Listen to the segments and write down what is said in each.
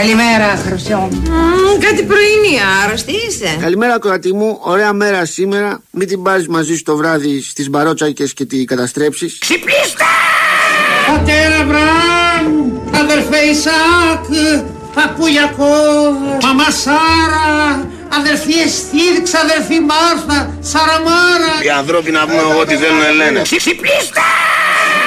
Καλημέρα, Χρυσό. κάτι πρωινή, άρρωστη είσαι. Καλημέρα, κορατή μου. Ωραία μέρα σήμερα. Μην την πάρεις μαζί σου το βράδυ στις μπαρότσακες και τη καταστρέψεις. Ξυπνήστε! Πατέρα Βραμ, αδερφέ Ισάκ, παππούλιακό, μαμά Σάρα, αδερφή Εστίδ, ξαδερφή Μάρθα, Σαραμάρα. Οι ανθρώποι να πούμε ό,τι θέλουν λένε. Ξυπνήστε!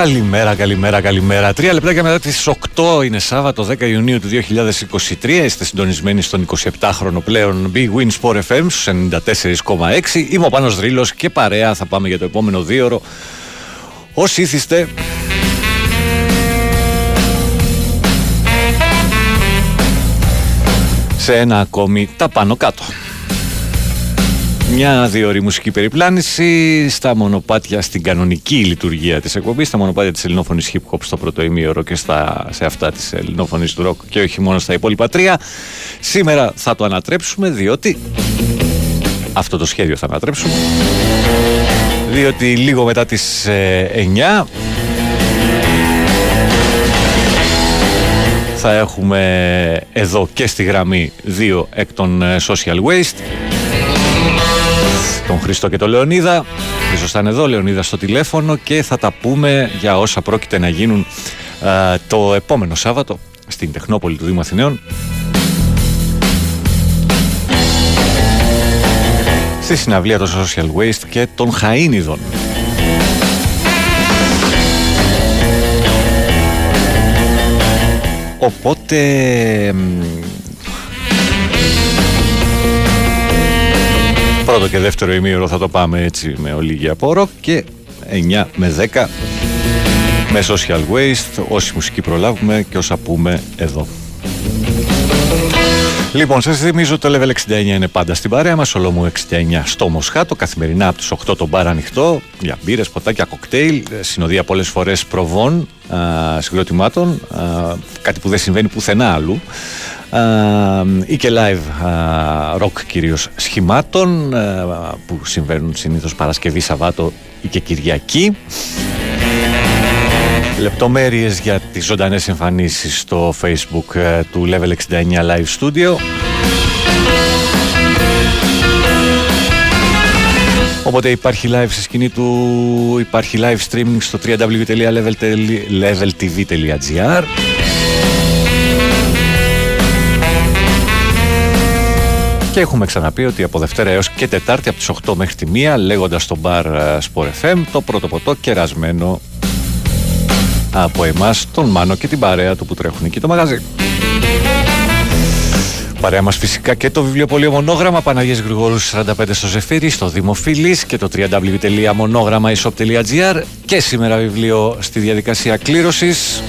Καλημέρα, καλημέρα, καλημέρα. Τρία λεπτάκια μετά τις 8 είναι Σάββατο 10 Ιουνίου του 2023. Είστε συντονισμένοι στον 27χρονο πλέον Big Win Sport FM στους 94,6. Είμαι ο Πάνος Δρύλος και παρέα θα πάμε για το επόμενο δύο ώρο. Όσοι ήθιστε... σε ένα ακόμη τα πάνω κάτω. Μια διόρη μουσική περιπλάνηση στα μονοπάτια στην κανονική λειτουργία της εκπομπής, στα μονοπάτια της ελληνόφωνης hip hop στο πρώτο ημίωρο και στα, σε αυτά της ελληνόφωνης του ροκ και όχι μόνο στα υπόλοιπα τρία. Σήμερα θα το ανατρέψουμε διότι αυτό το σχέδιο θα ανατρέψουμε διότι λίγο μετά τις 9 θα έχουμε εδώ και στη γραμμή δύο εκ των social waste τον Χριστό και τον Λεωνίδα. Χρήστος θα είναι εδώ, Λεωνίδα στο τηλέφωνο και θα τα πούμε για όσα πρόκειται να γίνουν το επόμενο Σάββατο στην Τεχνόπολη του Δήμου Αθηναίων. Στη συναυλία των Social Waste και των Χαΐνιδων. Οπότε πρώτο και δεύτερο ημίωρο θα το πάμε έτσι με ολίγη απόρο και 9 με 10 με social waste, όση μουσική προλάβουμε και όσα πούμε εδώ. Λοιπόν, σας θυμίζω το Level 69 είναι πάντα στην παρέα μας, Ολόμου 69 στο Μοσχάτο, καθημερινά από τις 8 το μπαρ ανοιχτό, για μπύρες, ποτάκια, κοκτέιλ, συνοδεία πολλές φορές προβών, συγκροτημάτων, α, κάτι που δεν συμβαίνει πουθενά άλλου ή και live rock κυρίως σχημάτων που συμβαίνουν συνήθως Παρασκευή, Σαββάτο ή και Κυριακή. Λεπτομέρειες για τις ζωντανές εμφανίσεις στο facebook ε, του Level 69 Live Studio. Οπότε υπάρχει live στη σκηνή του, υπάρχει live streaming στο www.leveltv.gr Και έχουμε ξαναπεί ότι από Δευτέρα έως και Τετάρτη από τις 8 μέχρι τη 1 λέγοντας στο bar Sport FM το πρώτο ποτό κερασμένο από εμάς τον Μάνο και την παρέα του που τρέχουν εκεί το μαγαζί. Παρέα μας φυσικά και το βιβλιοπωλείο Μονόγραμμα Παναγίας Γρηγόρου 45 στο Ζεφύρι, στο Δημοφιλής και το www.monogrammaishop.gr και σήμερα βιβλίο στη διαδικασία κλήρωσης.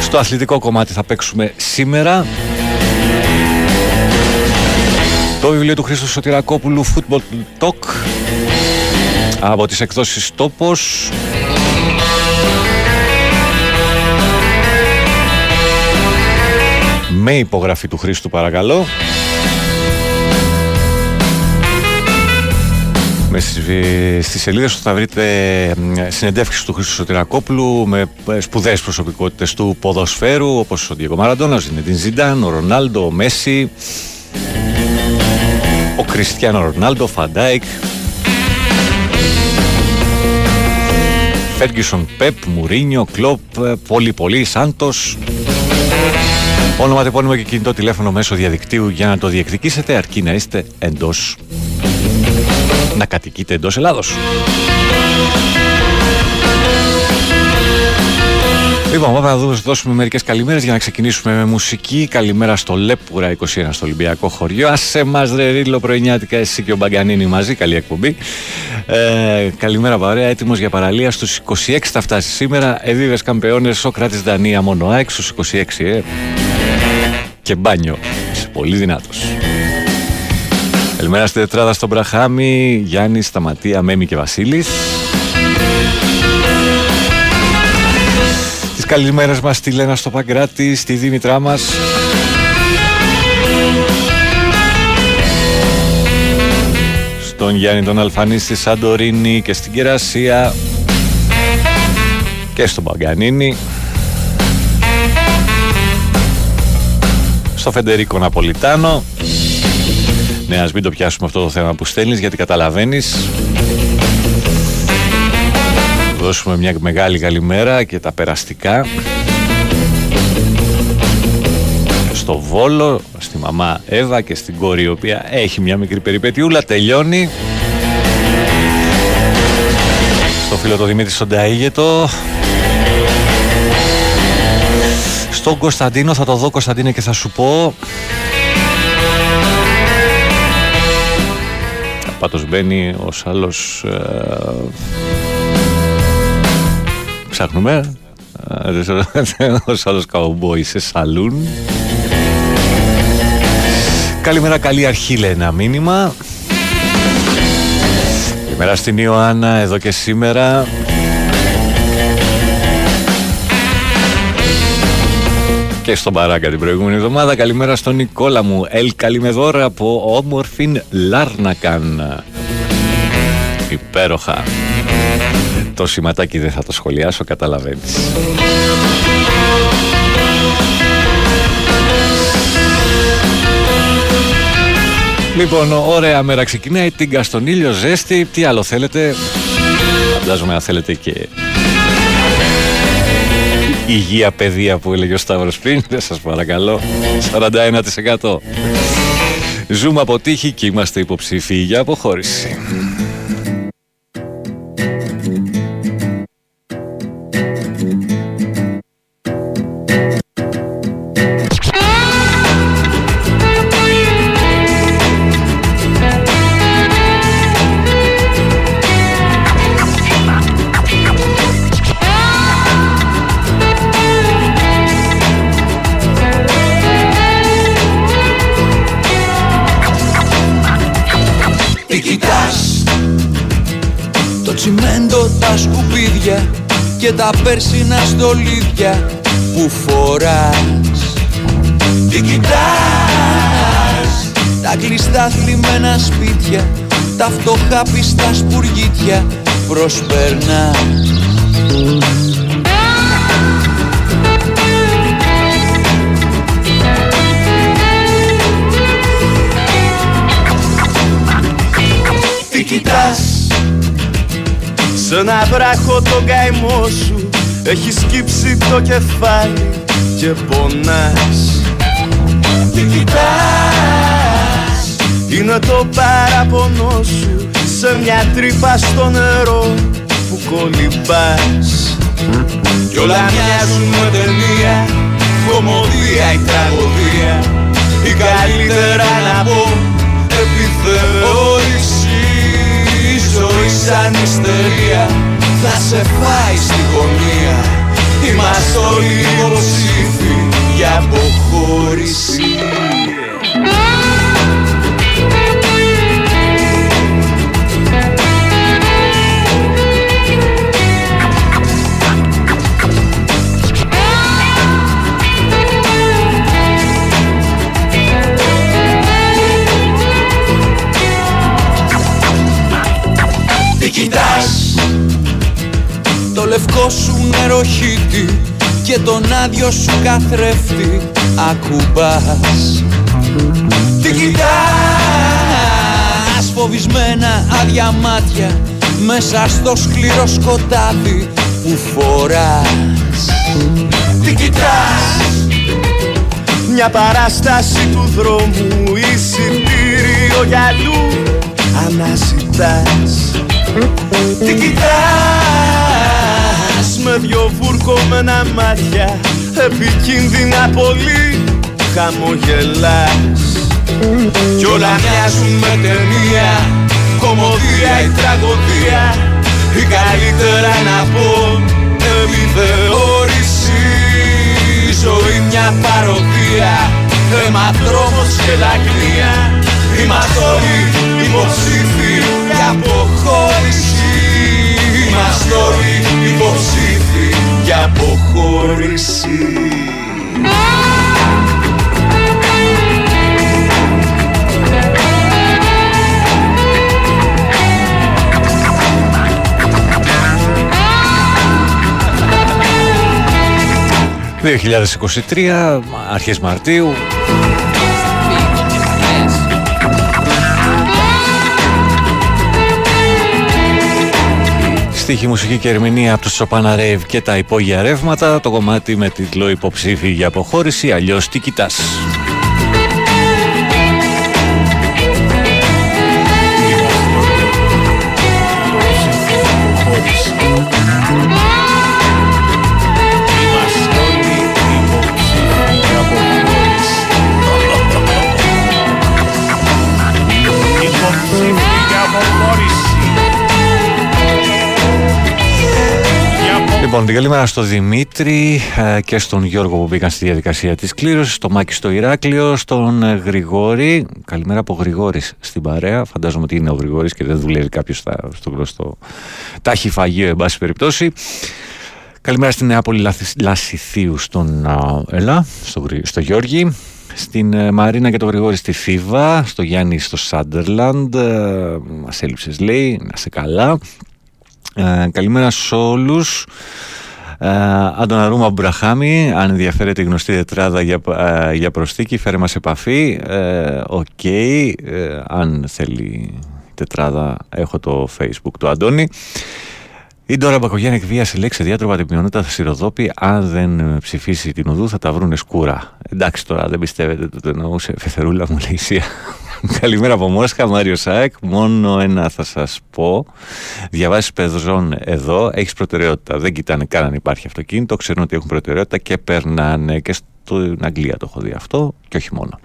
Στο αθλητικό κομμάτι θα παίξουμε σήμερα το βιβλίο του Χρήστο Σωτηρακόπουλου Football Talk από τις εκδόσεις Τόπος με υπογραφή του Χρήστου παρακαλώ Με στις, στις σελίδες του θα βρείτε συνεντεύξεις του Χρήστου Σωτηρακόπουλου με ε, σπουδαίες προσωπικότητες του ποδοσφαίρου όπως ο Διέγκο Μαραντόνα, ο Ζινεντίν Ζιντάν, ο Ρονάλντο, ο Μέσι, ο Κριστιανό Ρονάλντο, Φαν Ντάικ, Φέργκιουσον, Πεπ, Μουρίνιο, Κλόπ, ε, πολύ πολύ, Σάντος. Όνομα, επώνυμο και κινητό τηλέφωνο μέσω διαδικτύου για να το διεκδικήσετε αρκεί να είστε εντός να κατοικείτε εντός Ελλάδος. Λοιπόν, πάμε να δούμε, δώσουμε μερικές καλημέρες για να ξεκινήσουμε με μουσική. Καλημέρα στο Λέπουρα 21 στο Ολυμπιακό χωριό. Άσε μας ρε Ρίλο πρωινιάτικα εσύ και ο Μπαγκανίνη μαζί. Καλή εκπομπή. Ε, καλημέρα παρέα, έτοιμος για παραλία. Στους 26 θα φτάσει σήμερα. Εδίδες καμπεώνες, ο κράτης Δανία μόνο ΑΕΚ στους 26 ε. Και μπάνιο. Είσαι πολύ δυνάτος. Καλημέρα στη τετράδα στον Μπραχάμι, Γιάννη, Σταματία, Μέμη και Βασίλης. Τις καλημέρες μας στη Λένα στο Παγκράτη, στη Δήμητρά μας. Στον Γιάννη τον Αλφανή στη Σαντορίνη και στην Κερασία και στον Παγκανίνη. Στο Φεντερίκο Ναπολιτάνο. Ναι, ας μην το πιάσουμε αυτό το θέμα που στέλνεις γιατί καταλαβαίνεις Δώσουμε μια μεγάλη καλημέρα και τα περαστικά. Στο Βόλο, στη μαμά Εύα και στην κόρη η οποία έχει μια μικρή περιπέτειούλα Τελειώνει. Στο φίλο το Δημήτρη στον Ταΐγετο. Στον Κωνσταντίνο θα το δω Κωνσταντίνε και θα σου πω. Πάντως μπαίνει ο άλλος ε, ψάχνουμε ο άλλος καουμπόι σε σαλούν Καλημέρα καλή αρχή λέει ένα μήνυμα Καλημέρα στην Ιωάννα εδώ και σήμερα και στον Παράκα την προηγούμενη εβδομάδα. Καλημέρα στον Νικόλα μου. Ελ καλημεδόρα από όμορφην Λάρνακαν. Υπέροχα. Το σηματάκι δεν θα το σχολιάσω, καταλαβαίνεις. Λοιπόν, ωραία μέρα ξεκινάει, την στον ήλιο, ζέστη, τι άλλο θέλετε; Φαντάζομαι αν θέλετε και υγεία παιδεία που έλεγε ο Σταύρος πριν, δεν σας παρακαλώ, 41%. Ζούμε από τύχη και είμαστε υποψήφοι για αποχώρηση. Και τα πέρσινα στολίδια που φοράς. Τι κοιτάς Τα κλειστά θλιμμένα σπίτια Τα φτωχά πιστά σπουργίτια προσπερνάς. Τι κοιτάς Σ' ένα βράχο το καημό σου έχει σκύψει το κεφάλι και πονάς. Τι κοιτάς; Είναι το παραπονό σου σε μια τρύπα στο νερό που κολυμπάς. Κι όλα μοιάζουν με ταινία κομμωδία ή τραγωδία. Ή καλύτερα να πω επιθεώρηση ζωή σαν ιστερία θα σε φάει στη γωνία. Είμαστε όλοι υποψήφοι για αποχώρηση σου νεροχύτη και τον άδειο σου καθρέφτη ακουμπάς. Τι κοιτάς φοβισμένα άδεια μάτια μέσα στο σκληρό σκοτάδι που φοράς. Τι κοιτάς μια παράσταση του δρόμου εισιτήριο για αλλού αναζητάς. Τι κοιτάς με δυο βουρκωμένα μάτια επικίνδυνα πολύ. Χαμογελάς. Κι όλα μοιάζουν με ταινία κομμωδία ή τραγωδία. Ή καλύτερα να πω επιθεώρηση ζωή μια παροδία Αίμα δρόμος και δακρύα Είμαστε όλοι υποψήφοι για αποχώρηση. Είμαστε όλοι υποψήφοι για αποχώρηση 2023, αρχές Μαρτίου. Στίχη, μουσική και ερμηνεία από του Σοπάνα Ρέιβ και τα υπόγεια ρεύματα. Το κομμάτι με τίτλο Υποψήφι για αποχώρηση, αλλιώς τι κοιτάς. Λοιπόν, την καλημέρα στο Δημήτρη ε, και στον Γιώργο που μπήκαν στη διαδικασία της κλήρωσης, στο Μάκη στο Ηράκλειο, στον ε, Γρηγόρη. Καλημέρα από Γρηγόρης στην παρέα. Φαντάζομαι ότι είναι ο Γρηγόρης και δεν δουλεύει κάποιος στο γνωστό τάχη φαγείο, εν πάση περιπτώσει. Καλημέρα στην Νεάπολη Λασιθίου στον Ελά, στο, στο Γιώργη. Στην ε, Μαρίνα και τον Γρηγόρη στη Φίβα, στο Γιάννη στο Σάντερλαντ. Μας έλειψες, λέει, να σε καλά. Ε, καλημέρα σε όλους. Ε, Αντωναρούμα Μπραχάμι, αν ενδιαφέρεται η γνωστή τετράδα για, ε, για προσθήκη, φέρε μας επαφή. Ε, οκ, ε, αν θέλει τετράδα, έχω το facebook του Αντώνη. Η Ντόρα Μπακογιάννη εκβίασε λέξη διάτροπα την ποιονότητα θα σιροδόπη. Αν δεν ψηφίσει την οδού, θα τα βρούνε σκούρα. Εντάξει τώρα, δεν πιστεύετε, το εννοούσε. Φεθερούλα μου λέει Καλημέρα από Μόσχα, Μάριο Σάεκ. Μόνο ένα θα σας πω. Διαβάσεις πεζών εδώ, έχεις προτεραιότητα. Δεν κοιτάνε καν αν υπάρχει αυτοκίνητο, ξέρουν ότι έχουν προτεραιότητα και περνάνε. Και στην Αγγλία το έχω δει αυτό και όχι μόνο.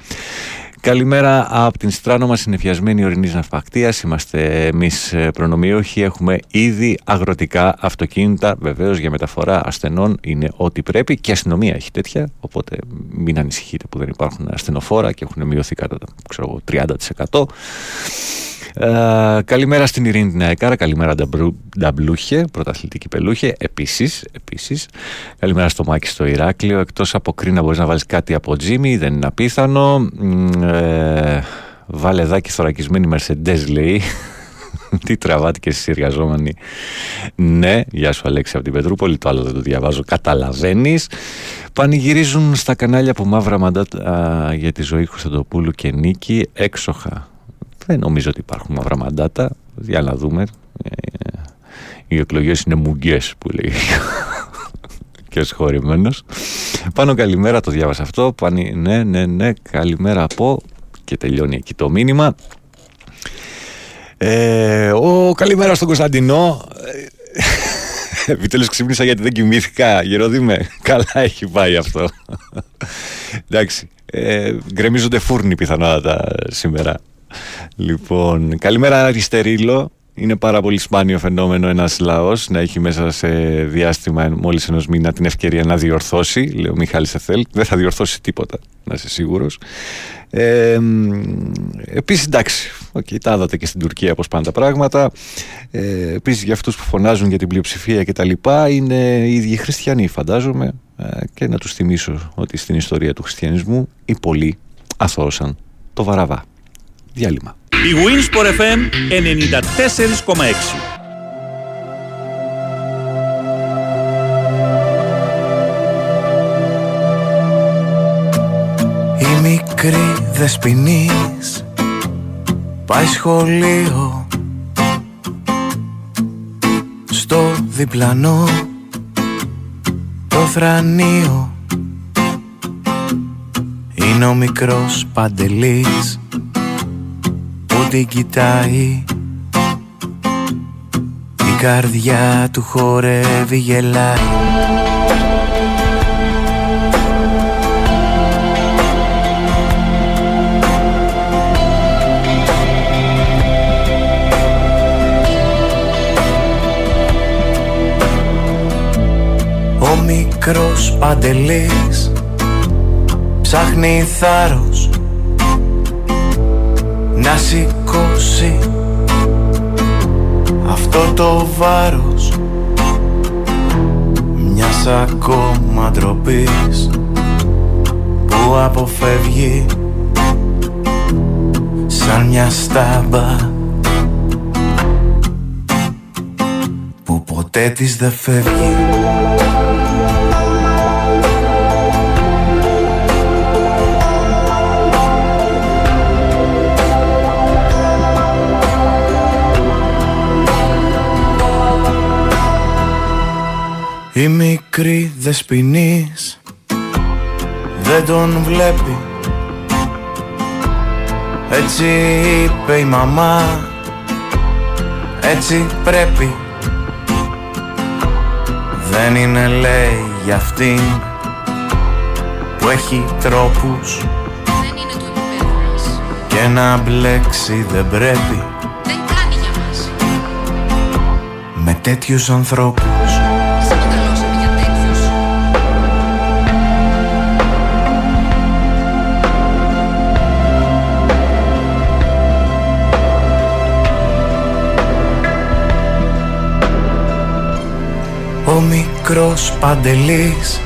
Καλημέρα από την στράνο μας συνεφιασμένη ορεινής ναυπακτίας. Είμαστε εμείς ε, προνομιούχοι. Έχουμε ήδη αγροτικά αυτοκίνητα. Βεβαίως για μεταφορά ασθενών είναι ό,τι πρέπει και αστυνομία έχει τέτοια. Οπότε μην ανησυχείτε που δεν υπάρχουν ασθενοφόρα και έχουν μειωθεί κατά ξέρω, 30%. Ε, καλημέρα στην Ειρήνη την Αεκάρα, καλημέρα Νταμπλούχε, πρωταθλητική πελούχε. Επίσης, επίσης. καλημέρα στο Μάκη στο Ηράκλειο. Εκτός από κρίνα, μπορείς να βάλεις κάτι από Τζίμι, δεν είναι απίθανο. Ε, βάλε δάκι θωρακισμένη Mercedes, λέει. Τι τραβάτε και εσείς εργαζόμενοι. Ναι, γεια σου Αλέξη από την Πετρούπολη, το άλλο δεν το διαβάζω, καταλαβαίνεις. Πανηγυρίζουν στα κανάλια που μαύρα μαντάτα για τη ζωή Κωνσταντοπούλου και Νίκη έξοχα. Δεν νομίζω ότι υπάρχουν μαύρα μαντάτα. Για να δούμε. Ε, οι εκλογές είναι μουγκές που λέει και ο συγχωρημένος. Πάνω καλημέρα, το διάβασα αυτό. Πάνει, ναι, ναι, ναι, καλημέρα από και τελειώνει εκεί το μήνυμα. Ε, ο καλημέρα στον Κωνσταντινό. Ε, επιτέλους ξύπνησα γιατί δεν κοιμήθηκα. Γεροδίμε, καλά έχει πάει αυτό. Εντάξει, ε, γκρεμίζονται φούρνοι πιθανότατα σήμερα. Λοιπόν, καλημέρα Αριστερίλο. Είναι πάρα πολύ σπάνιο φαινόμενο ένας λαός να έχει μέσα σε διάστημα μόλις ενός μήνα την ευκαιρία να διορθώσει. Λέει ο Μιχάλη Εθέλ. Δεν θα διορθώσει τίποτα, να είσαι σίγουρος. Ε, Επίσης, εντάξει, okay, τα είδατε και στην Τουρκία πώς πάνε τα πράγματα. Ε, Επίσης, για αυτούς που φωνάζουν για την πλειοψηφία κτλ., είναι οι ίδιοι χριστιανοί, φαντάζομαι. Ε, και να τους θυμίσω ότι στην ιστορία του χριστιανισμού οι πολλοί αθώσαν το βαραβά. Διάλειμμα. Η Winsport FM 94,6 μικρή δεσποινής Πάει σχολείο. Στο διπλανό Το θρανείο. Είναι ο μικρός παντελής την κοιτάει. Η καρδιά του χορεύει γελάει. Ο μικρός Παντελής ψάχνει θάρρος να σηκώσει αυτό το βάρος. Μιας ακόμα ντροπής που αποφεύγει. Σαν μια στάμπα που ποτέ της δεν φεύγει Η μικρή δεσποινής δεν τον βλέπει Έτσι είπε η μαμά Έτσι πρέπει Δεν είναι λέει για αυτήν Που έχει τρόπους Δεν είναι του επίπεδου μας. Και να μπλέξει δεν πρέπει Δεν κάνει για μας. Με τέτοιους ανθρώπους Ο μικρός Παντελής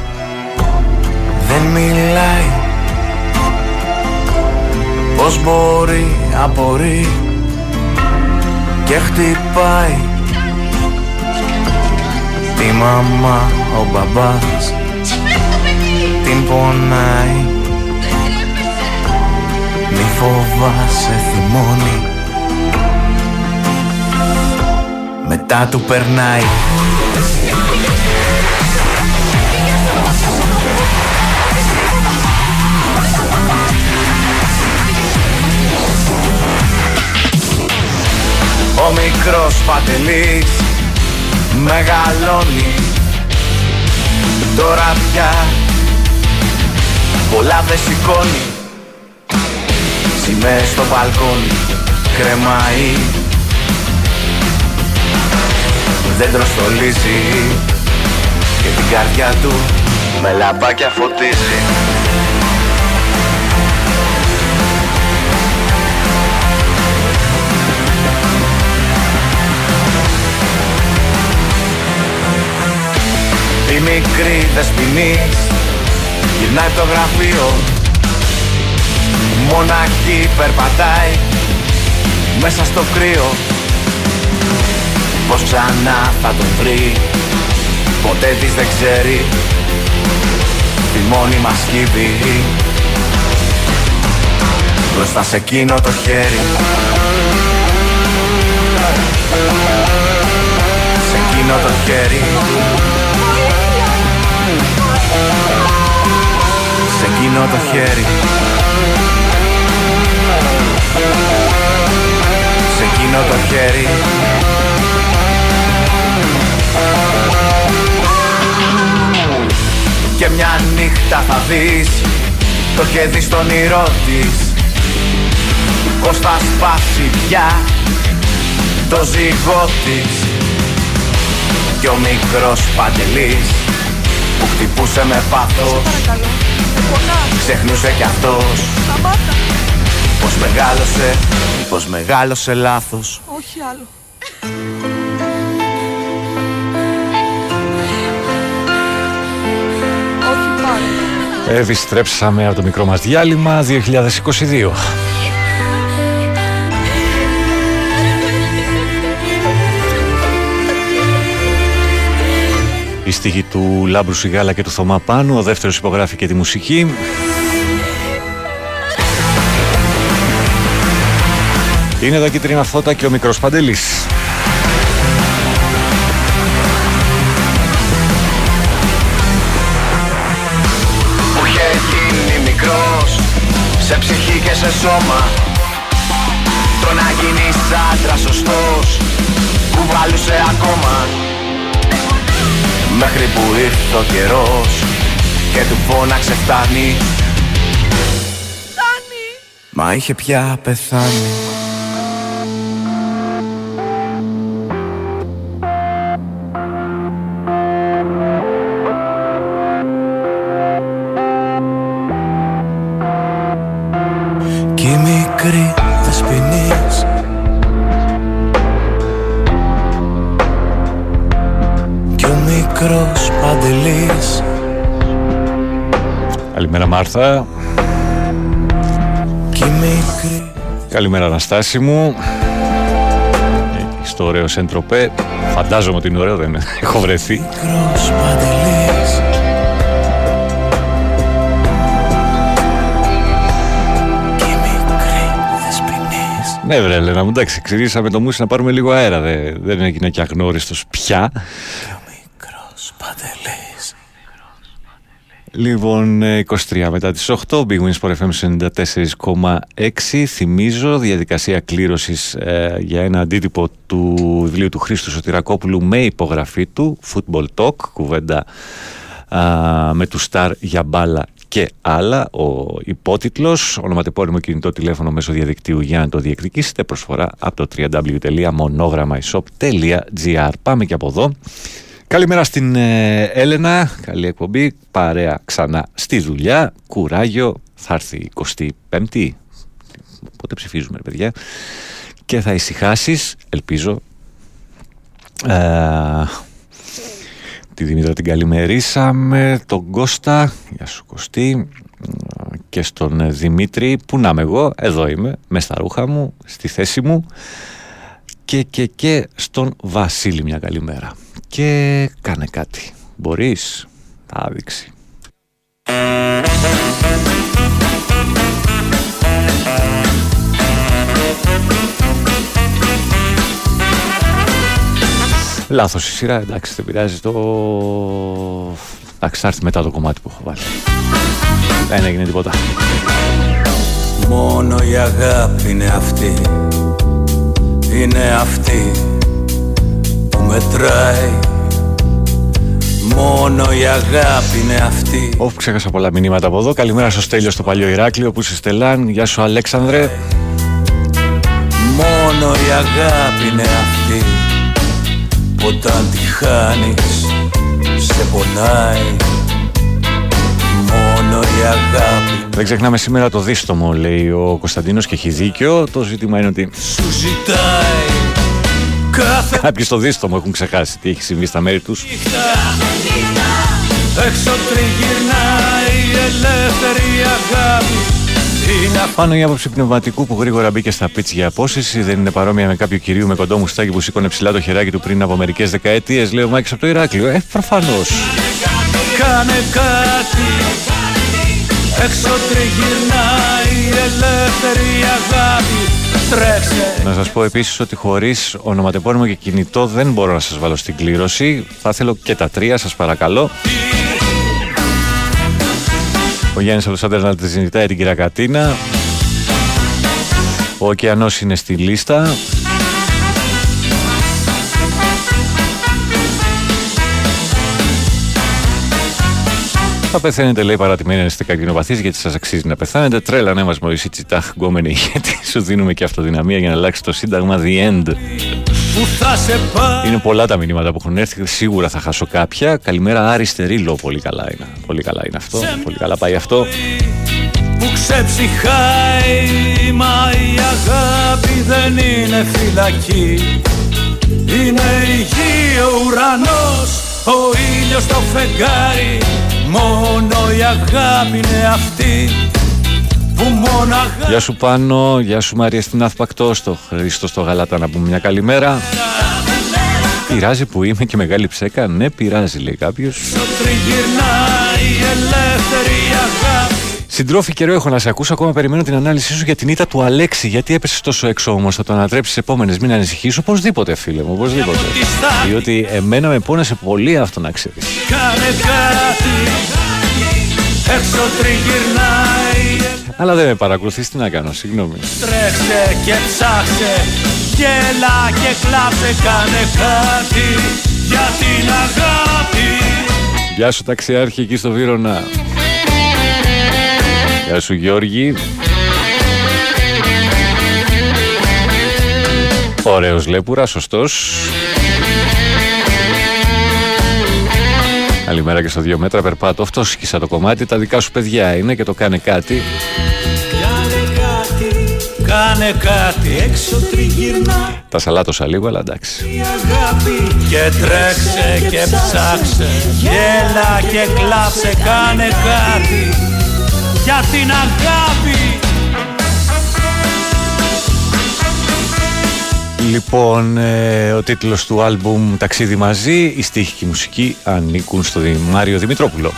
δεν μιλάει. Πώς μπορεί, απορεί και χτυπάει. Τη μαμά, ο μπαμπάς την πονάει. Μη φοβάσαι θυμώνει. Μετά του περνάει Ο μικρός Παντελής μεγαλώνει. Τώρα πια πολλά δεν σηκώνει. Σημαίες στο μπαλκόνι κρεμάει. Δεν τροστολίζει και την καρδιά του με λαμπάκια φωτίζει μικρή δεσποινής. Γυρνάει το γραφείο. Μοναχή περπατάει μέσα στο κρύο. Πως ξανά θα τον βρει Ποτέ της δεν ξέρει. Τη μόνη μας σκύβει Μπροστά σε εκείνο το χέρι. Σε εκείνο το χέρι Σε εκείνο το χέρι. Σε εκείνο το χέρι. Και μια νύχτα θα δεις Το χέρι στον όνειρό της. Πως θα σπάσει πια Το ζυγό της. Και ο μικρός Παντελής Που χτυπούσε με πάθος Ξεχνούσε κι αυτός Πως μεγάλωσε Πως μεγάλωσε λάθος Όχι άλλο. Όχι πάλι. Επιστρέψαμε από το μικρό μας διάλειμμα 2022. η στίχη του Λάμπρου Σιγάλα και του Θωμά Πάνου. Ο δεύτερος υπογράφει και τη μουσική. Είναι τα κίτρινα φώτα και ο μικρός Παντελής. Που είχε γίνει μικρός, σε ψυχή και σε σώμα Το να γίνεις άντρας σωστός, κουβαλούσε ακόμα Μέχρι που ήρθε ο καιρός Και του φώναξε φτάνει. Μα είχε πια πεθάνει. Κι η μικρή παντελής Καλημέρα Μάρθα. Κι η μικρή Καλημέρα Αναστάση μου. Ε, Στο ωραίο Σεντροπέ. Φαντάζομαι ότι είναι ωραίο, δεν έχω βρεθεί. μικρός παντελής Κι η μικρή δεσποινής Ναι, βρε, Έλενα μου, εντάξει, ξυρίσαμε το μουσι να πάρουμε λίγο αέρα. Δεν, δεν έγινε και αγνώριστος πια. Μικρός παντελής Λοιπόν, ε, 23 μετά τις 8, Big Wins for FM 94,6. Θυμίζω, διαδικασία κλήρωσης ε, για ένα αντίτυπο του βιβλίου του Χρήστου Σωτηρακόπουλου με υπογραφή του, Football Talk, κουβέντα α, με του Star για μπάλα και άλλα. Ο υπότιτλος, ονοματεπώνυμο κινητό τηλέφωνο μέσω διαδικτύου για να το διεκδικήσετε, προσφορά από το www.monogrammaishop.gr. Πάμε και από εδώ. Καλημέρα στην ε, Έλενα, καλή εκπομπή, παρέα ξανά στη δουλειά, κουράγιο, θα έρθει η 25η, πότε ψηφίζουμε ρε παιδιά, και θα ησυχάσεις, ελπίζω. Ε, τη Δήμητρα την καλημερίσαμε, τον Κώστα, γεια σου Κωστή, και στον ε, Δημήτρη, που να είμαι εγώ, εδώ είμαι, με στα ρούχα μου, στη θέση μου, και και και στον Βασίλη μια καλημέρα. Και κάνε κάτι. Μπορείς, θα δείξει. Λάθος η σειρά, εντάξει δεν πειράζει το... Εντάξει θα έρθει μετά το κομμάτι που έχω βάλει. Δεν έγινε τίποτα. Μόνο η αγάπη είναι αυτή Είναι αυτή που μετράει Μόνο η αγάπη είναι αυτή Όφ, ξέχασα πολλά μηνύματα από εδώ. Καλημέρα στο Στέλιο στο Παλιό Ηράκλειο που είσαι Στελάν; Γεια σου Αλέξανδρε. Μόνο η αγάπη είναι αυτή Που όταν τη χάνεις σε πονάει Μόνο η αγάπη Δεν ξεχνάμε σήμερα το δίστομο, λέει ο Κωνσταντίνος και έχει δίκιο. Το ζήτημα είναι ότι σου ζητάει Κάθε κάποιοι στο δίστομο έχουν ξεχάσει τι έχει συμβεί στα μέρη τους. νύχτα Έξω τριγυρνάει η ελεύθερη αγάπη Είναι Πάνω η άποψη πνευματικού που γρήγορα μπήκε στα πίτς για απόσυση δεν είναι παρόμοια με κάποιο κυρίου με κοντό μουστάκι που σήκωνε ψηλά το χεράκι του πριν από μερικές δεκαετίες, λέει ο Μάκης από το Ηράκλειο. Ε, προφανώς. Κάνε κάτι Έξω τριγυρνάει η ελεύθερη αγάπη Τρέξε Να σας πω επίσης ότι χωρίς ονοματεπώνυμο και κινητό δεν μπορώ να σας βάλω στην κλήρωση. Θα θέλω και τα τρία, σας παρακαλώ. Ο Γιάννης από το Σάντερ να τη ζητάει την Κυρακατίνα. Ο ωκεανός είναι στη λίστα. Θα πεθαίνετε, λέει, παρατημένοι αν είστε καρκινοπαθείς γιατί σας αξίζει να πεθάνετε. Τρέλα, ναι, μας μωρήσει τσιτάχ, γκόμενε, γιατί σου δίνουμε και αυτοδυναμία για να αλλάξει το σύνταγμα. The end. που θα σε πάει Είναι πολλά τα μηνύματα που έχουν έρθει. Σίγουρα θα χάσω κάποια. Καλημέρα, Άρη Στερίλο. Πολύ καλά είναι. Πολύ καλά είναι αυτό. Πολύ καλά πάει αυτό. που ξεψυχάει Μα η αγάπη δεν είναι φυλακή Είναι η γη, ο ουρανός, ο ήλιος το φεγγάρι Μόνο η αγάπη είναι αυτή που μόνο αγάπη Γεια σου Πάνο, γεια σου Μαρία στην Αθπακτό, στο Χρήστο στο Γαλάτα να πούμε μια καλημέρα. Πειράζει που είμαι και μεγάλη ψέκα. Ναι, πειράζει, λέει κάποιος. τριγυρνάει η ελεύθερη αγάπη Συντρόφι καιρό έχω να σε ακούσω. Ακόμα περιμένω την ανάλυση σου για την ήττα του Αλέξη. Γιατί έπεσε τόσο έξω όμως. Θα το ανατρέψεις τις επόμενες. Μην ανησυχήσω. Οπωσδήποτε, φίλε μου. Οπωσδήποτε. Διότι εμένα με πόνεσε πολύ αυτό να ξέρεις. Κάνε κάτι Έξω τριγυρνάει Αλλά δεν με παρακολουθείς. Τι να κάνω, συγγνώμη. Τρέξε και ψάξε Γέλα και κλάψε Κάνε κάτι για την αγάπη Γεια σου ταξιάρχη εκεί στο Βύρονα. Γεια σου Γιώργη. Ωραίος Λέπουρα, σωστός. Καλημέρα και στο δύο μέτρα περπάτω. Αυτό σκίσα το κομμάτι. Τα δικά σου παιδιά είναι και το κάνε κάτι. Κάνε κάτι Κάνε κάτι Έξω τριγυρνάει Τα σαλάτωσα λίγο, αλλά εντάξει. η αγάπη Και τρέξε και ψάξε Γέλα και κλάψε Κάνε κάτι για την αγάπη Λοιπόν, ε, ο τίτλος του άλμπουμ «Ταξίδι μαζί», η στίχη και η μουσική ανήκουν στο Δη- Μάριο Δημητρόπουλο.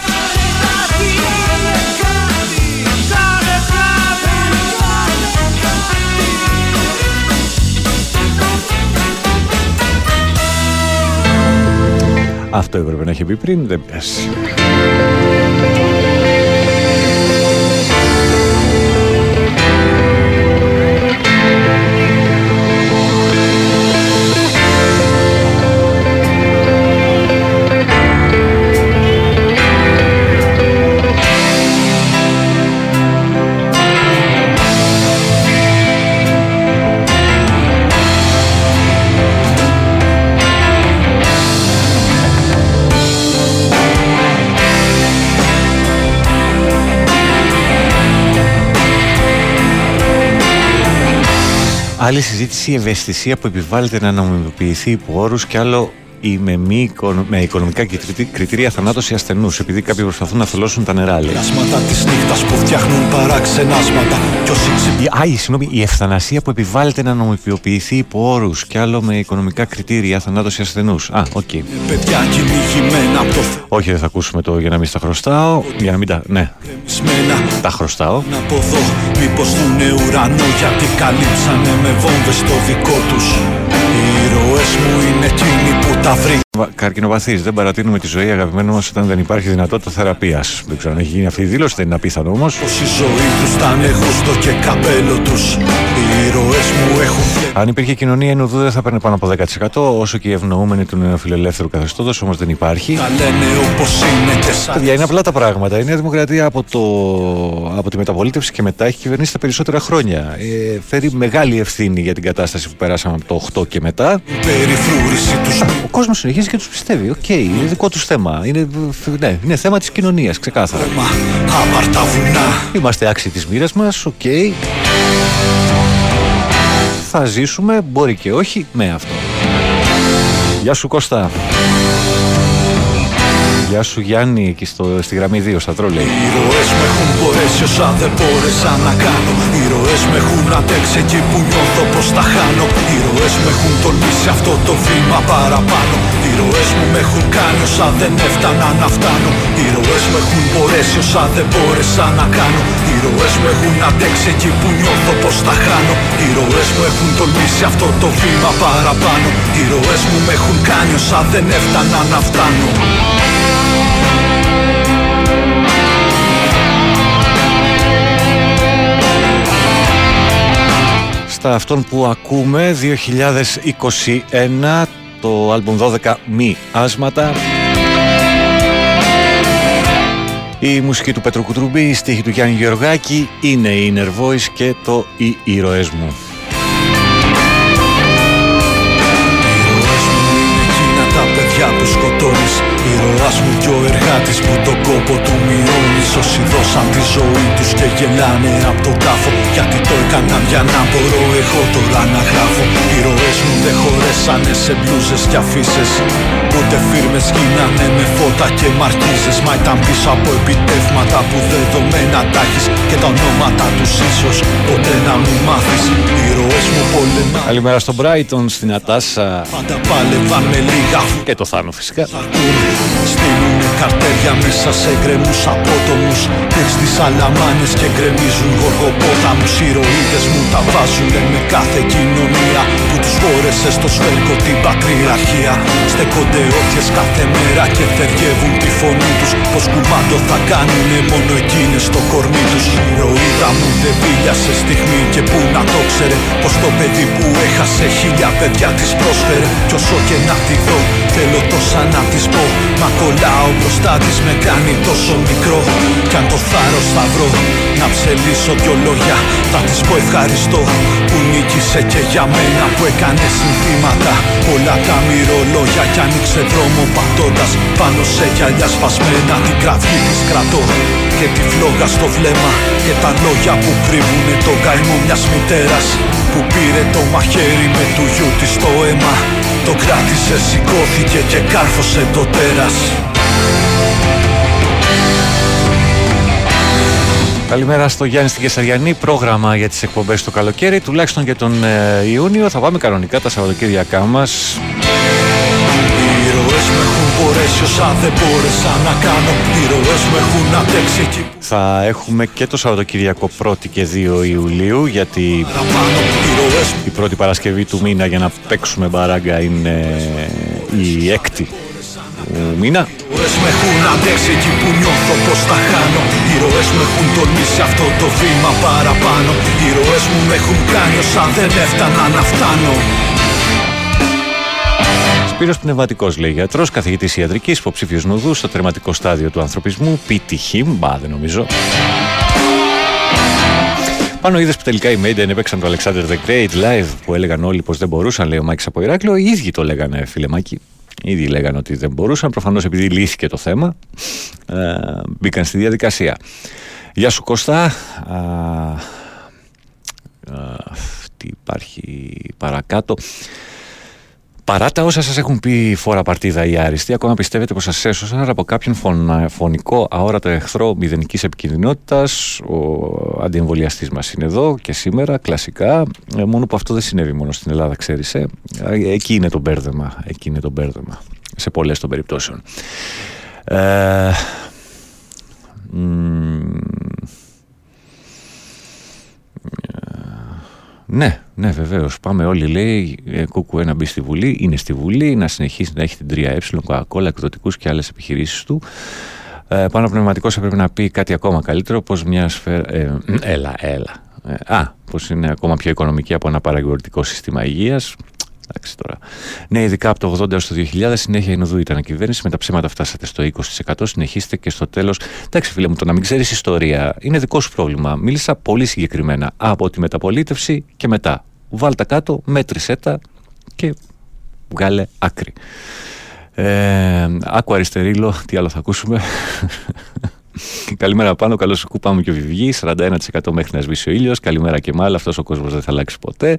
Αυτό έπρεπε να έχει πει πριν, δεν πειράζει. Άλλη συζήτηση η ευαισθησία που επιβάλλεται να νομιμοποιηθεί υπό όρους και άλλο η με, μη, οικονο- με οικονομικά κριτή- κριτήρια θανάτωση ασθενούς, επειδή κάποιοι προσπαθούν να θολώσουν τα νερά, λέει. Πλάσματα της νύχτας που φτιάχνουν παράξενα άσματα Κι όσοι ξυπνούν Η, α, η, συγγνώμη, η ευθανασία που επιβάλλεται να νομιμοποιηθεί υπό όρους και άλλο με οικονομικά κριτήρια θανάτωση ασθενούς. Α, οκ. παιδιά κυνηγημένα από το Όχι, δεν θα ακούσουμε το για να μην στα χρωστάω. Για να μην τα. Ναι, θεμισμένα τα χρωστάω. Να από εδώ μήπως δουνε ουρανό γιατί καλύψανε με βόμβες το δικό τους Οι ήρωες μου είναι εκείνοι που τα βρήκαν Καρκινοπαθή. Δεν παρατείνουμε τη ζωή, αγαπημένο μας, όταν δεν υπάρχει δυνατότητα θεραπείας. Δεν ξέρω αν έχει γίνει αυτή η δήλωση, δεν είναι απίθανο όμως. Πως η ζωή τους ήταν γούστο και καπέλο τους Οι ήρωες μου έχουν Αν υπήρχε κοινωνία ενουδού, δεν θα παίρνει πάνω από 10%, όσο και οι ευνοούμενοι του νεοφιλελεύθερου καθεστώτος, όμως δεν υπάρχει. Τα λένε όπως είναι και σαν Παιδιά, είναι απλά τα πράγματα. Η Νέα Δημοκρατία από, το, από τη μεταπολίτευση και μετά έχει κυβερνήσει τα περισσότερα χρόνια. Ε, φέρει μεγάλη ευθύνη για την κατάσταση που περάσαμε από το 8 και μετά. περιφρούρηση τους Ο κόσμος συνεχίζει και τους πιστεύει. Οκ, είναι δικό τους θέμα. Είναι, ναι, είναι θέμα της κοινωνίας, ξεκάθαρα. Μα άπαρτα βουνά Είμαστε άξιοι της μοίρας μας, οκ. Θα ζήσουμε, μπορεί και όχι, με αυτό. Γεια σου Κώστα. Γεια σου Γιάννη, εκεί στο, στη γραμμή 2, στα τρόλεϊ. Οι ήρωες με έχουν μπορέσει όσα δεν μπόρεσα να κάνω Οι ήρωες με έχουν αντέξει εκεί που νιώθω πως τα χάνω. Οι ήρωες με έχουν τολμήσει αυτό το βήμα παραπάνω. Οι ήρωες μου με έχουν κάνει όσα δεν έφτανα να φτάνω. Οι ήρωες με έχουν μπορέσει όσα δεν μπόρεσα να κάνω. Οι ήρωες μου έχουν αντέξει εκεί που νιώθω πως τα χάνω. Οι ήρωες μου έχουν τολμήσει αυτό το βήμα παραπάνω. Οι ήρωες μου με έχουν κάνει όσα δεν έφτανα να φτάνω αυτόν που ακούμε, 2021, το άλμπουμ 12 μη άσματα. Η μουσική του Πέτρου Κουτρουμπή, η στίχη του Γιάννη Γεωργάκη είναι η Inner Voice και το «Οι ήρωές μου». Ήρωές μου είναι εκείνα τα παιδιά που σκοτώνεις Ήρωάς μου κι ο εργάτης που τον κόπο του μειώνεις. Όσοι δώσαν τη ζωή τους και γελάνε από τον τάφο Γιατί το έκαναν για να μπορώ εγώ τώρα να γράφω. Ήρωές μου δεν χωρέσανε σε μπλούζες και αφήσεις Ούτε φίρμες γίνανε με φώτα και μαρκίζες. Μα ήταν πίσω από επιτεύγματα που δεδομένα τα έχεις Και τα ονόματα τους ίσως ποτέ να μην μάθεις. Ήρωές ήρωες μου πολεμά Καλημέρα στον Brighton, στην Ατάσα. Πάντα πάλευαν με λίγα και το Θάνο φυσικά. Στείλουνε καρτέρια μέσα σε γκρεμούς απότομους Πήρ στις αλαμάνες και γκρεμίζουν γοργοπόταμους. Ηρωίδες μου τα βάζουνε με κάθε κοινωνία Που τους φόρεσε στο σφέλκο την πατριαρχία. Στέκονται όποιες κάθε μέρα και θεργεύουν τη φωνή τους. Πως κουμάντο θα κάνουνε μόνο εκείνες στο κορμί τους. Ηρωίδα μου δεν βίλιασε στιγμή και που να το ξέρε. Πως το παιδί που έχασε χίλια παιδιά της πρόσφερε. Κι όσο και να τη δω θέλω τόσα να της πω. Μα κολλάω μπροστά της με κάνει τόσο μικρό. Κι αν το θάρρος θα βρω να ψελίσω δυο λόγια. Θα της πω ευχαριστώ που νίκησε και για μένα που έκανε συνθήματα. Όλα τα μυρολόγια κι άνοιξε δρόμο πατώντας πάνω σε γυαλιά σπασμένα. Την κραυγή της κρατώ και τη φλόγα στο βλέμμα. Και τα λόγια που κρύβουνε το καημό μιας μητέρας. Που πήρε το μαχαίρι με του γιού της το αίμα. Το κράτησε, σηκώθηκε και κάρφωσε το τέρας Καλημέρα στο Γιάννη στην Κεσαριανή. Πρόγραμμα για τις εκπομπές το καλοκαίρι, τουλάχιστον για τον ε, Ιούνιο. Θα πάμε κανονικά τα Σαββατοκύριακά μας. Οι ήρωες με έχουν μπορέσει όσα δεν μπόρεσα να κάνω Οι ήρωες με έχουν αντέξει εκεί που Θα έχουμε και το Σαββατοκύριακο 1η και 2 Ιουλίου, γιατί παραπάνω Οι ήρωες η πρώτη Παρασκευή του μήνα για να παίξουμε μπαράγκα είναι η έκτη του μήνα. ήρωες με έχουν αντέξει εκεί που νιώθω πως θα χάνω Οι ήρωες με έχουν τολμήσει αυτό το βήμα παραπάνω Οι ήρωες μου με έχουν κάνει όσα δεν έφτανα να φτάνω Σπύρος Πνευματικός λέει γιατρός, καθηγητής ιατρικής, υποψήφιος νουδού στο τερματικό στάδιο του ανθρωπισμού. Πιτυχή, μπα δεν νομίζω. Πάνω είδες που τελικά οι Maiden έπαιξαν το Alexander the Great live που έλεγαν όλοι πως δεν μπορούσαν, λέει ο Μάκης από Ηράκλειο. Οι ίδιοι το λέγανε, φίλε Μάκη. Οι ίδιοι λέγανε ότι δεν μπορούσαν. Προφανώς επειδή λύθηκε το θέμα, ε, μπήκαν στη διαδικασία. Γεια σου Κώστα. Α, α, τι υπάρχει παρακάτω. Παρά τα όσα σας έχουν πει φορά παρτίδα οι άριστοι, ακόμα πιστεύετε πως σας έσωσαν από κάποιον φωνα- φωνικό αόρατο εχθρό μηδενικής επικίνδυνοτητας. Ο αντιεμβολιαστής μας είναι εδώ και σήμερα, κλασικά. Ε, μόνο που αυτό δεν συνέβη μόνο στην Ελλάδα, ξέρεις. Ε. Ε, Εκεί είναι το μπέρδεμα. Εκεί είναι το μπέρδεμα. Σε πολλές των περιπτώσεων. Ε, μ, Ναι, ναι, βεβαίως. Πάμε όλοι, λέει, ε, Κούκου να μπει στη Βουλή. Είναι στη Βουλή, να συνεχίσει να έχει την 3Ε, Coca-Cola, εκδοτικούς και άλλες επιχειρήσεις του. Ε, πάνω πνευματικός έπρεπε να πει κάτι ακόμα καλύτερο, πως μια σφαίρα. Ε, έλα, έλα. Ε, α, πως είναι ακόμα πιο οικονομική από ένα παραγωγικό σύστημα υγείας. Εντάξει τώρα. Ναι, ειδικά από το 80 έως το 2000 συνέχεια η Νοδού ήταν κυβέρνηση. Με τα ψέματα φτάσατε στο 20%. Συνεχίστε και στο τέλος. Εντάξει, φίλε μου, το να μην ξέρεις ιστορία είναι δικό σου πρόβλημα. Μίλησα πολύ συγκεκριμένα από τη μεταπολίτευση και μετά. Βάλτα κάτω, μέτρησέ τα και βγάλε άκρη. Ε, άκου αριστερίλο, τι άλλο θα ακούσουμε. Καλημέρα πάνω, καλώς σου πάμε και ο Βιβγή. 41% μέχρι να σβήσει ο ήλιος. Καλημέρα και μάλλον, αυτός ο κόσμος δεν θα αλλάξει ποτέ.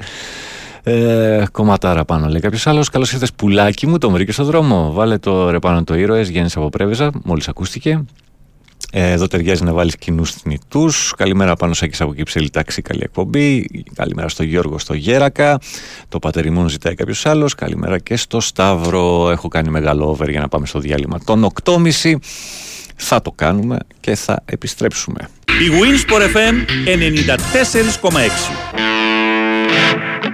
Ε, κομματάρα πάνω λέει κάποιος άλλος. Καλώς ήρθες πουλάκι μου, το βρήκες στο δρόμο. Βάλε το ρε πάνω το ήρωες, Γέννη από Πρέβεζα, μόλις ακούστηκε. Ε, εδώ ταιριάζει να βάλεις κοινούς θνητούς. Καλημέρα πάνω Σάκη από Κυψέλη Τάξη, καλή εκπομπή. Καλημέρα στο Γιώργο στο Γέρακα. Το πατεριμόν ζητάει κάποιος άλλος. Καλημέρα και στο Σταύρο. Έχω κάνει μεγάλο over για να πάμε στο διάλειμμα των 8.30. Θα το κάνουμε και θα επιστρέψουμε. Η Winsport FM 94,6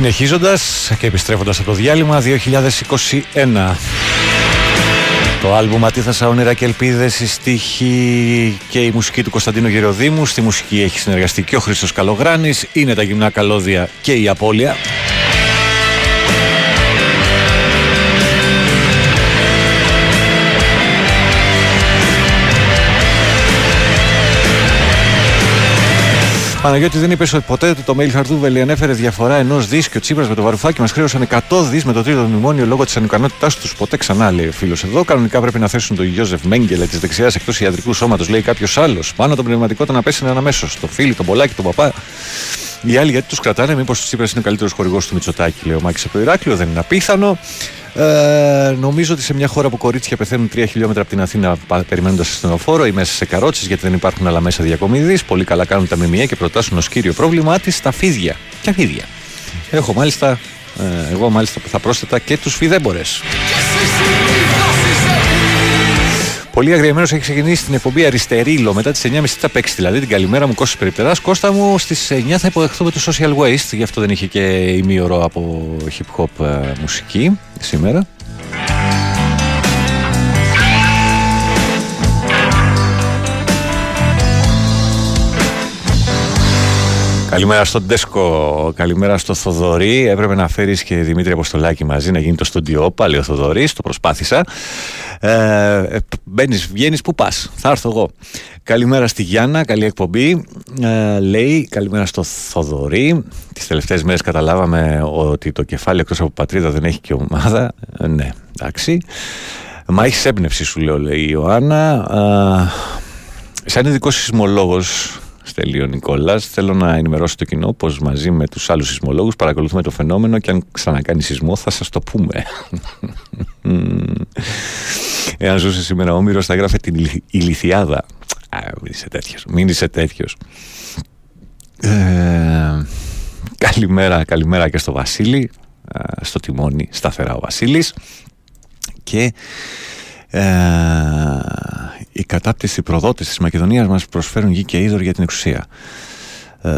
συνεχίζοντας και επιστρέφοντας από το διάλειμμα 2021 το άλμπουμ Ατίθασα όνειρα και ελπίδες, η στίχη και η μουσική του Κωνσταντίνου Γεροδήμου. Στη μουσική έχει συνεργαστεί και ο Χρήστος Καλογράνης, είναι τα γυμνά καλώδια και η απώλεια. Παναγιώτη δεν είπε ποτέ ότι το Μέιλ Χαρτούβελη ανέφερε διαφορά ενός δι και ο Τσίπρας με το βαρουφάκι μας χρέωσαν 100 δις με το τρίτο μνημόνιο λόγω της ανικανότητάς τους. Ποτέ ξανά, λέει ο φίλος εδώ. Κανονικά πρέπει να θέσουν τον Γιώζεφ Μέγκελε της δεξιάς εκτός ιατρικού σώματος, λέει κάποιος άλλος. Πάνω τον πνευματικό τον απέσυνε αμέσω. Το φίλο, τον Πολάκι, τον Παπά. Οι άλλοι γιατί τους κρατάνε, μήπως ο Τσίπρα είναι ο καλύτερος χορηγός του Μητσοτάκη, λέει ο Μάκης από το Ηράκλειο. Δεν είναι απίθανο. Ε, νομίζω ότι σε μια χώρα που κορίτσια πεθαίνουν 3 χιλιόμετρα από την Αθήνα περιμένοντας ασθενοφόρο ή μέσα σε καρότσες γιατί δεν υπάρχουν άλλα μέσα διακομιδής, πολύ καλά κάνουν τα ΜΜΕ και προτάσουν ως κύριο πρόβλημά της τα φίδια. Ποια φίδια; Έχω μάλιστα, ε, εγώ μάλιστα θα πρόσθετα και τους φιδέμπορες. Πολύ αγριεμένος έχει ξεκινήσει την εκπομπή Αριστερίλο μετά τις 9.30 θα παίξει. Δηλαδή την καλημέρα μου Κώστας Περιπτερά. Κώστα μου στις 9 θα υποδεχθούμε το Social Waste. Γι' αυτό δεν είχε και ημίωρο από hip hop ε, μουσική σήμερα. Καλημέρα στον Ντέσκο, καλημέρα στο Θοδωρή. Έπρεπε να φέρεις και Δημήτρη Αποστολάκη μαζί να γίνει το στοντιό. Πάλι ο Θοδωρής, το προσπάθησα. Ε, Μπαίνεις, βγαίνεις, πού πας; Θα έρθω εγώ. Καλημέρα στη Γιάννα, καλή εκπομπή. Ε, λέει, καλημέρα στο Θοδωρή. Τις τελευταίες μέρες καταλάβαμε ότι το κεφάλι εκτός από πατρίδα δεν έχει και ομάδα. Ε, ναι, εντάξει. Μα έχεις έμπνευση, σου λέω, λέει η Ιωάννα. Ε, σαν ειδικός σεισμολόγος, Στέλιο Νικόλας. Θέλω να ενημερώσω το κοινό πως μαζί με τους άλλους σεισμολόγους παρακολουθούμε το φαινόμενο και αν ξανακάνει σεισμό θα σας το πούμε. Εάν ζούσε σήμερα ο Όμηρος θα έγραφε την ηλικιάδα. μην είσαι τέτοιος. Μην είσαι τέτοιος. Ε, καλημέρα, καλημέρα και στο Βασίλη. στο τιμόνι σταθερά ο Βασίλης. Και ε, η κατάπτυση προδότες της Μακεδονίας μας προσφέρουν γη και είδωρ για την εξουσία. Ε,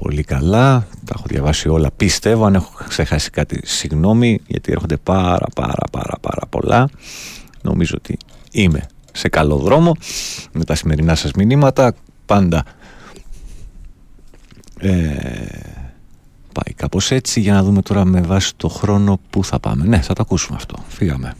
πολύ καλά, τα έχω διαβάσει όλα. Πιστεύω, αν έχω ξεχάσει κάτι, συγγνώμη, γιατί έρχονται πάρα πάρα πάρα πάρα πολλά. Νομίζω ότι είμαι σε καλό δρόμο με τα σημερινά σας μηνύματα. Πάντα ε, πάει κάπως έτσι για να δούμε τώρα με βάση το χρόνο που θα πάμε. Ναι, θα το ακούσουμε αυτό. Φύγαμε.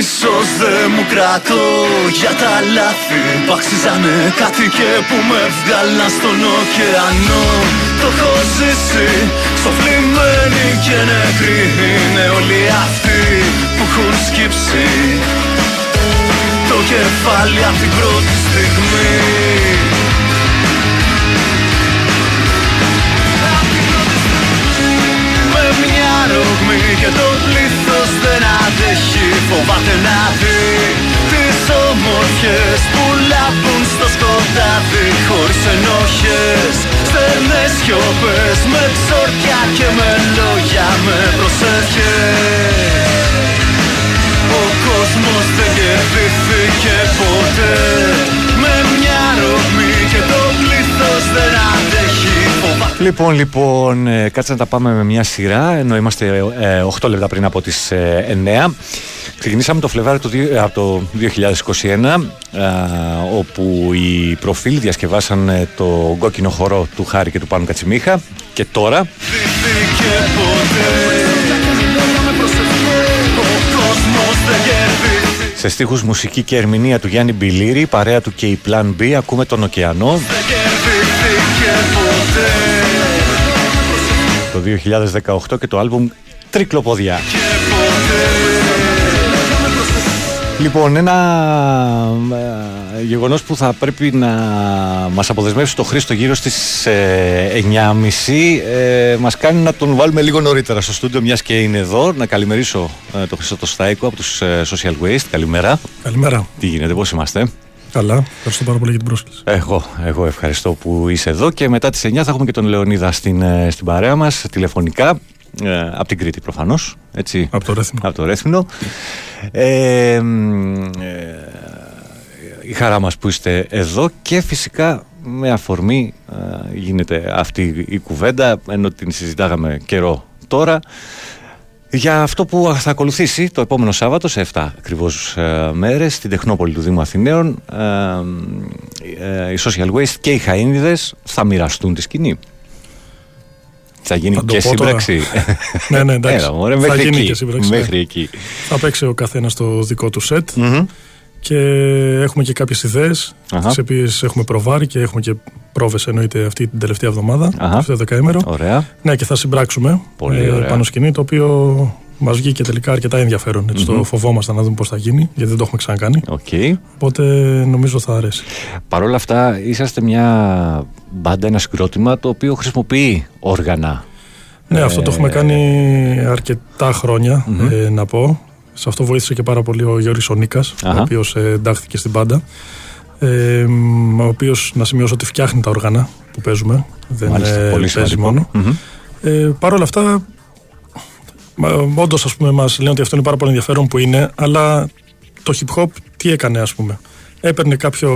Μίσος δεν μου κρατώ για τα λάθη. Που αξίζανε κάτι και που με βγάλαν στον ωκεανό. Το έχω ζήσει, σοφλημένοι και νεκροί είναι όλοι αυτοί που έχουν σκύψει Το κεφάλι από την πρώτη στιγμή ρογμή και το πλήθος δεν αντέχει Φοβάται να δει τις όμορφιες που λάμπουν στο σκοτάδι Χωρίς ενόχες, στέρνες σιωπές Με ψορκιά και με λόγια, με προσευχές. Ο κόσμος δεν κερδίθηκε ποτέ Λοιπόν, λοιπόν, ε, κάτσε να τα πάμε με μια σειρά, ενώ είμαστε ε, 8 λεπτά πριν από τις ε, 9. Ξεκινήσαμε το Φλεβάρι του, δι- από το 2021, ε, όπου οι προφίλ διασκευάσαν ε, το κόκκινο χορό του Χάρη και του Πάνου Κατσιμίχα. Και τώρα, κερδίθηκε ποτέ Ο κόσμος δεν κερδίθηκε σε στίχους μουσική και ερμηνεία του Γιάννη Μπιλίρη, παρέα του και η Plan B, ακούμε τον ωκεανό. Δεν κερδίθηκε ποτέ το 2018 και το άλμπουμ Τρικλοποδιά. Και ποτέ Λοιπόν, ένα ε, γεγονός που θα πρέπει να μας αποδεσμεύσει το Χρήστο γύρω στις ε, 9.30 ε, μας κάνει να τον βάλουμε λίγο νωρίτερα στο στούντιο μιας και είναι εδώ. Να καλημερίσω ε, τον Χρήστο το Στάικο από τους ε, Social Waste. Καλημέρα. Καλημέρα. Τι γίνεται, πώς είμαστε; Καλά. Ευχαριστώ πάρα πολύ για την πρόσκληση. Εγώ, εγώ ευχαριστώ που είσαι εδώ και μετά τις 9 θα έχουμε και τον Λεωνίδα στην, ε, στην παρέα μας τηλεφωνικά ε, από την Κρήτη προφανώς έτσι, Από το Ρέθινο. από το Ρέθινο ε, μ, ε, η χαρά μας που είστε εδώ και φυσικά με αφορμή ε, γίνεται αυτή η κουβέντα ενώ την συζητάγαμε καιρό τώρα για αυτό που θα ακολουθήσει το επόμενο Σάββατο σε 7 ακριβώς ε, μέρες στην Τεχνόπολη του Δήμου Αθηναίων ε, ε, οι Social Waste και οι Χαΐνιδες θα μοιραστούν τη σκηνή. Θα γίνει Θα το και πω τώρα. σύμπραξη. Ναι, ναι, εντάξει. Έλα, μωρέ, Θα μέχρι γίνει εκεί. και σύμπραξη, Μέχρι ναι. εκεί. Θα παίξει ο καθένας το δικό του σετ Μμμ. Και έχουμε και κάποιες ιδέες, Αχα. τις οποίες έχουμε προβάρει και έχουμε και πρόβες εννοείται αυτή την τελευταία εβδομάδα, Αχα. αυτό το δεκαήμερο. Ωραία. Ναι, και θα συμπράξουμε Πολύ ε, ωραία. πάνω σκηνή, το οποίο μας βγήκε τελικά αρκετά ενδιαφέρον. Έτσι, Το φοβόμασταν να δούμε πώς θα γίνει, γιατί δεν το έχουμε ξανακάνει. Okay. Οπότε νομίζω θα αρέσει. Παρ' όλα αυτά, είσαστε μια μπάντα, ένα συγκρότημα το οποίο χρησιμοποιεί όργανα. Ναι, αυτό το έχουμε κάνει αρκετά χρόνια, ε, να πω. Σε αυτό βοήθησε και πάρα πολύ ο Γιώργης Ονίκας, ο Αχα. οποίος ε, εντάχθηκε στην μπάντα. Ε, μ, ο οποίος, να σημειώσω ότι φτιάχνει τα όργανα που παίζουμε. Δεν Μάλιστα, ε, πολύ παίζει σημαντικό. μόνο. Μμμ. Ε, Παρ' όλα αυτά, όντως ας πούμε μας λένε ότι αυτό είναι πάρα πολύ ενδιαφέρον που είναι, αλλά το hip hop τι έκανε ας πούμε; Έπαιρνε κάποιο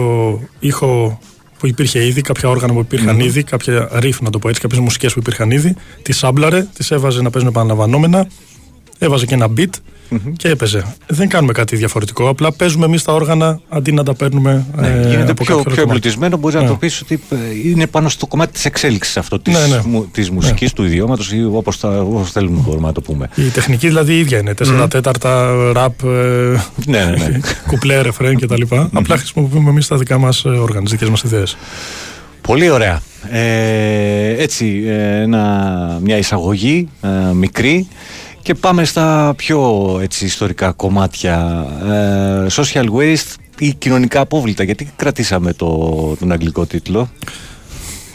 ήχο που υπήρχε ήδη, κάποια όργανα που υπήρχαν ήδη, κάποια riff να το πω έτσι, κάποιες μουσικές που υπήρχαν ήδη, τις σάμπλαρε, τις έβαζε να παίζουν επαναλαμβανόμενα, έβαζε και ένα beat και έπαιζε. Δεν κάνουμε κάτι διαφορετικό, απλά παίζουμε εμείς τα όργανα αντί να τα παίρνουμε Ναι, ε, γίνεται από πιο, κάποιο πιο κομμάτι. εμπλουτισμένο. Μπορείς να Ναι. το πεις ότι ε, είναι πάνω στο κομμάτι της εξέλιξης αυτό της Ναι, ναι. της μουσικής, του ιδιώματος ή όπως θέλουμε μπορούμε να το πούμε. Η τεχνική δηλαδή η ίδια είναι. Τέσσερα τέταρτα, ραπ, ε, Ναι, ναι, ναι. κουπλέ, ρεφρέν κτλ. Απλά χρησιμοποιούμε εμείς τα δικά μας όργανα, τις δικές μας ιδέες. Πολύ ωραία. Ε, έτσι, ε, ένα, μια εισαγωγή ε, μικρή και πάμε στα πιο έτσι, ιστορικά κομμάτια. Ε, social waste ή κοινωνικά απόβλητα. Γιατί κρατήσαμε το, τον αγγλικό τίτλο;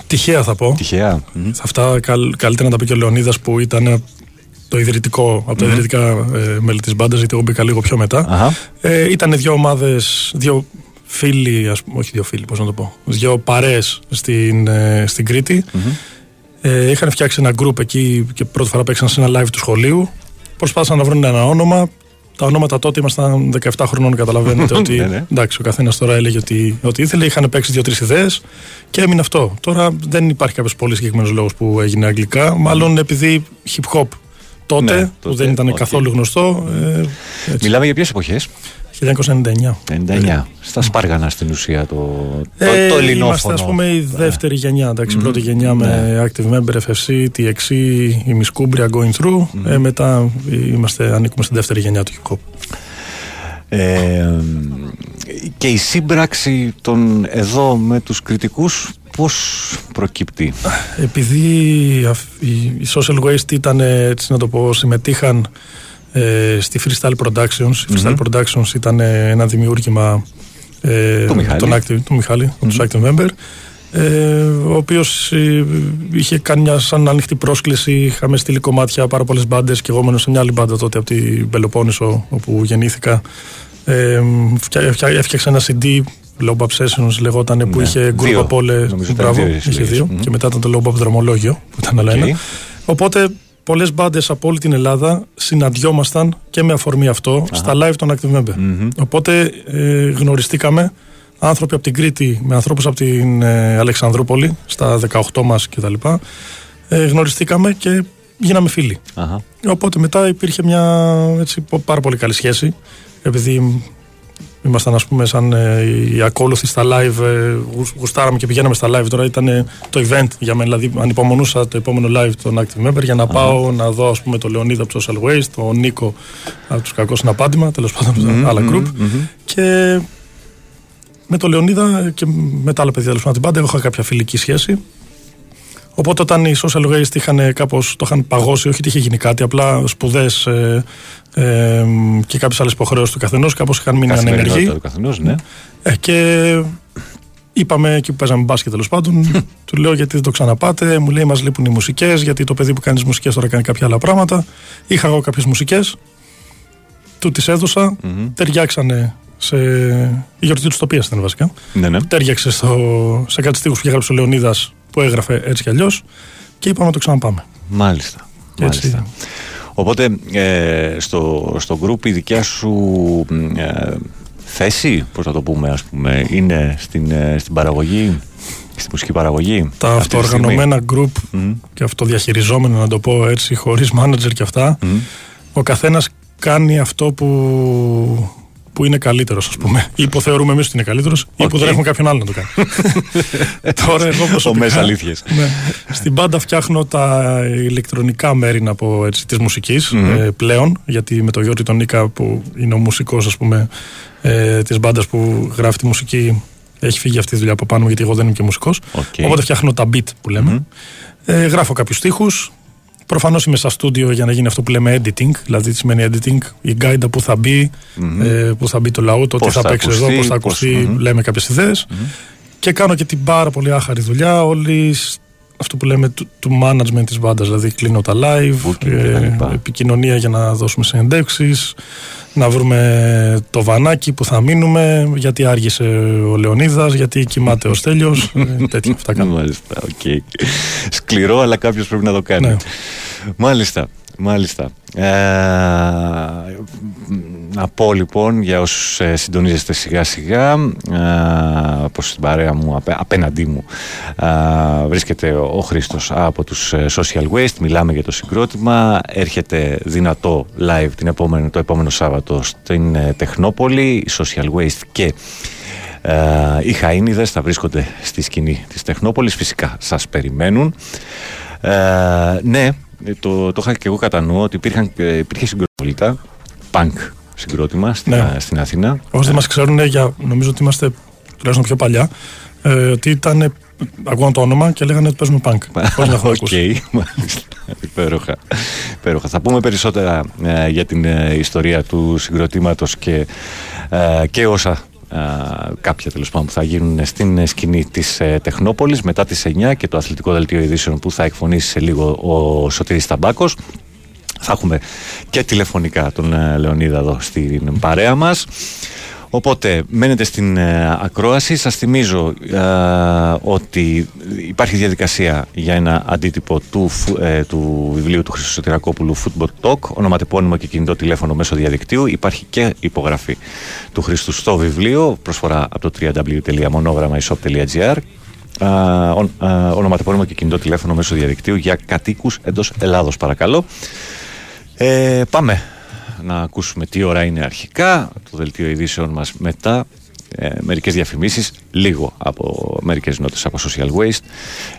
Τυχαία θα πω. Τυχαία. Μμμ. Σε αυτά καλ- καλύτερα να τα πει και ο Λεωνίδας που ήταν το ιδρυτικό, από τα ιδρυτικά ε, μέλη της μπάντας, γιατί εγώ μπήκα λίγο πιο μετά. Αχα. Ε, ήταν δύο ομάδες, δύο φίλοι, ας πούμε, όχι δύο φίλοι, πώς να το πω. Δύο παρέ στην, ε, στην κρητη Ε, είχαν φτιάξει ένα group εκεί και πρώτη φορά παίξαν σε ένα live του σχολείου. Προσπάθησαν να βρουν ένα όνομα. Τα ονόματα τότε ήμασταν 17 χρονών, καταλαβαίνετε ότι. Ναι, ναι. Εντάξει, ο καθένας τώρα έλεγε ότι, ότι ήθελε. Είχαν παίξει δύο-τρεις ιδέες και έμεινε αυτό. Τώρα δεν υπάρχει κάποιος πολύ συγκεκριμένος λόγος που έγινε αγγλικά. Μάλλον επειδή hip hop τότε, Ναι, που τότε, δεν ήταν οκ. καθόλου γνωστό. Ε, έτσι. Μιλάμε για ποιες εποχές; 1999. 99. Στα σπάργανα στην ουσία το, το, Ε, το Είμαστε ελληνόφωνο. ας πούμε η δεύτερη γενιά, εντάξει, η πρώτη γενιά με Active Member, FFC, TXC, Ημισκούμπρια, Going Through. Ε, μετά είμαστε, ανήκουμε στη δεύτερη γενιά του hip hop. Ε, και η σύμπραξη των εδώ με τους Κρητικούς πώς προκύπτει; Επειδή αφ- οι οι Social Waste ήταν, ε, έτσι να το πω, συμμετείχαν ε, στη Freestyle Productions. Η Freestyle Productions ήταν ε, ένα δημιούργημα ε, Του Μιχάλη. των Active, του Μιχάλη, του Active Member. Ε, ο οποίος είχε κάνει μια σαν ανοιχτή πρόσκληση. Είχαμε στείλει κομμάτια πάρα πολλές μπάντες και εγώ μένω σε μια άλλη μπάντα τότε από την Πελοπόννησο όπου γεννήθηκα. Ε, φτιά- φτιά- έφτιαξα ένα CD, Low Bap Sessions λεγόταν, που Ναι. είχε group Δύο. από όλες. Νομίζω ήταν Μπράβο, δύο οι είχε συλλογές. δύο. Μμμ. Και μετά ήταν το Low Bap Δρομολόγιο που ήταν άλλο Οκ. ένα. Οπότε πολλές μπάντες από όλη την Ελλάδα συναντιόμασταν και με αφορμή αυτό στα live των Active Member. Οπότε ε, γνωριστήκαμε άνθρωποι από την Κρήτη με ανθρώπους από την ε, Αλεξανδρούπολη στα 18 μας κτλ. Ε, γνωριστήκαμε και γίναμε φίλοι. Αχα. Οπότε μετά υπήρχε μια έτσι, πο- πάρα πολύ καλή σχέση επειδή ήμασταν ας πούμε σαν ε, οι ακόλουθοι στα live ε, γουσ- γουστάραμε και πηγαίναμε στα live. Τώρα ήταν ε, το event για μένα δηλαδή ανυπομονούσα το επόμενο live των Active Member για να πάω να δω ας πούμε το Λεωνίδα από το Social Waste τον Νίκο από τους Κακός Συναπάντημα τέλος πάντων από τα άλλα group. και με το Λεωνίδα και με τα άλλα παιδιά τέλος πάντων την πάντα έχω κάποια φιλική σχέση Οπότε όταν οι social waste είχαν κάπως, το είχαν παγώσει, όχι ότι είχε γίνει κάτι, απλά σπουδές ε, ε, και κάποιες άλλες υποχρεώσεις του καθενός, κάπως είχαν μείνει Καθημερινότητα ανενεργοί. του καθενός, ναι. Ε, και είπαμε εκεί που παίζαμε μπάσκετ τέλος πάντων, του λέω γιατί δεν το ξαναπάτε. Μου λέει μας λείπουν οι μουσικές, γιατί το παιδί που κάνεις μουσικές τώρα κάνει κάποια άλλα πράγματα. Είχα εγώ κάποιες μουσικές, του τις έδωσα, ταιριάξανε σε. Η γιορτή του τοπία ήταν βασικά. ναι, ναι. Τέριαξε στο, σε κάτι στίχους που είχε γράψει ο Λεωνίδας που έγραφε έτσι κι αλλιώς και είπαμε να το ξαναπάμε. Μάλιστα. Και έτσι. Μάλιστα. Οπότε ε, στο, στο group η δικιά σου μ, ε, θέση, πώς να το πούμε ας πούμε, είναι στην, ε, στην παραγωγή, στη μουσική παραγωγή. Τα αυτή τη στιγμή; αυτοοργανωμένα group Μμμ. και αυτοδιαχειριζόμενα, να το πω έτσι, χωρίς manager και αυτά, Μμμ. ο καθένας κάνει αυτό που, που είναι καλύτερος, ας πούμε. Ή που θεωρούμε εμείς ότι είναι καλύτερος, ή Οκ. που δεν έχουμε κάποιον άλλο να το κάνει. Τώρα εγώ προσωπικά. μέσα αλήθειες. ναι, στην μπάντα φτιάχνω τα ηλεκτρονικά μέρη να πω έτσι, της μουσικής ε, πλέον, γιατί με τον Γιώργη τον Νίκα που είναι ο μουσικός ας πούμε ε, της μπάντας που γράφει τη μουσική έχει φύγει αυτή η δουλειά από πάνω μου γιατί εγώ δεν είμαι και μουσικός Οκ. οπότε φτιάχνω τα beat που λέμε ε, γράφω κάποιους στίχους Προφανώς είμαι στα στούντιο για να γίνει αυτό που λέμε editing, δηλαδή τι σημαίνει editing, η γκάιντα που θα μπει, ε, που θα μπει το λαούτο, τι Πώς θα θα παίξει εδώ, ακουστεί, πώς θα πώς- ακουστεί, μμμ. λέμε κάποιες ιδέες. Και κάνω και την πάρα πολύ άχαρη δουλειά όλη σ- αυτό που λέμε του, του management της μπάντας, δηλαδή κλείνω τα live, Booking και τα λοιπά. επικοινωνία για να δώσουμε συνεντεύξεις, να βρούμε το βανάκι που θα μείνουμε, γιατί άργησε ο Λεωνίδας, γιατί κοιμάται ο Στέλιος, ε, τέτοια αυτά κάνω. Μάλιστα, οκ. Σκληρό, αλλά κάποιος πρέπει να το κάνει. Ναι. Μάλιστα. Μάλιστα. Ε, να πω λοιπόν για όσους ε, συντονίζεστε σιγά σιγά ε, πως στην παρέα μου απέ- απέναντί μου ε, βρίσκεται ο, ο Χρήστος από τους ε, Social Waste. Μιλάμε για το συγκρότημα. Έρχεται δυνατό live την επόμενη, το επόμενο Σάββατο στην ε, Τεχνόπολη. Η Social Waste και ε, οι Χαΐνιδες θα βρίσκονται στη σκηνή της Τεχνόπολης. Φυσικά σας περιμένουν. Ε, ναι το, το είχα και εγώ κατά νου ότι υπήρχαν, ε, υπήρχε συγκροτηπολίτα punk συγκρότημα στην, Ναι. Α- στην Αθήνα Όσοι δεν μας ξέρουν, για, νομίζω ότι είμαστε τουλάχιστον πιο παλιά, ε, ότι ήταν, ακούγαν το όνομα και λέγανε ότι παίζουμε punk. Πώς να έχουμε Οκ, ακούσει. μάλιστα. Υπέροχα. Υπέροχα. Θα πούμε περισσότερα ε, για την ε, ιστορία του συγκροτήματος και, ε, και όσα ε, κάποια τέλος πάντων που θα γίνουν στην ε, σκηνή της ε, Τεχνόπολης μετά τις 9 και το αθλητικό δελτίο ειδήσεων που θα εκφωνήσει σε λίγο ο Σωτήρης Ταμπάκος. Θα έχουμε και τηλεφωνικά τον ε, Λεωνίδα εδώ στην παρέα μας. Οπότε μένετε στην ε, ακρόαση. Σας θυμίζω ε, ότι υπάρχει διαδικασία για ένα αντίτυπο του, φου- ε, του βιβλίου του Χρήστο Σωτηρακόπουλου Football Talk, ονοματεπώνυμο και κινητό τηλέφωνο μέσω διαδικτύου. Υπάρχει και υπογραφή του Χρήστου στο βιβλίο, προσφορά από το www.monogrammaishop.gr Α, ο- α, ονοματεπώνυμο και κινητό τηλέφωνο μέσω διαδικτύου για κατοίκους εντός Ελλάδος παρακαλώ. Ε, πάμε να ακούσουμε τι ώρα είναι αρχικά, το δελτίο ειδήσεων μας μετά, ε, μερικές διαφημίσεις, λίγο από μερικές νότες από Social Waste,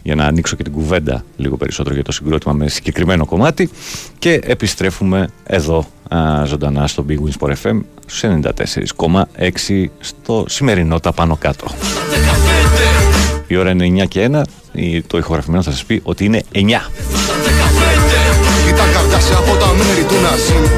για να ανοίξω και την κουβέντα λίγο περισσότερο για το συγκρότημα με συγκεκριμένο κομμάτι και επιστρέφουμε εδώ α, ζωντανά στο Big Wins Sport FM στους 94,6 στο σημερινό τα πάνω κάτω. Η ώρα είναι 9 και 1, η- το ηχογραφημένο θα σας πει ότι είναι 9. Ήταν καρτάσια από τα μέρη του Ναζί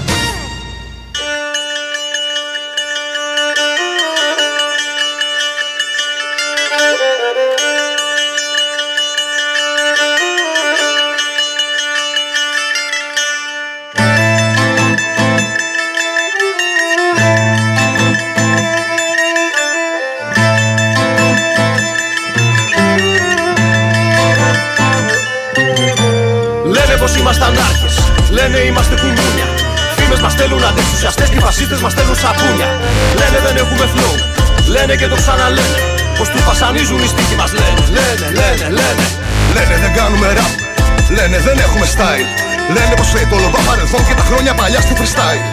Style Λένε πως λέει το λομπά παρελθόν και τα χρόνια παλιά στο freestyle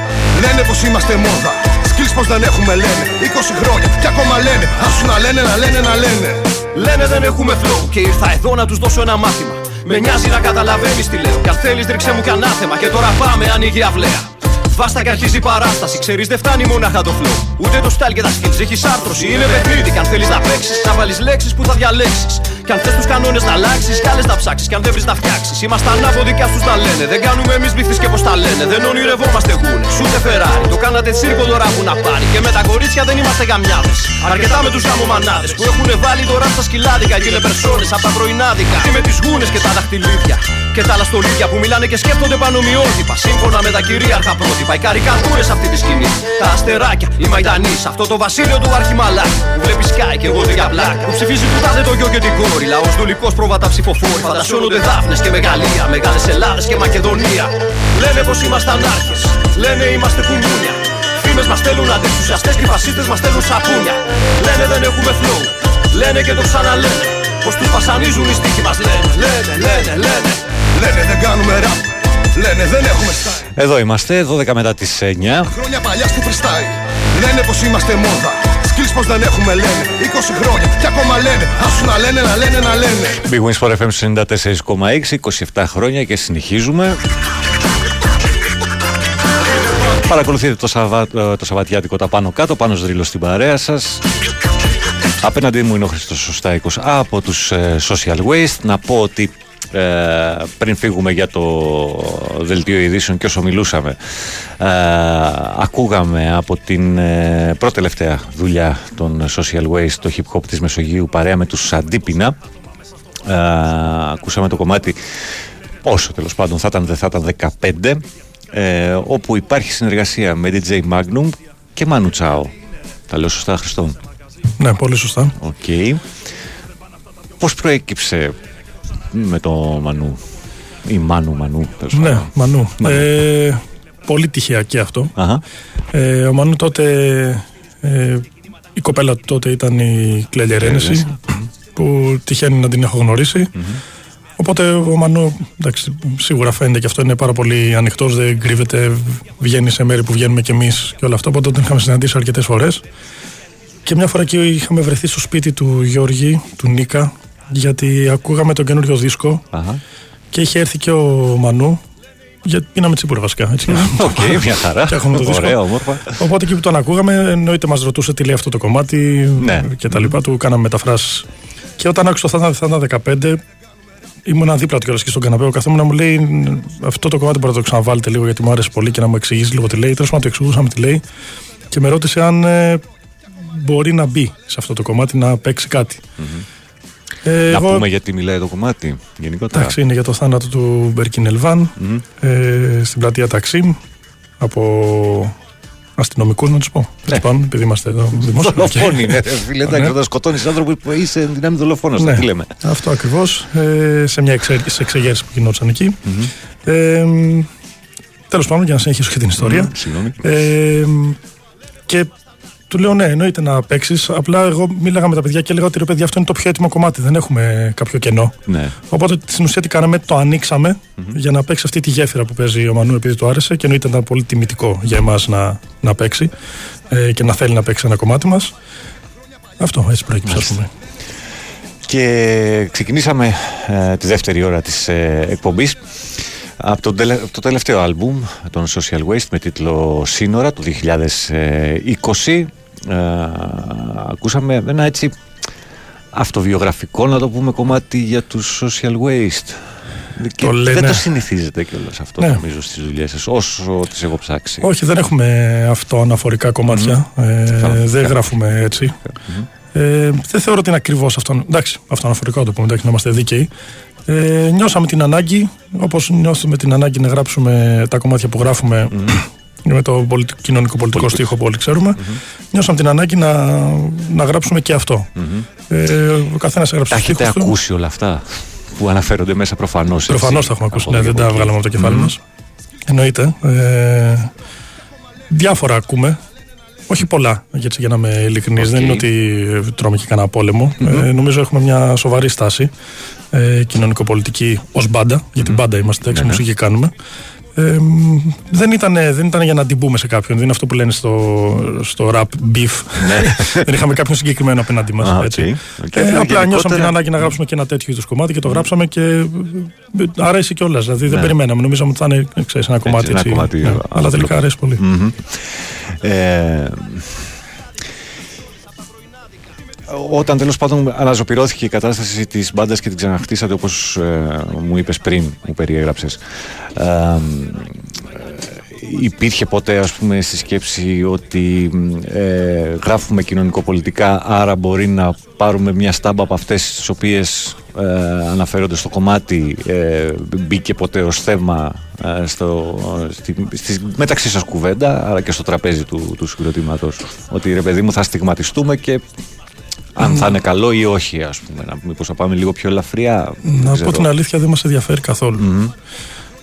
Λένε πως είμαστε μόδα Σκύλς πως δεν έχουμε λένε 20 χρόνια και ακόμα λένε Άσου να λένε να λένε να λένε Λένε δεν έχουμε flow και ήρθα εδώ να τους δώσω ένα μάθημα Με νοιάζει να καταλαβαίνεις τι λέω Κι αν θέλεις ρίξε μου κι ανάθεμα Και τώρα πάμε ανοίγει αυλαία Βάστα και αρχίζει η παράσταση. Ξέρεις, δεν φτάνει μονάχα το flow. Ούτε το style και τα skills. Έχεις άρθρωση, είναι παιχνίδι. Κι αν θέλεις να παίξεις, να βάλεις λέξεις που θα διαλέξεις. Κι αν θες τους κανόνες να αλλάξεις, κι άλλες να ψάξεις. Κι αν δεν βρεις να φτιάξεις. Είμαστε ανάποδοι κι αυτούς να λένε. Δεν κάνουμε εμείς μπιχτή και πώς τα λένε. Δεν ονειρευόμαστε γούνες. Ούτε Ferrari. Το κάνατε τσίρκο τώρα που να πάρει. Και με τα κορίτσια δεν είμαστε γαμιάδες. Αρκετά με τους γαμομανάδε που έχουν βάλει τώρα στα σκυλάδικα. Και είναι περσόνες από τα πρωινάδικα. Τι με τις γούνες και τα δαχτυλίδια. Και τα άλλα στολίδια που μιλάνε και σκέφτονται πανομοιότυπα. Σύμφωνα με τα κυρίαρχα πρότυπα. Οι καρικατούρες αυτή τη σκηνή. Τα αστεράκια, η μαϊντανή. Αυτό το βασίλειο του αρχιμαλάκη. Που βλέπεις σκάι και εγώ για πλάκα. Που ψηφίζει που τάδε το γιο και την κόρη. Λαός δουλικός πρόβατα ψηφοφόρη. Φαντασιώνονται δάφνες και μεγαλεία. Μεγάλες Ελλάδα και Μακεδονία. Λένε πως ήμασταν άρχε. Λένε είμαστε κουμούνια. Φήμες μας στέλνουν αντεξουσιαστέ και οι φασίστες μας στέλνουν σαπούνια. Λένε δεν έχουμε flow. Λένε και το ξαναλένε. Πως του βασανίζουν οι στίχοι μας λένε. Λένε, λένε, λένε. Λένε δεν κάνουμε rap Λένε δεν έχουμε style Εδώ είμαστε, 12 μετά τις 9. Χρόνια παλιά στο freestyle Λένε πως είμαστε μόδα. Σκύλς πως δεν έχουμε λένε. 20 χρόνια. Και ακόμα λένε. Άσου να λένε να λένε να λένε. Big Wins for FM 94,6 27 χρόνια και συνεχίζουμε. Παρακολουθείτε το, Σαββα... ε, το Σαββατιάτικο τα πάνω κάτω, πάνω σδρύλο στην παρέα σας. Απέναντί μου είναι ο Χριστός Σωστάικος από τους ε, Social Waste. Να πω ότι ε, πριν φύγουμε για το δελτίο ειδήσεων και όσο μιλούσαμε ε, ακούγαμε από την ε, πρώτη τελευταία δουλειά των Social Waste το hip hop της Μεσογείου παρέα με τους Αντίπινα ε, ακούσαμε το κομμάτι όσο τέλος πάντων θα ήταν δεν θα ήταν 15 ε, όπου υπάρχει συνεργασία με DJ Magnum και Manu Chao τα λέω σωστά Χρήστο Ναι, πολύ σωστά. Οκ. Πώς προέκυψε με το Μανού ή Μάνου Μανού τέλος Ναι, πάντων. Μανού. Μανού. Ε, πολύ τυχαία και αυτό. Αχα. Ε, ο Μανού τότε, ε, η κοπέλα του τότε ήταν η Κλέλια Ρένεση, που τυχαίνει να την έχω γνωρίσει. Οπότε ο Μανού, εντάξει, σίγουρα φαίνεται και αυτό είναι πάρα πολύ ανοιχτός, δεν κρύβεται, βγαίνει σε μέρη που βγαίνουμε κι εμείς και όλα αυτά. Οπότε τον είχαμε συναντήσει αρκετές φορές. Και μια φορά και είχαμε βρεθεί στο σπίτι του Γιώργη, του Νίκα, γιατί ακούγαμε τον καινούριο δίσκο Αχα. και είχε έρθει και ο Μανού. Γιατί πίναμε τσίπουρα βασικά. Έτσι. Οκ, μια χαρά. Και έχουμε το δίσκο. Ωραία, όμορφα. Οπότε εκεί που τον ακούγαμε, εννοείται μας ρωτούσε τι λέει αυτό το κομμάτι Ναι. και τα λοιπά. Του κάναμε μεταφράσεις. Και όταν άκουσα θα ήταν- θα ήταν 15, ήμουν δίπλα του κιόλας και στον καναπέ. Ο καθόμουν να μου λέει αυτό το κομμάτι μπορεί να το ξαναβάλετε λίγο γιατί μου άρεσε πολύ και να μου εξηγήσει λίγο τι λέει. Τέλος πάντων, το εξηγούσαμε τι λέει και με ρώτησε αν ε, μπορεί να μπει σε αυτό το κομμάτι να παίξει κάτι. Ε, Να εγώ- πούμε γιατί μιλάει το κομμάτι γενικότερα. Εντάξει, είναι για το θάνατο του Μπέρκιν Ελβάν ε, στην πλατεία Ταξίμ από αστυνομικούς, να τους πω. Τέλος πάντων, επειδή είμαστε εδώ δημόσιοι. Ναι. Δολοφόνοι είναι, ρε φίλε. Εντάξει, Ναι. όταν σκοτώνεις άνθρωπο που είσαι εν δυνάμει δολοφόνος. Ναι, Τι λέμε. αυτό ακριβώς. Ε, σε μια εξε, σε εξεγέρση που γινόταν εκεί. Ε, Τέλος πάντων, για να συνεχίσω και την ιστορία. Μμμ, Συγγνώμη. Ε, και του λέω ναι, εννοείται να παίξεις. Απλά εγώ μίλαγα με τα παιδιά και έλεγα ότι ρε παιδιά, αυτό είναι το πιο έτοιμο κομμάτι. Δεν έχουμε κάποιο κενό. Ναι. Οπότε στην ουσία τι κάναμε, το ανοίξαμε για να παίξει αυτή τη γέφυρα που παίζει ο Μανού επειδή του άρεσε και εννοείται ήταν πολύ τιμητικό για εμάς να, να παίξει ε, και να θέλει να παίξει ένα κομμάτι μας. Αυτό έτσι προέκυψε, ας πούμε. Και ξεκινήσαμε ε, τη δεύτερη ώρα της ε, εκπομπής από το, τελε- από το τελευταίο άλμπουμ των Social Waste με τίτλο Σύνορα του 2020 ε, ακούσαμε ένα έτσι αυτοβιογραφικό να το πούμε κομμάτι για τους Social Waste και Το λένε. δεν το συνηθίζετε κιόλας αυτό Ναι. νομίζω στις δουλειές σας όσο τις έχω ψάξει Όχι, δεν έχουμε αυτό αναφορικά κομμάτια. Ε, δεν γράφουμε έτσι. Ε, δεν θεωρώ ότι είναι ακριβώς αυτό. Εντάξει, αυτό αναφορικά το πούμε, εντάξει, να είμαστε δίκαιοι. Ε, νιώσαμε την ανάγκη, όπως νιώθουμε την ανάγκη να γράψουμε τα κομμάτια που γράφουμε με το πολιτι- κοινωνικό πολιτικό στίχο που όλοι ξέρουμε. Νιώσαμε την ανάγκη να, να γράψουμε και αυτό. Ε, ο καθένας έγραψε Τα τους έχετε στίχους του. ακούσει όλα αυτά που αναφέρονται μέσα προφανώς έτσι, Προφανώς τα έχουμε ακούσει. από Ναι, εδώ δεν και τα από εκεί. βγάλαμε από το κεφάλι Μμμ. μας. Εννοείται. Ε, διάφορα ακούμε. Όχι πολλά, έτσι, για να είμαι ειλικρινής. Δεν είναι ότι ε, τρώμε και κανένα πόλεμο. Ε, νομίζω έχουμε μια σοβαρή στάση ε, κοινωνικοπολιτική ως μπάντα. Γιατί μπάντα είμαστε, εντάξει, Ναι, ναι. μουσική κάνουμε. Ε, μ, δεν, ήταν, δεν ήταν για να την πούμε σε κάποιον. Δεν είναι αυτό που λένε στο, στο rap beef. δεν είχαμε κάποιον συγκεκριμένο απέναντί μας. Α, οκ. έτσι. Οκ. Ε, απλά Γενικότερα- νιώσαμε την ανάγκη να γράψουμε και ένα τέτοιο είδους κομμάτι και το γράψαμε και ε, αρέσει κιόλας. Δηλαδή δεν Ναι. περιμέναμε. Νομίζαμε ότι θα είναι ξέρεις, ένα κομμάτι ένα έτσι. κομμάτι ναι. Αλλά απλό. τελικά αρέσει πολύ. Μμμ. Ε, όταν τέλος πάντων αναζωπυρώθηκε η κατάσταση της μπάντας και την ξαναχτίσατε όπως μου είπες πριν, μου περιέγραψες. Ε, υπήρχε ποτέ ας πούμε στη σκέψη ότι ε, γράφουμε κοινωνικοπολιτικά άρα μπορεί να πάρουμε μια στάμπα από αυτές τις οποίες ε, αναφέρονται στο κομμάτι ε, μπήκε ποτέ ως θέμα ε, στο, στη, στη μεταξύ σας κουβέντα αλλά και στο τραπέζι του, του συγκροτήματος ότι ρε παιδί μου θα στιγματιστούμε και αν θα είναι καλό ή όχι ας πούμε να, μήπως θα πάμε λίγο πιο ελαφριά δεν Να ξέρω. πω την αλήθεια, δεν μας ενδιαφέρει καθόλου.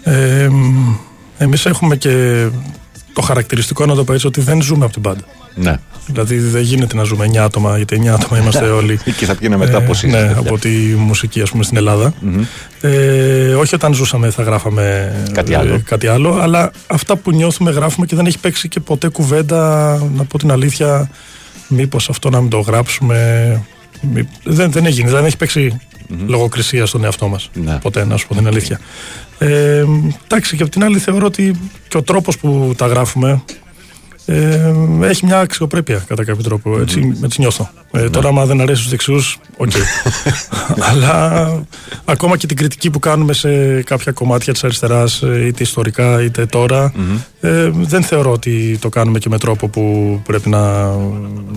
Ε, μ, εμείς έχουμε και το χαρακτηριστικό να το πω έτσι ότι δεν ζούμε από την πάντα. ναι. Δηλαδή δεν γίνεται να ζούμε 9 άτομα, γιατί 9 άτομα είμαστε όλοι. και θα πήγαινε μετά πώς είστε, Ναι, παιδιά. από τη μουσική ας πούμε στην ελλαδα Ε, όχι όταν ζούσαμε θα γράφαμε Κάτι ε, άλλο. κάτι άλλο, αλλά αυτά που νιώθουμε γράφουμε και δεν έχει παίξει και ποτέ κουβέντα, να πω την αλήθεια, μήπως αυτό να μην το γράψουμε; Μη- Δεν, δεν έγινε, δεν έχει παίξει λογοκρισία στον εαυτό μας. Ναι. Ποτέ, να σου πω την αλήθεια. Ε, εντάξει, και απ' την άλλη θεωρώ ότι και ο τρόπος που τα γράφουμε ε, έχει μια αξιοπρέπεια κατά κάποιο τρόπο. Έτσι, έτσι νιώθω. Ε, τώρα, άμα δεν αρέσει στους δεξιούς, οκ. Αλλά ακόμα και την κριτική που κάνουμε σε κάποια κομμάτια της αριστεράς, είτε ιστορικά είτε τώρα, ε, δεν θεωρώ ότι το κάνουμε και με τρόπο που πρέπει να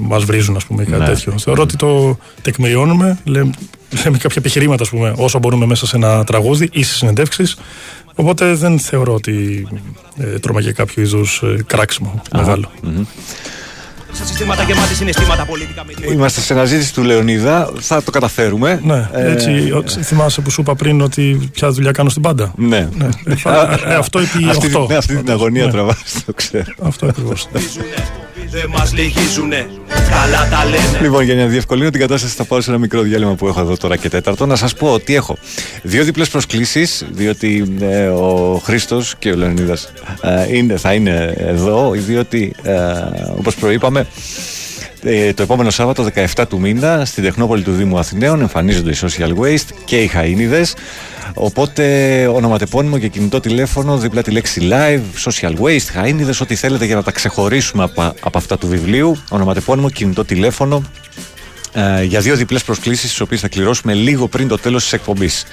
μας βρίζουν, ας πούμε, ή κάτι Ναι. τέτοιο. Θεωρώ ότι το τεκμηριώνουμε, λέμε, λέμε κάποια επιχειρήματα, ας πούμε, όσο μπορούμε μέσα σε ένα τραγούδι ή σε συνεντεύξεις. Οπότε δεν θεωρώ ότι ε, τρώμε για κάποιο είδους κράξιμο μεγάλο. Σαν συστήματα γεμάτη συναισθήματα πολιτικά με Είμαστε σε αναζήτηση του Λεωνίδα. Θα το καταφέρουμε. Ναι, Ε, έτσι, ο- θυμάσαι που σου είπα πριν ότι ποια δουλειά κάνω στην πάντα. Ναι. Ε, φα- ε, αυτό επί αυτή, 8. ναι, αυτή την αγωνία Ναι. τραβάς, το ξέρω. Αυτό ακριβώς. Δεν μας λυγίζουνε, καλά τα λένε Λοιπόν, για να διευκολύνω την κατάσταση, θα πάω σε ένα μικρό διάλειμμα που έχω εδώ τώρα και τέταρτο. Να σας πω ότι έχω δύο διπλές προσκλήσεις, διότι ε, ο Χρήστος και ο Λεωνίδας είναι, θα είναι εδώ, διότι ε, όπως προείπαμε. Ε, το επόμενο Σάββατο 17 του μήνα στην Τεχνόπολη του Δήμου Αθηναίων εμφανίζονται οι Social Waste και οι Χαΐνιδες οπότε ονοματεπώνυμο και κινητό τηλέφωνο δίπλα τη λέξη live, social waste, Χαΐνιδες ό,τι θέλετε για να τα ξεχωρίσουμε από, από αυτά του βιβλίου ονοματεπώνυμο, κινητό τηλέφωνο ε, για δύο διπλές προσκλήσεις τις οποίες θα κληρώσουμε λίγο πριν το τέλος της εκπομπής.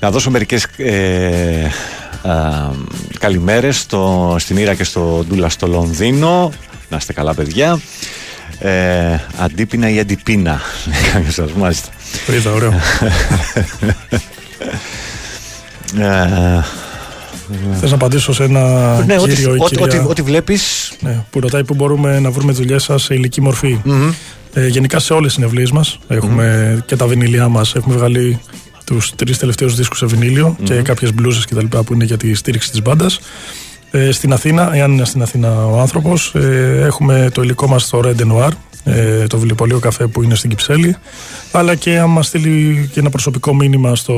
Να δώσω μερικές ε, α, καλημέρες στο, στην Ήρα και στο Ντούλα στο Λονδίνο. Να είστε καλά παιδιά. Ε, αντίπινα ή αντιπίνα. λέει κάποιος σας, μάλιστα. Το είδα, ωραίο. Ε, Θες να απαντήσω σε ένα ναι, ό,τι, κύριο ή ό,τι, κυρία, ό,τι, ό,τι βλέπεις ναι, που ρωτάει πού μπορούμε να βρούμε δουλειές σας σε ηλική μορφή. Ε, γενικά σε όλες τις συνευλίες μας έχουμε και τα βινίλια μας. Έχουμε βγάλει τους τρεις τελευταίους δίσκους σε βινίλιο και κάποιες μπλούζες κτλ. που είναι για τη στήριξη της μπάντας. Ε, στην Αθήνα, εάν είναι στην Αθήνα ο άνθρωπος, ε, έχουμε το υλικό μας στο Red Noir, ε, το βιβλιοπωλείο καφέ που είναι στην Κυψέλη. Αλλά και αν μας στείλει και ένα προσωπικό μήνυμα στο,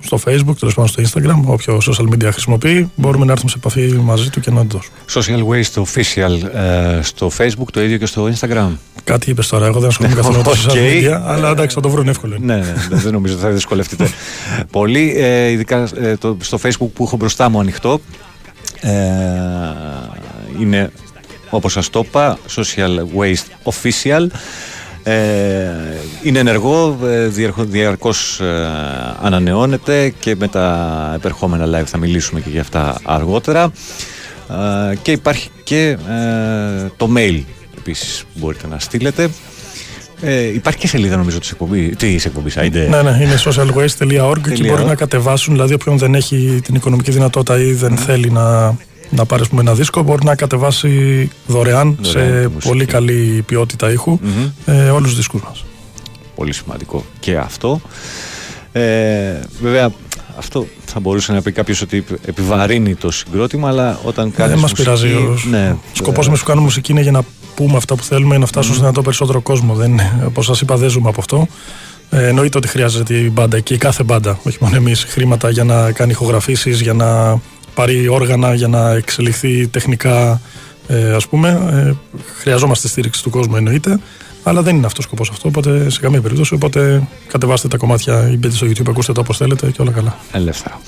στο Facebook, τέλος πάντων στο Instagram, όποιο social media χρησιμοποιεί, μπορούμε να έρθουμε σε επαφή μαζί του και να του δώσουμε. Social Waste Official ε, στο Facebook, το ίδιο και στο Instagram. Κάτι είπες τώρα, εγώ δεν ασχολούμαι καθόλου με τα social OK. media, αλλά εντάξει, θα το βρουν εύκολο. είναι. Ναι, ναι, ναι, δεν νομίζω ότι θα δυσκολευτείτε πολύ. Ε, ειδικά ε, το, στο Facebook που έχω μπροστά μου ανοιχτό. Ε, είναι, όπως σας το είπα, Social Waste Official. Ε, είναι ενεργό, ε, διαρκώ- διαρκώς ε, ανανεώνεται και με τα επερχόμενα live θα μιλήσουμε και για αυτά αργότερα. Ε, και υπάρχει και ε, το mail επίσης που μπορείτε να στείλετε. Ε, υπάρχει και σελίδα νομίζω της εκπομπής, της εκπομπής, άιντε. Ναι, ναι, είναι socialwaste.org και Τελεία. μπορεί να κατεβάσουν. Δηλαδή, όποιον δεν έχει την οικονομική δυνατότητα ή δεν θέλει να, να πάρει ας πούμε, ένα δίσκο, μπορεί να κατεβάσει δωρεάν, Δωρεάν σε τη μουσική. πολύ καλή ποιότητα ήχου ε, όλους τους δίσκους μας. Πολύ σημαντικό και αυτό. Ε, βέβαια, αυτό θα μπορούσε να πει κάποιος ότι επιβαρύνει το συγκρότημα, αλλά όταν κάνει. Δεν μας πειράζει. Ο Ναι, σκοπός μας που κάνουμε μουσική είναι για να πούμε αυτά που θέλουμε, να φτάσουν σε δυνατό περισσότερο κόσμο. Δεν, όπως σας είπα, δεν ζούμε από αυτό. Ε, εννοείται ότι χρειάζεται η μπάντα και η κάθε μπάντα, όχι μόνο εμείς, χρήματα για να κάνει ηχογραφήσεις, για να πάρει όργανα, για να εξελιχθεί τεχνικά. Ε, ας πούμε, ε, χρειαζόμαστε στήριξη του κόσμου, εννοείται. Αλλά δεν είναι αυτός ο σκοπός αυτό, οπότε σε καμία περίπτωση. Οπότε κατεβάστε τα κομμάτια ή μπείτε στο YouTube, ακούστε το όπως θέλετε και όλα καλά. Ελεύθερα.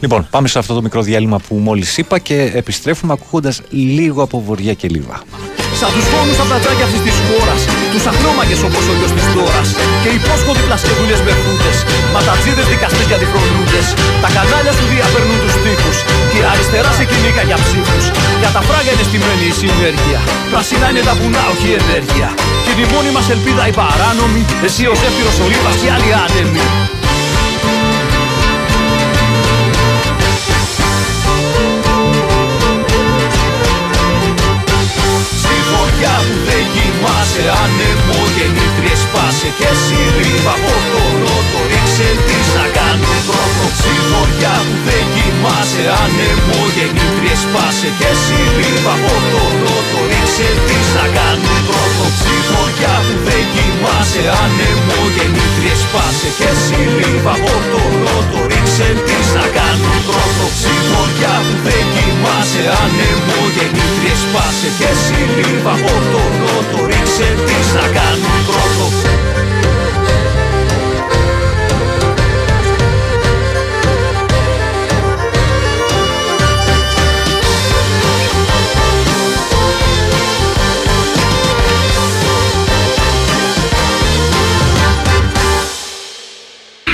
Λοιπόν, πάμε σε αυτό το μικρό διάλειμμα που μόλις είπα και επιστρέφουμε ακούγοντας λίγο από βοριά και λίβα. Σαν τους φόνους από τα τζάκια αυτής της χώρας Τους αχνόμαγες όπως ο γιος της δώρας Και υπόσχονται πλασκεδούλες με φούτες Ματατζίδες δικαστές για διχρονούντες Τα κανάλια σου διαπερνούν τους τείχους Και η αριστερά σε κυνήκα για ψήφους Για τα φράγια είναι στημένη η συνέργεια Πράσινα είναι τα βουνά όχι η ενέργεια Και είναι η μόνη μας ελπίδα η παράνομη. Εσύ ο Ζέφυρος ο Λίπας και άλλοι άνεμοι. Στη φωτιά που δεν κοιμάσαι Ανεμό γεννήτριες σπάσε Και εσύ ρίβα από το νότο Ρίξε τις να κάνουν πρώτο. Στη φωτιά που δεν κοιμάσαι Ανεμό γεννήτριες σπάσε Και εσύ ρίβα από το νότο Ρίξε τις να κάνουν πρώτο Στη φωτιά που δεν κοιμάσαι. Ανεμό γεννήτριες σπάσε Και εσύ ρίβα από το νότο. Ρίξε τις να κάνουν πρώτο Στη φωτιά που δεν κοιμάσαι. Ανεμό γεννήτριες σπάσε Και εσύ ρίβα από το νότο. Ρίξε απόψε τι θα κάνουν πρώτο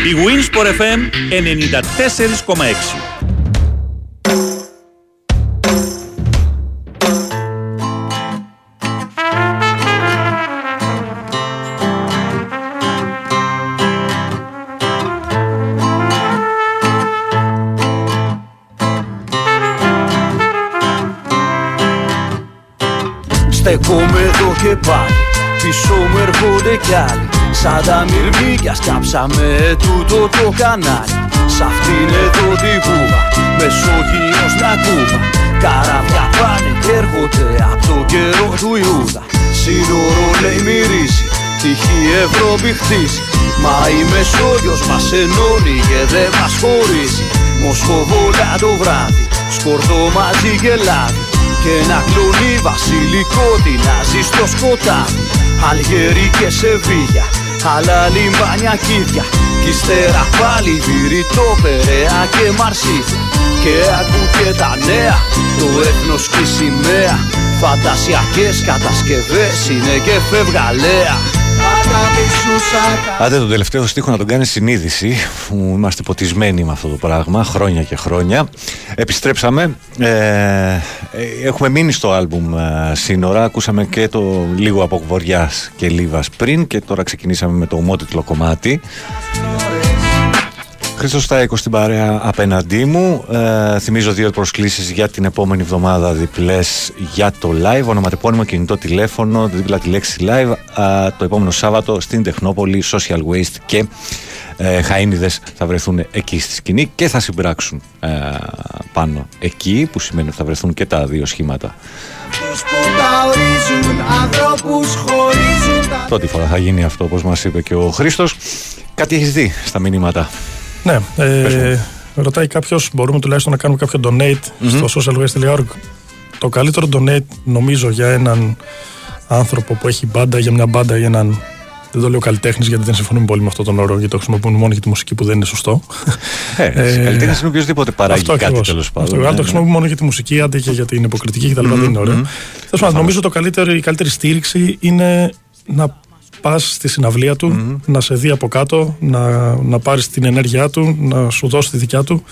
Η Winsport FM 94,6 Στεκόμαι εδώ και πάλι Πίσω μου έρχονται κι άλλοι Σαν τα μυρμήγκια σκάψαμε τούτο το κανάλι. Σ' αυτήν εδώ τη βούβα Μεσόγειος να κούβα. Καράβια πάνε και έρχονται από το καιρό του Ιούδα. Σύνορο λέει μυρίζει Τυχή Ευρώπη χτίζει. Μα η Μεσόγειος μας ενώνει και δεν μας χωρίζει. Μοσχοβόλα το βράδυ Σκορδό μαζί και λάδι και ένα κλονί βασιλικό τεινάζει στο σκοτάδι. Αλγερί και Σεβίγια, άλλα λιμπάνια κίδια. Κι ύστερα πάλι βηρητό Περαία και Μαρσίδια. Και ακού και τα νέα, το έθνος και η σημαία. Φαντασιακές κατασκευές είναι και φευγαλέα. Άντε τον τελευταίο στίχο να τον κάνεις συνείδηση που είμαστε ποτισμένοι με αυτό το πράγμα χρόνια και χρόνια. Επιστρέψαμε ε, ε, Έχουμε μείνει στο άλμπουμ ε, σύνορα Ακούσαμε και το λίγο από Βοριάς και Λίβας πριν Και τώρα ξεκινήσαμε με το ομότιτλο κομμάτι Χρήστος Στάικο στην παρέα απέναντί μου. Ε, θυμίζω δύο προσκλήσεις για την επόμενη εβδομάδα διπλές για το live. Ονοματεπώνυμο κινητό τηλέφωνο, δίπλα τη λέξη live. ε, το επόμενο Σάββατο στην Τεχνόπολη, Social Waste και ε, Χαΐνιδες θα βρεθούν εκεί στη σκηνή και θα συμπράξουν ε, πάνω εκεί, που σημαίνει ότι θα βρεθούν και τα δύο σχήματα. Τους που τα ορίζουν, ανθρώπους χωρίζουν τα Πρώτη φορά θα γίνει αυτό, όπως μας είπε και ο Χρήστος. Κάτι έχεις δει στα μηνύματα; Ναι, ε, ρωτάει κάποιος, μπορούμε τουλάχιστον να κάνουμε κάποιο donate στο socialwaste.org. Το καλύτερο donate νομίζω για έναν άνθρωπο που έχει μπάντα, για μια μπάντα ή έναν. Δεν το λέω καλλιτέχνης γιατί δεν συμφωνούμε πολύ με αυτόν τον όρο, γιατί το χρησιμοποιούν μόνο για τη μουσική που δεν είναι σωστό. Ε, ε, Καλλιτέχνης είναι οποιοδήποτε παράγει αυτό κάτι ακριβώς. τέλος πάντων. Αυτό, ναι, αν το ναι. χρησιμοποιούμε μόνο για τη μουσική, άντε και για την υποκριτική κτλ. δεν είναι ωραίο. μμμ. Τέλος πάντων, νομίζω το καλύτερο, η καλύτερη στήριξη είναι να πας στη συναυλία του, να σε δει από κάτω, να, να πάρεις την ενέργειά του, να σου δώσει τη δικιά του.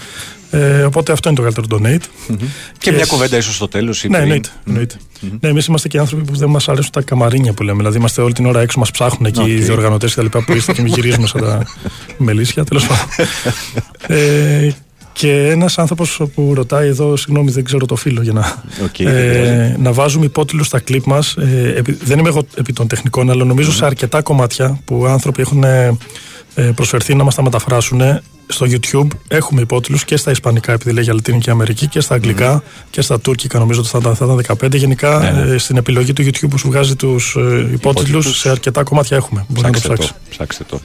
Ε, οπότε αυτό είναι το καλύτερο donate. Και μια κουβέντα ίσως στο τέλος. Ναι, εννοείται. εννοείται. Ναι, εμείς είμαστε και άνθρωποι που δεν μας αρέσουν τα καμαρίνια που λέμε. Δηλαδή, είμαστε όλη την ώρα έξω, μας ψάχνουν εκεί οι Οκ. διοργανωτές και τα λοιπά που είστε και μη γυρίζουμε σαν τα μελίσια. Τέλος πάντων. ε, και ένας άνθρωπος που ρωτάει εδώ, συγγνώμη, δεν ξέρω το φίλο για να. Οκ, δεν πειράζει. ε, να βάζουμε υπότιτλους στα κλιπ μας. Ε, επει- δεν είμαι εγώ επί των τεχνικών, αλλά νομίζω σε αρκετά κομμάτια που άνθρωποι έχουν ε, ε, προσφερθεί να μας τα μεταφράσουν. Στο YouTube έχουμε υπότιτλους και στα Ισπανικά, επειδή λέγει Λατινική Αμερική, και στα αγγλικά και στα Τούρκικα, νομίζω ότι θα ήταν, θα ήταν 15. Γενικά Ναι, ναι. ε, στην επιλογή του YouTube που σου βγάζει τους ε, υπότιτλους, Υπότιτλους. σε αρκετά κομμάτια έχουμε. Μπορεί να το Ψάξτε ψάξεις. το. Ψάξτε το.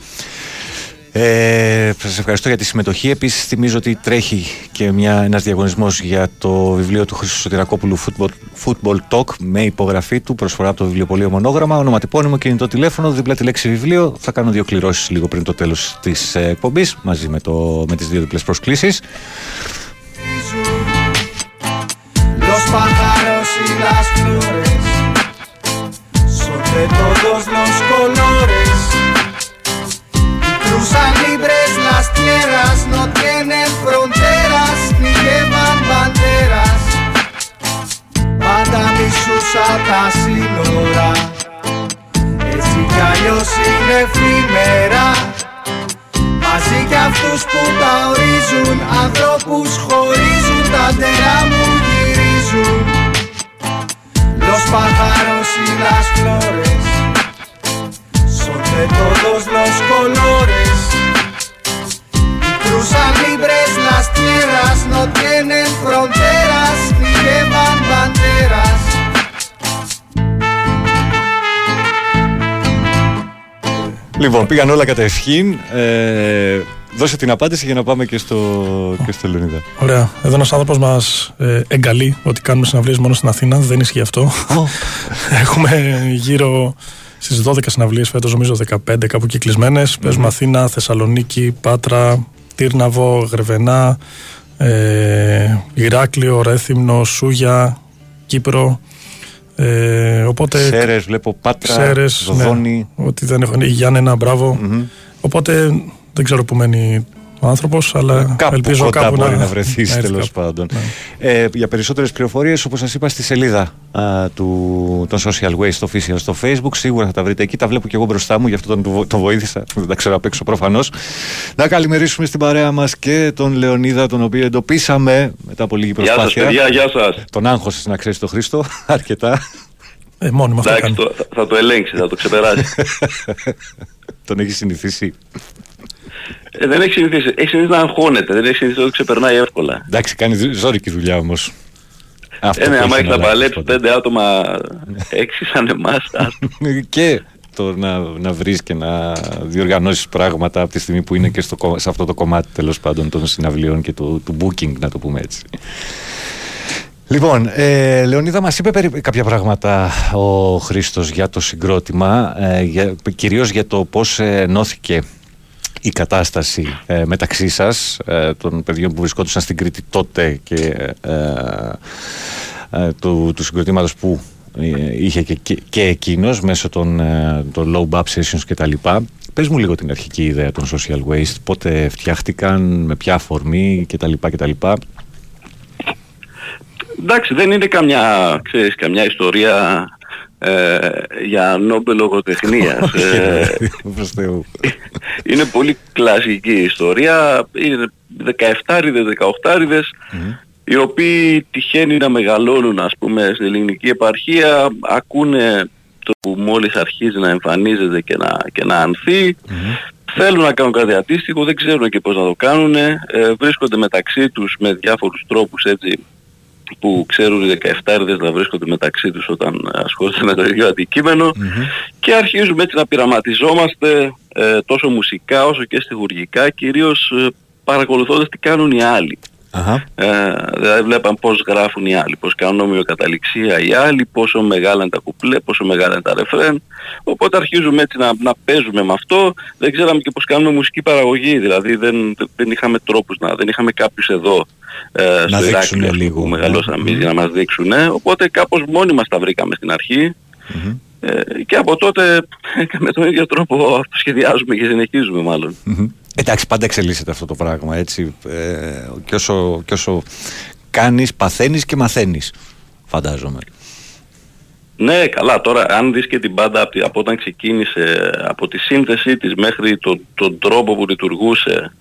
Ε, Σας ευχαριστώ για τη συμμετοχή. Επίσης, θυμίζω ότι τρέχει και μια, ένας διαγωνισμός για το βιβλίο του Χρήστο Σωτηρακόπουλου Football, Football Talk με υπογραφή του, προσφορά από το βιβλιοπωλείο Μονόγραμμα, ονοματεπώνυμο, κινητό τηλέφωνο, δίπλα τη λέξη βιβλίο. Θα κάνω δύο κληρώσεις λίγο πριν το τέλος της ε, εκπομπής μαζί με, το, με τις δύο διπλές προσκλήσεις. Los cruzan libres las tierras, no tienen fronteras ni llevan banderas. Πάντα μισούσα τα σύνορα Έτσι κι αλλιώς είναι εφήμερα Μαζί κι αυτούς που τα ορίζουν Ανθρώπους χωρίζουν Τα τερά μου γυρίζουν Los pájaros y las flores. Son de todos los colores Y cruzan libres las tierras No tienen fronteras Ni llevan banderas Λοιπόν, πήγαν όλα κατευχήν. Ε, Δώσε την απάντηση για να πάμε και στο, και στο Λεωνίδα. Ωραία. Εδώ ένας άνθρωπος μας ε, εγκαλεί ότι κάνουμε συναυλίες μόνο στην Αθήνα. Δεν ισχύει αυτό. Έχουμε γύρω στις 12 συναυλίες φέτος, νομίζω 15 κάπου κυκλισμένες. Παίζουμε Αθήνα, Θεσσαλονίκη, Πάτρα, Τύρναβο, Γρεβενά, ε, Ηράκλειο, Ρέθυμνο, Σούγια, Κύπρο. Ε, οπότε. Σέρες, βλέπω Πάτρα, Σέρες, Δοδόνη. Ναι, ότι δεν έχω. Γιάννενα, μπράβο. Οπότε δεν ξέρω που μένει ο άνθρωπος, αλλά Κάπου ελπίζω κοντά κάπου μπορεί να, να, βρεθείς να έρθει τέλος κάπου. πάντων. Ναι. Ε, για περισσότερες πληροφορίες, όπως σας είπα, στη σελίδα α, του, των Social Waste Official στο Facebook. Σίγουρα θα τα βρείτε εκεί. Τα βλέπω και εγώ μπροστά μου, γι' αυτό τον, τον, τον βοήθησα. Δεν τα ξέρω απ' έξω προφανώς. Να καλημερίσουμε στην παρέα μας και τον Λεωνίδα, τον οποίο εντοπίσαμε μετά από λίγη Γεια σας προσπάθεια. παιδιά, γεια σας. Τον άγχωσες να ξέρεις τον Χρήστο, αρκετά. Ε, μόνιμα αυτό Εντάξει, κάνω. το, θα, θα το ελέγξεις, θα το ξεπεράσεις. τον έχεις συνηθίσει. Ε, δεν έχεις συνηθίσει. Έχεις συνηθίσει να αγχώνεται, δεν έχεις συνηθίσει να το ξεπερνάει εύκολα. Εντάξει, κάνει ζώρικη δουλειά όμως. ε, ναι, άμα έχεις να παλέψεις πέντε άτομα, έξι σαν εμάς, ας- και το να, να βρεις και να διοργανώσεις πράγματα από τη στιγμή που είναι και στο, κο- σε αυτό το κομμάτι τέλος πάντων των συναυλίων και του, του booking να το πούμε έτσι. Λοιπόν, ε, Λεωνίδα μας είπε περί, κάποια πράγματα ο Χρήστος για το συγκρότημα, ε, για, κυρίως για το πώς ε, ενώθηκε η κατάσταση ε, μεταξύ σας, ε, των παιδιών που βρισκόντουσαν στην Κρήτη τότε και ε, ε, του, του συγκροτήματος που ε, είχε και, και, και εκείνος μέσω των, ε, των low bab sessions και τα λοιπά. Πες μου λίγο την αρχική ιδέα των social waste, πότε φτιάχτηκαν, με ποια αφορμή και τα λοιπά και τα λοιπά. Εντάξει, δεν είναι καμιά, ξέρεις, καμιά ιστορία ε, για νόμπελ λογοτεχνίας. ε, Προς Θεού. είναι πολύ κλασική ιστορία. Είναι 17 18 οι οποίοι τυχαίνει να μεγαλώνουν ας πούμε στην ελληνική επαρχία ακούνε το που μόλις αρχίζει να εμφανίζεται και να, και να ανθεί θέλουν να κάνουν κάτι αντίστοιχο δεν ξέρουν και πώς να το κάνουν ε, βρίσκονται μεταξύ τους με διάφορους τρόπους έτσι που ξέρουν οι 17 να βρίσκονται μεταξύ τους όταν ασχολούνται με το ίδιο αντικείμενο και αρχίζουμε έτσι να πειραματιζόμαστε ε, τόσο μουσικά όσο και στιχουργικά κυρίως ε, παρακολουθώντας τι κάνουν οι άλλοι. Αχα. Ε, δηλαδή βλέπαμε πώς γράφουν οι άλλοι, πώς κάνουν ομοιοκαταληξία οι άλλοι, πόσο μεγάλα είναι τα κουπλέ, πόσο μεγάλα είναι τα ρεφρέν. Οπότε αρχίζουμε έτσι να, να παίζουμε με αυτό. Δεν ξέραμε και πώς κάνουμε μουσική παραγωγή, δηλαδή δεν, δεν είχαμε τρόπους να, δεν είχαμε κάποιους εδώ ε, Να στο δείξουνε Ηράκλειο ας πούμε, λίγο, που ναι. μεγαλώσαμε εμείς για να μας δείξουν. Οπότε κάπως μόνοι μας τα βρήκαμε στην αρχή. Ε, και από τότε με τον ίδιο τρόπο αυτοσχεδιάζουμε και συνεχίζουμε μάλλον. Μμμ. Εντάξει, πάντα εξελίσσεται αυτό το πράγμα, έτσι. Ε, και, όσο, και όσο κάνεις, παθαίνεις και μαθαίνεις, φαντάζομαι. Ναι, καλά. Τώρα, αν δεις και την μπάντα από, τη- από όταν ξεκίνησε, από τη σύνθεσή της μέχρι το, τον τρόπο που λειτουργούσε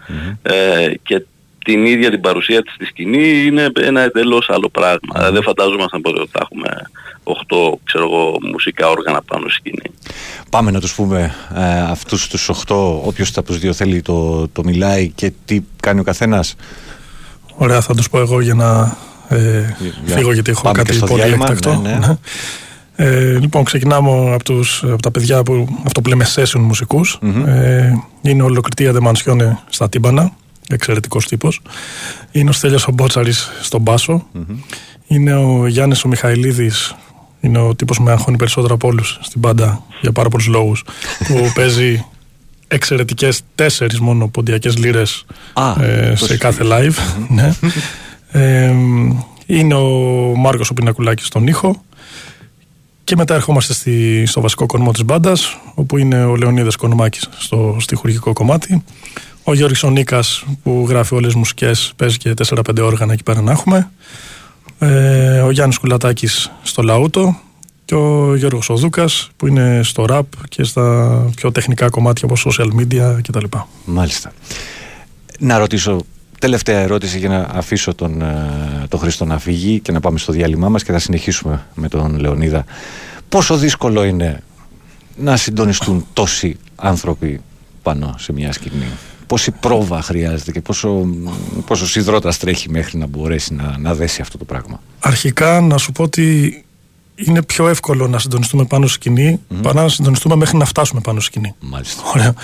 ε, και την ίδια την παρουσία της στη σκηνή, είναι ένα εντελώς άλλο πράγμα. Δεν φαντάζομασταν ποτέ ότι θα έχουμε 8, ξέρω εγώ, μουσικά όργανα πάνω στη σκηνή. Πάμε να τους πούμε ε, αυτούς τους 8, όποιος από τους δύο θέλει το, το μιλάει και τι κάνει ο καθένας. Ωραία, θα τους πω εγώ για να ε, Για- φύγω γιατί έχω πάμε και κάτι στο πολύ διάλειμμα, εκτακτό. ναι, ναι. Ε, λοιπόν, ξεκινάμε από, τους, από τα παιδιά που αυτό που λέμε session μουσικους Ε, είναι ο Λοκριτία Δεμανσιόνε στα τύμπανα, εξαιρετικός τύπος. Είναι ο Στέλιος ο Μπότσαρης στον μπάσο. Είναι ο Γιάννης ο Μιχαηλίδης, είναι ο τύπος που με αγχώνει περισσότερο από όλους στην μπάντα για πάρα πολλούς λόγους, που παίζει εξαιρετικές τέσσερις μόνο ποντιακές λίρες Α, ε, τόσο σε κάθε live. ναι. Ε, είναι ο Μάρκος ο Πινακουλάκης στον ήχο και μετά ερχόμαστε στη, στο βασικό κορμό της μπάντας όπου είναι ο Λεωνίδας Κονομάκης στο στιχουργικό κομμάτι ο Γιώργης ο Νίκας που γράφει όλες τις μουσικές παίζει και 4-5 όργανα εκεί πέρα να έχουμε ε, ο Γιάννης Κουλατάκης στο λαούτο και ο Γιώργος ο Δούκας που είναι στο rap και στα πιο τεχνικά κομμάτια όπως social media κτλ. Μάλιστα. Να ρωτήσω τελευταία ερώτηση για να αφήσω τον, ε, τον Χρήστο να φύγει και να πάμε στο διάλειμμά μας και θα συνεχίσουμε με τον Λεωνίδα. Πόσο δύσκολο είναι να συντονιστούν τόσοι άνθρωποι πάνω σε μια σκηνή; Πόση πρόβα χρειάζεται και πόσο, πόσο σιδρότας τρέχει μέχρι να μπορέσει να, να δέσει αυτό το πράγμα. Αρχικά να σου πω ότι είναι πιο εύκολο να συντονιστούμε πάνω στη σκηνή παρά να συντονιστούμε μέχρι να φτάσουμε πάνω στη σκηνή. Μάλιστα. Ωραία.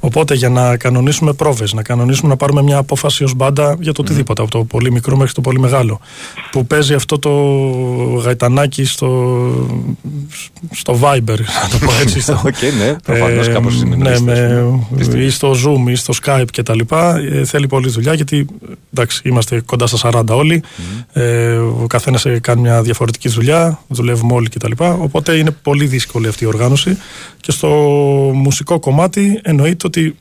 Οπότε για να κανονίσουμε πρόβες, να κανονίσουμε να πάρουμε μια απόφαση ως μπάντα για το οτιδήποτε, από το πολύ μικρό μέχρι το πολύ μεγάλο, που παίζει αυτό το γαϊτανάκι στο, στο Viber, να το πω έτσι. Στο, Οκ, ναι, προφανώς κάπως είναι ναι, νωρίς, με, ή στο Zoom ή στο Skype και τα λοιπά. Ε, θέλει πολλή δουλειά γιατί εντάξει, είμαστε κοντά στα 40 όλοι. Ε, ο καθένας ε, κάνει μια διαφορετική δουλειά, δουλεύουμε όλοι κτλ. Οπότε είναι πολύ δύσκολη αυτή η οργάνωση. Και στο μουσικό κομμάτι εννοείται ότι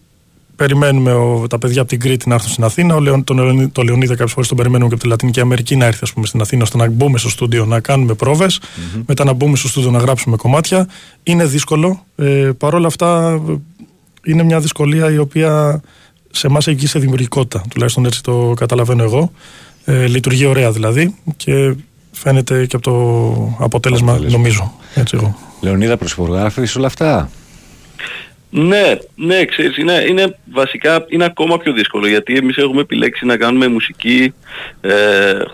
περιμένουμε ο, τα παιδιά από την Κρήτη να έρθουν στην Αθήνα. Ο Λεων, τον, Λεωνί- το Λεωνίδα κάποιες φορές τον περιμένουμε και από τη Λατινική Αμερική να έρθει ας πούμε, στην Αθήνα ώστε να μπούμε στο στούντιο να κάνουμε πρόβες, μετά να μπούμε στο στούντιο να γράψουμε κομμάτια. Είναι δύσκολο. Ε, Παρ' όλα αυτά ε, είναι μια δυσκολία η οποία σε εμάς έχει βγει σε δημιουργικότητα. Τουλάχιστον έτσι το καταλαβαίνω εγώ. Ε, λειτουργεί ωραία δηλαδή και φαίνεται και από το αποτέλεσμα, νομίζω. Έτσι εγώ. Λεωνίδα, προσυπογράφεις όλα αυτά; Ναι, ναι, ξέρεις, είναι, είναι βασικά είναι ακόμα πιο δύσκολο γιατί εμείς έχουμε επιλέξει να κάνουμε μουσική ε,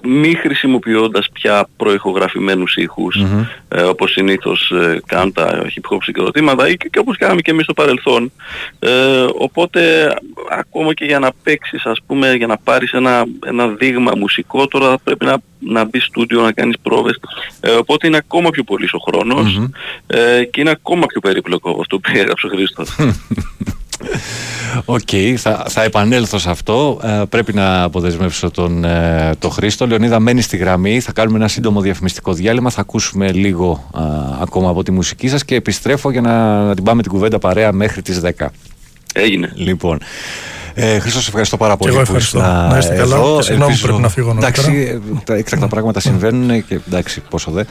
μη χρησιμοποιώντας πια προηχογραφημένους ήχους, ε, όπως συνήθως ε, κάνουν τα hip hop συγκροτήματα ή και, και όπως κάναμε και εμείς στο παρελθόν. Ε, οπότε ακόμα και για να παίξεις ας πούμε, για να πάρεις ένα, ένα δείγμα μουσικό τώρα πρέπει να, να μπει στούντιο να κάνεις πρόβες. Ε, οπότε είναι ακόμα πιο πολύς ο χρονος ε, και είναι ακόμα πιο περίπλοκο αυτό που έγραψε ο Χρήστος. Οκ, θα, θα επανέλθω σε αυτό. Ε, πρέπει να αποδεσμεύσω τον ε, το Χρήστο. Λεωνίδα μένεις στη γραμμή. Θα κάνουμε ένα σύντομο διαφημιστικό διάλειμμα. Θα ακούσουμε λίγο α, ακόμα από τη μουσική σας και επιστρέφω για να, να την πάμε την κουβέντα παρέα μέχρι τις 10. Έγινε. Λοιπόν, ε, Χρήστος, σε ευχαριστώ πάρα πολύ εγώ που ευχαριστώ. ήσουν Να είστε καλά εδώ. και συγγνώμη που πρέπει να φύγω νωρίτερα. Εντάξει, ε, τα έκτακτα πράγματα συμβαίνουν και εντάξει, πόσο δε.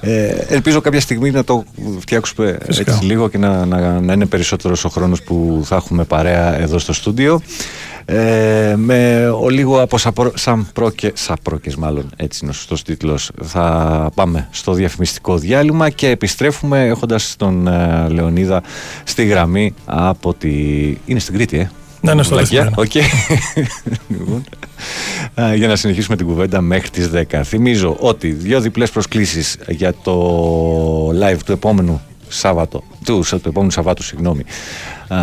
Ε, ελπίζω κάποια στιγμή να το φτιάξουμε Φυσικά. έτσι λίγο και να, να, να είναι περισσότερος ο χρόνος που θα έχουμε παρέα εδώ στο στούντιο. Ε, με ο λίγο από σαπρο, σαν πρόκε, σαπρόκες μάλλον έτσι είναι ο σωστός τίτλος θα πάμε στο διαφημιστικό διάλειμμα και επιστρέφουμε έχοντας τον ε, Λεωνίδα στη γραμμή από τη... είναι στην Κρήτη ε Ναι, ναι, στο Βλακιά, Λευκό οκ. Λοιπόν, α, για να συνεχίσουμε την κουβέντα μέχρι τις 10. Θυμίζω ότι δύο διπλές προσκλήσεις για το live του επόμενου Σάββατο, του, του επόμενου Σαββάτου, συγγνώμη, α,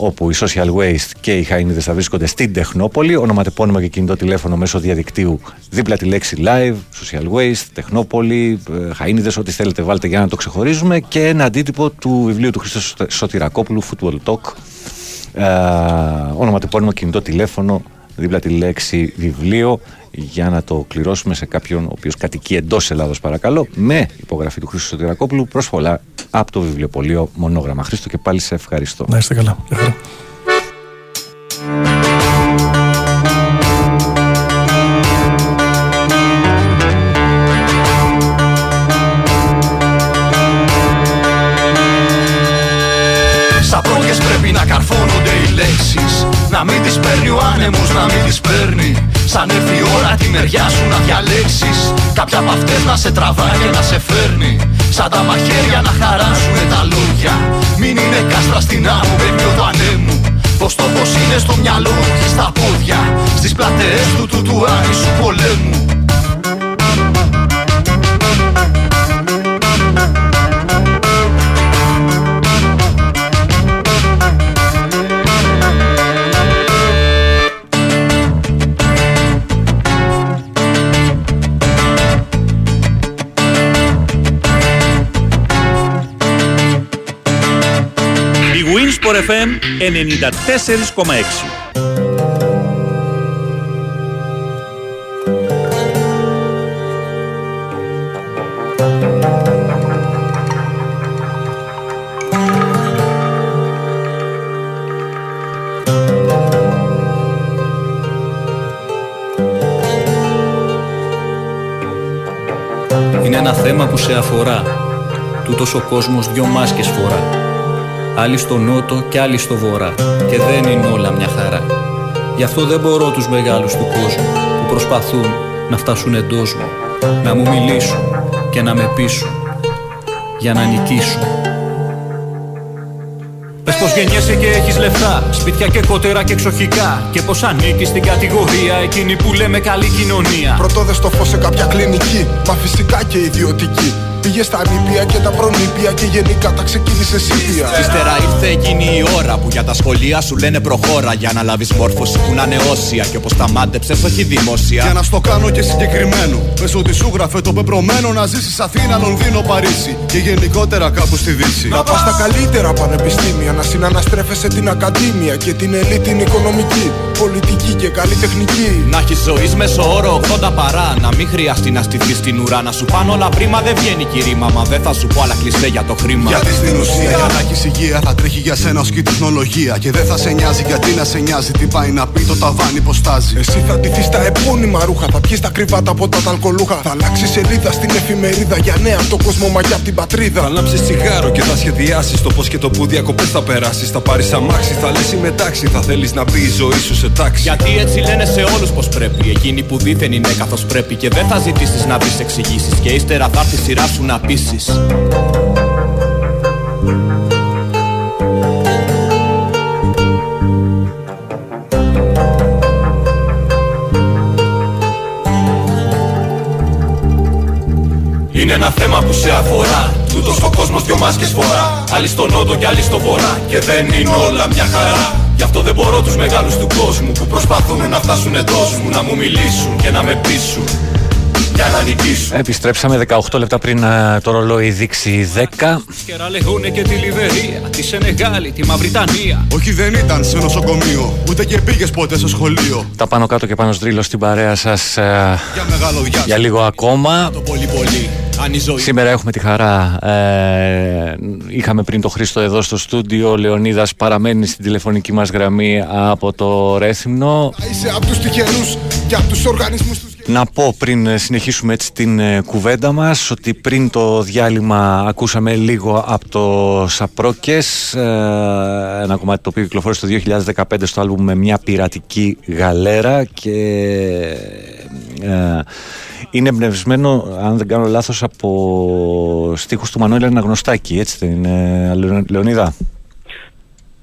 όπου οι Social Waste και οι Χαΐνιδες θα βρίσκονται στην Τεχνόπολη, ονοματεπώνυμα και κινητό τηλέφωνο μέσω διαδικτύου, δίπλα τη λέξη live, Social Waste, Τεχνόπολη, ε, Χαΐνιδες, ό,τι θέλετε βάλτε για να το ξεχωρίζουμε. Και ένα αντίτυπο του βιβλίου του Χρήστο Σωτηρακόπουλου, Football Talk, ε, ονοματεπώνυμο κινητό τηλέφωνο δίπλα τη λέξη βιβλίο για να το κληρώσουμε σε κάποιον ο οποίος κατοικεί εντός Ελλάδος παρακαλώ με υπογραφή του Χρήστου Σωτηρακόπουλου προσφορά από το βιβλιοπωλείο Μονόγραμμα. Χρήστο και πάλι σε ευχαριστώ. Να είστε καλά. Κάποια από αυτές να σε τραβάει και να σε φέρνει. Σαν τα μαχαίρια να χαράσουνε τα λόγια. Μην είναι κάστρα στην άμμο, πέπιο του ανέμου Πως το πως είναι στο μυαλό του και στα πόδια. Στις πλατεές του του του άνισου πολέμου FM 94,6 Είναι ένα θέμα που σε αφορά. Τούτος ο κόσμος δυο μάσκες φορά. Άλλοι στο νότο και άλλοι στο βορρά. Και δεν είναι όλα μια χαρά. Γι' αυτό δεν μπορώ τους μεγάλους του κόσμου που προσπαθούν να φτάσουν εντός μου. Να μου μιλήσουν και να με πείσουν. Για να νικήσουν. Πες πως γεννιέσαι και έχεις λεφτά Σπίτια και κότερα και εξοχικά Και πως ανήκεις στην κατηγορία Εκείνη που λέμε καλή κοινωνία Πρώτο δε στο φως σε κάποια κλινική Μα φυσικά και ιδιωτική Πήγε στα νήπια και τα προνήπια και γενικά τα ξεκίνησε σύπια. Ύστερα ήρθε εκείνη η ώρα που για τα σχολεία σου λένε προχώρα. Για να λάβεις μόρφωση που να είναι όσια και όπως τα μάντεψες, όχι δημόσια. Για να στο κάνω και συγκεκριμένο. Πες ότι σου γράφε το πεπρωμένο να ζήσει Αθήνα, Λονδίνο, Παρίσι και γενικότερα κάπου στη Δύση. Να πας στα καλύτερα πανεπιστήμια, να συναναστρέφεσαι την ακαδήμια και την ελίτ την οικονομική, πολιτική και καλλιτεχνική. Να έχεις ζωής μέσω όρο 80 παρά. Να μην χρειαστεί να στηθεί στην ουρά. Να σου πάνε όλα πρίμα δεν βγαίνει κυρίμα. Μα δεν θα σου πω άλλα κλειστέ για το χρήμα. Γιατί στην ουσία για να έχεις υγεία θα τρέχει για σένα ως και η τεχνολογία. Και δεν θα σε νοιάζει γιατί να σε νοιάζει τι πάει να πει το ταβάνι πώ στάζει. Εσύ θα ντυθεί στα επώνυμα ρούχα, θα πιεις τα κρυβάτα από τα ταλκολούχα. Θα αλλάξεις σελίδα στην εφημερίδα για νέα από το κόσμο μα και από την πατρίδα. Θα λάμψει τσιγάρο και θα σχεδιάσεις το πώς και το που διακοπές θα περάσεις. Θα πάρεις αμάξι, θα λες η μετάξι. Θα θέλεις να μπει η ζωή σου σε τάξη. Γιατί έτσι λένε σε όλους πως πρέπει. Εκείνοι που δίθεν είναι καθώς πρέπει. Και δεν θα ζητήσεις να βρει εξηγήσεις. Και ύστερα θα έρθει η σειρά σου να πείσεις. Είναι ένα θέμα που σε αφορά Τούτος ο κόσμος δυο μάσκες φορά Άλλοι στο νότο και άλλοι στο βορρά Και δεν είναι όλα μια χαρά Γι' αυτό δεν μπορώ τους μεγάλους του κόσμου Που προσπαθούν να φτάσουν εντός μου Να μου μιλήσουν και να με πείσουν για να νικήσουν. Επιστρέψαμε 18 λεπτά πριν α, το ρολόι δείξει 10. Σκερά λεγούνε και τη Λιβερία, τη Σενεγάλη, τη Μαυριτανία. Όχι δεν ήταν σε νοσοκομείο, ούτε και πήγες ποτέ στο σχολείο. Τα πάνω κάτω και πάνω στρίλο στην παρέα σας Για μεγάλο διάστημα. για λίγο ακόμα. Το πολύ πολύ. Αν η ζωή Σήμερα έχουμε τη χαρά. Ε, είχαμε πριν το Χρήστο εδώ στο στούντιο. Ο Λεωνίδας παραμένει στην τηλεφωνική μας γραμμή από το Ρέθυμνο. Είσαι από τους τυχερούς και από τους οργανισμούς τους. Να πω πριν ε, συνεχίσουμε έτσι την ε, κουβέντα μας ότι πριν το διάλειμμα ακούσαμε λίγο από το Σαπρόκες ε, ένα κομμάτι το οποίο κυκλοφόρησε το 2015 στο άλμπουμ με μια πειρατική γαλέρα και ε, είναι εμπνευσμένο αν δεν κάνω λάθος από στίχους του Μανώλη Αναγνωστάκη έτσι δεν είναι Λεω- Λεωνίδα;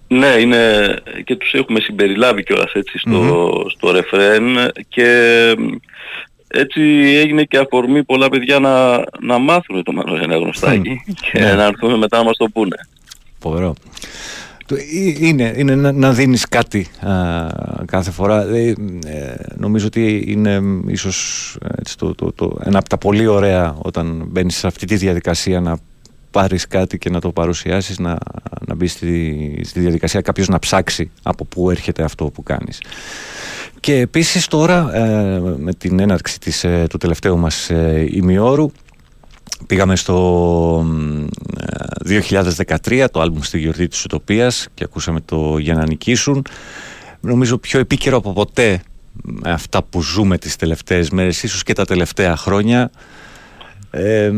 Ναι, είναι και τους έχουμε συμπεριλάβει κιόλας έτσι στο, στο ρεφρέν και έτσι έγινε και αφορμή πολλά παιδιά να, να μάθουν το Μανώλη Αναγνωστάκη και Ναι. να έρθουν μετά να μας το πούνε. Φοβερό. Το- ε- Είναι, είναι να, να δίνεις κάτι α, κάθε φορά. Ε, ε, νομίζω ότι είναι μ, ίσως έτσι, το, το, το, ένα από τα πολύ ωραία όταν μπαίνεις σε αυτή τη διαδικασία να πάρεις κάτι και να το παρουσιάσεις, να, να μπεις στη, στη διαδικασία κάποιος να ψάξει από πού έρχεται αυτό που κάνεις. Και επίσης τώρα ε, με την έναρξη της, ε, του τελευταίου μας ε, ημιώρου Πήγαμε στο μ, ε, 2013, το άλμπουμ στη γιορτή της Ουτοπίας και ακούσαμε το «Για να νικήσουν». Νομίζω πιο επίκαιρο από ποτέ με αυτά που ζούμε τις τελευταίες μέρες, ίσως και τα τελευταία χρόνια. Ε,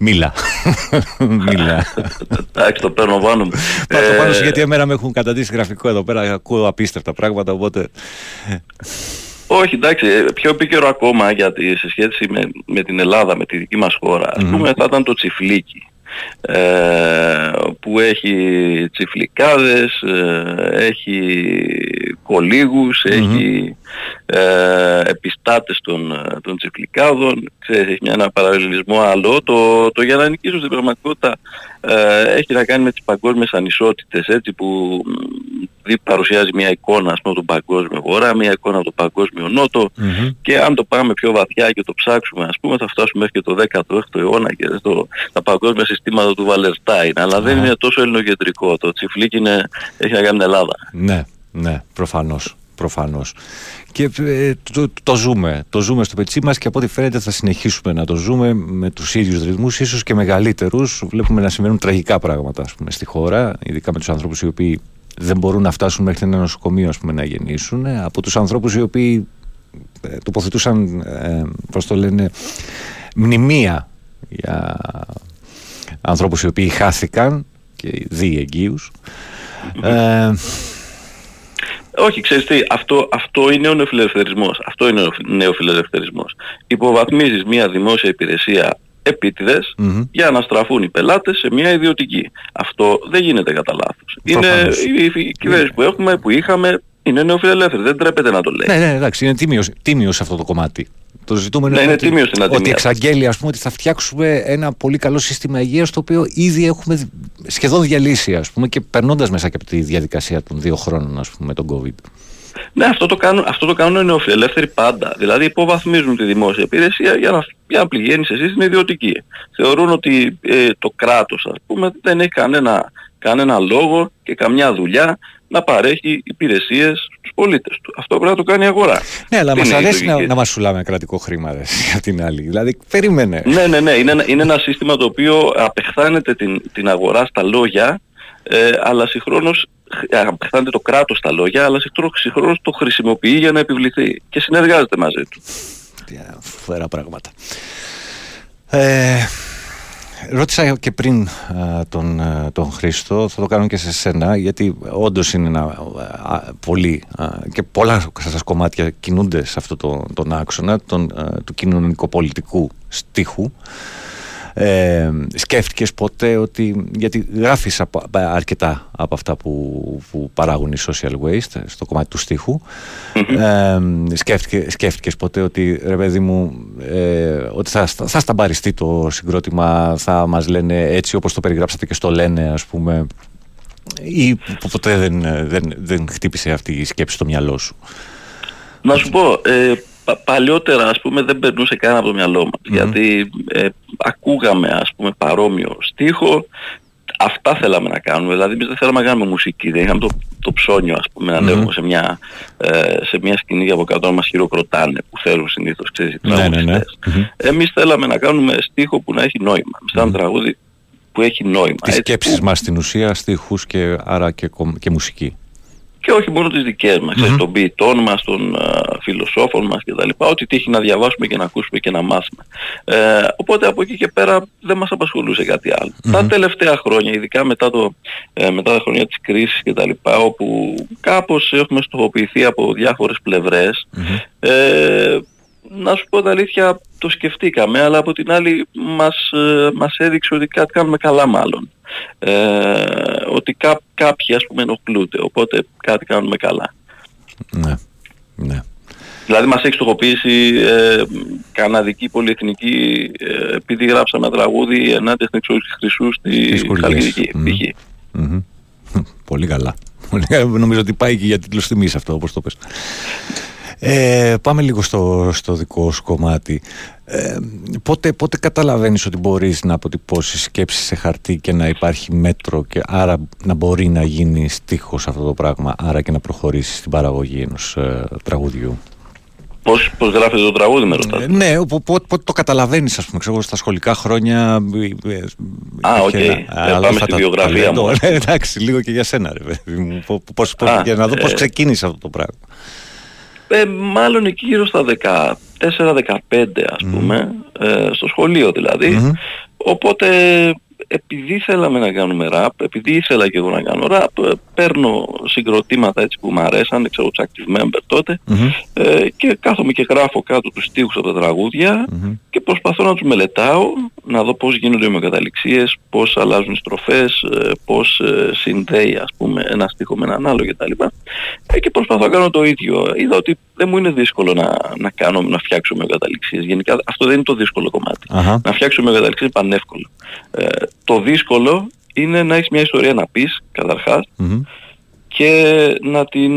μίλα. μίλα. Εντάξει, το παίρνω πάνω μου. Πάρ' το πάνω σου Ε, γιατί εμένα με έχουν καταντήσει γραφικό εδώ πέρα, ακούω απίστευτα πράγματα, οπότε... Όχι, εντάξει, ε, πιο επίκαιρο ακόμα γιατί σε σχέση με, με την Ελλάδα, με τη δική μας χώρα, ας Μμμ. πούμε θα ήταν το τσιφλίκι. Ε, που έχει τσιφλικάδες, ε, έχει κολίγους, έχει ε, επιστάτες των, ε, των τσιφλικάδων, ξέρεις, έχει μια, ένα παραλληλισμό. Άλλο. Το, το για να νικήσω στην πραγματικότητα ε, έχει να κάνει με τις παγκόσμιες ανισότητες, έτσι, που μ, δι- παρουσιάζει μια εικόνα ας πούμε, του παγκόσμιου βορρά, μια εικόνα από το παγκόσμιο νότο. Και αν το πάμε πιο βαθιά και το ψάξουμε ας πούμε θα φτάσουμε μέχρι και το 16ο αιώνα και στο, τα παγκόσμια συστήματα του Βαλερστάιν. Αλλά δεν είναι τόσο ελληνοκεντρικό. Το τσιφλίκι είναι, έχει να κάνει με την Ελλάδα. Ναι, ναι, προφανώς. Προφανώς. Και ε, το, το ζούμε. Το ζούμε στο πετσί μας και από ό,τι φαίνεται θα συνεχίσουμε να το ζούμε με τους ίδιους ρυθμούς, ίσως και μεγαλύτερους. Βλέπουμε να συμβαίνουν τραγικά πράγματα ας πούμε, στη χώρα, ειδικά με τους ανθρώπους οι οποίοι δεν μπορούν να φτάσουν μέχρι ένα νοσοκομείο ας πούμε, να γεννήσουν. ε, Από τους ανθρώπους οι οποίοι ε, τοποθετούσαν, ε, πώς το λένε, μνημεία για ανθρώπους οι οποίοι χάθηκαν και δι εγγύους. Ε, Όχι, ξέρεις τι, αυτό, αυτό είναι ο νεοφιλελευθερισμός. Αυτό είναι ο νεοφιλελευθερισμός. Υποβαθμίζεις μια δημόσια υπηρεσία επίτηδες Μμμ. για να στραφούν οι πελάτες σε μια ιδιωτική. Αυτό δεν γίνεται κατά λάθος. Είναι Προφανώς. η, η, η κυβέρνηση που έχουμε, που είχαμε, Είναι νεοφιλελεύθερη, δεν τρέπεται να το λέει. Ναι, ναι, εντάξει, είναι τίμιος, τίμιος αυτό το κομμάτι. Το ζητούμενο Ναι, είναι ότι, τίμιος στην ότι ατιμία. εξαγγέλει ας πούμε, ότι θα φτιάξουμε ένα πολύ καλό σύστημα υγείας το οποίο ήδη έχουμε σχεδόν διαλύσει ας πούμε, και περνώντας μέσα και από τη διαδικασία των δύο χρόνων ας πούμε, με τον COVID. Ναι, αυτό το κάνουν, αυτό το κάνουν οι νεοφιλελεύθεροι πάντα. Δηλαδή υποβαθμίζουν τη δημόσια υπηρεσία για να, για να πληγαίνεις εσύ στην ιδιωτική. Θεωρούν ότι ε, το κράτος ας πούμε δεν έχει κανένα, κανένα λόγο και καμιά δουλειά να παρέχει υπηρεσίες στους πολίτες του. Αυτό πρέπει να το κάνει η αγορά. Ναι, αλλά Δεν μας είναι η αρέσει να, λογική; να μας σουλάμε κρατικό χρήμα ρε, από την άλλη. Δηλαδή, περίμενε. Ναι, ναι, ναι. Είναι, ένα- είναι ένα σύστημα το οποίο απεχθάνεται την, την αγορά στα λόγια, ε, αλλά συγχρόνως ε, απεχθάνεται το κράτος στα λόγια, αλλά συγχρόνως, συγχρόνως το χρησιμοποιεί για να επιβληθεί και συνεργάζεται μαζί του. Φοβερά πράγματα. Ε, ρώτησα και πριν α, τον, α, τον Χρήστο, θα το κάνω και σε σένα, γιατί όντως είναι ένα α, πολύ α, και πολλά σας κομμάτια κινούνται σε αυτό το, τον άξονα τον, α, του κοινωνικοπολιτικού στίχου. Ε, σκέφτηκες ποτέ ότι γιατί γράφεις απο- αρκετά από αυτά που, που παράγουν οι social waste στο κομμάτι του στίχου. Ε, σκέφτηκε, σκέφτηκες ποτέ ότι ρε παιδί μου ε, ότι θα, στα- θα σταμπαριστεί το συγκρότημα θα μας λένε έτσι όπως το περιγράψατε και στο λένε ας πούμε ή που ποτέ δεν, δεν, δεν χτύπησε αυτή η σκέψη στο μυαλό σου; Να σου πω, ε, πα- παλιότερα ας πούμε δεν περνούσε καν από το μυαλό μας, γιατί ε, ακούγαμε ας πούμε παρόμοιο στίχο, αυτά θέλαμε να κάνουμε, δηλαδή εμείς δεν θέλαμε να κάνουμε μουσική, δεν είχαμε το, το ψώνιο ας πούμε να ανέβουμε σε μια, ε, σε μια σκηνή και από κάτω να μας χειροκροτάνε που θέλουν συνήθως ξέρεις οι ναι, ναι, ναι. τραγουδιστές. Εμείς θέλαμε να κάνουμε στίχο που να έχει νόημα, εμείς θέλαμε τραγούδι που έχει νόημα. τις έτσι, σκέψεις που- μας στην ουσία στίχους και άρα και, κομ- και μουσική και όχι μόνο τις δικές μας, ξέρεις, των ποιητών μας, των α, φιλοσόφων μας κτλ. Ό,τι τύχει να διαβάσουμε και να ακούσουμε και να μάθουμε. Ε, οπότε από εκεί και πέρα δεν μας απασχολούσε κάτι άλλο. Τα τελευταία χρόνια, ειδικά μετά, το, ε, μετά τα χρόνια της κρίσης κτλ. όπου κάπως έχουμε στοχοποιηθεί από διάφορες πλευρές, ε, να σου πω τα αλήθεια το σκεφτήκαμε αλλά από την άλλη μας, ε, μας έδειξε ότι κάτι κάνουμε καλά μάλλον. Ε, ότι κά, κάποιοι ας πούμε ενοχλούνται οπότε κάτι κάνουμε καλά. ναι, ναι. Δηλαδή μας έχει στοχοποιήσει ε, καναδική πολυεθνική ε, επειδή γράψαμε ένα τραγούδι ενάντια στην εξόριξη χρυσού στη Σκουριές. Χαλκιδική Μμμ. π.χ. Μμμ. Πολύ καλά. Πολύ καλά. Νομίζω ότι πάει και για τίτλος τιμής αυτό όπως το πες. Ε, πάμε λίγο στο, στο δικό σου κομμάτι. Ε, πότε, πότε καταλαβαίνεις ότι μπορείς να αποτυπώσεις σκέψεις σε χαρτί και να υπάρχει μέτρο και άρα να μπορεί να γίνει στίχος αυτό το πράγμα άρα και να προχωρήσεις στην παραγωγή ενός ε, τραγουδιού; Πώς, πώς γράφεται το τραγούδι με ρωτάτε. Ε, ναι, πο- πο- πότε το καταλαβαίνεις ας πούμε, ξέρω, εγώ, στα σχολικά χρόνια. ε, ε, Α, οκ. είχε Ε, ένα- πάμε αλφα στη τα- βιογραφία ταλέντο. μου. Ναι, εντάξει, λίγο και για σένα ρε παιδί μου. Πο- Πώς, πώς, Α, για να δω πώς ε, ξεκίνησε αυτό το πράγμα. Ε, μάλλον εκεί γύρω στα 14-15 ας πούμε, ε, στο σχολείο δηλαδή. Οπότε επειδή θέλαμε να κάνουμε ραπ, επειδή ήθελα και εγώ να κάνω ραπ, ε, παίρνω συγκροτήματα έτσι που μου αρέσαν, ξέρω τους active member τότε, ε, και κάθομαι και γράφω κάτω τους στίχους από τα τραγούδια και προσπαθώ να τους μελετάω, να δω πώς γίνονται οι ομοιοκαταληξίες, πώς αλλάζουν οι στροφές, ε, πώς ε, συνδέει ας πούμε ένα στίχο με έναν άλλο κτλ. Ε, και προσπαθώ να κάνω το ίδιο. Είδα ότι δεν μου είναι δύσκολο να, να κάνω, να φτιάξω ομοιοκαταληξίες. Γενικά αυτό δεν είναι το δύσκολο κομμάτι. Αχα. Να φτιάξω ομοιοκαταληξίες είναι πανεύκολο. Ε, το δύσκολο είναι να έχεις μια ιστορία να πεις καταρχάς Μμμ. Και να, την,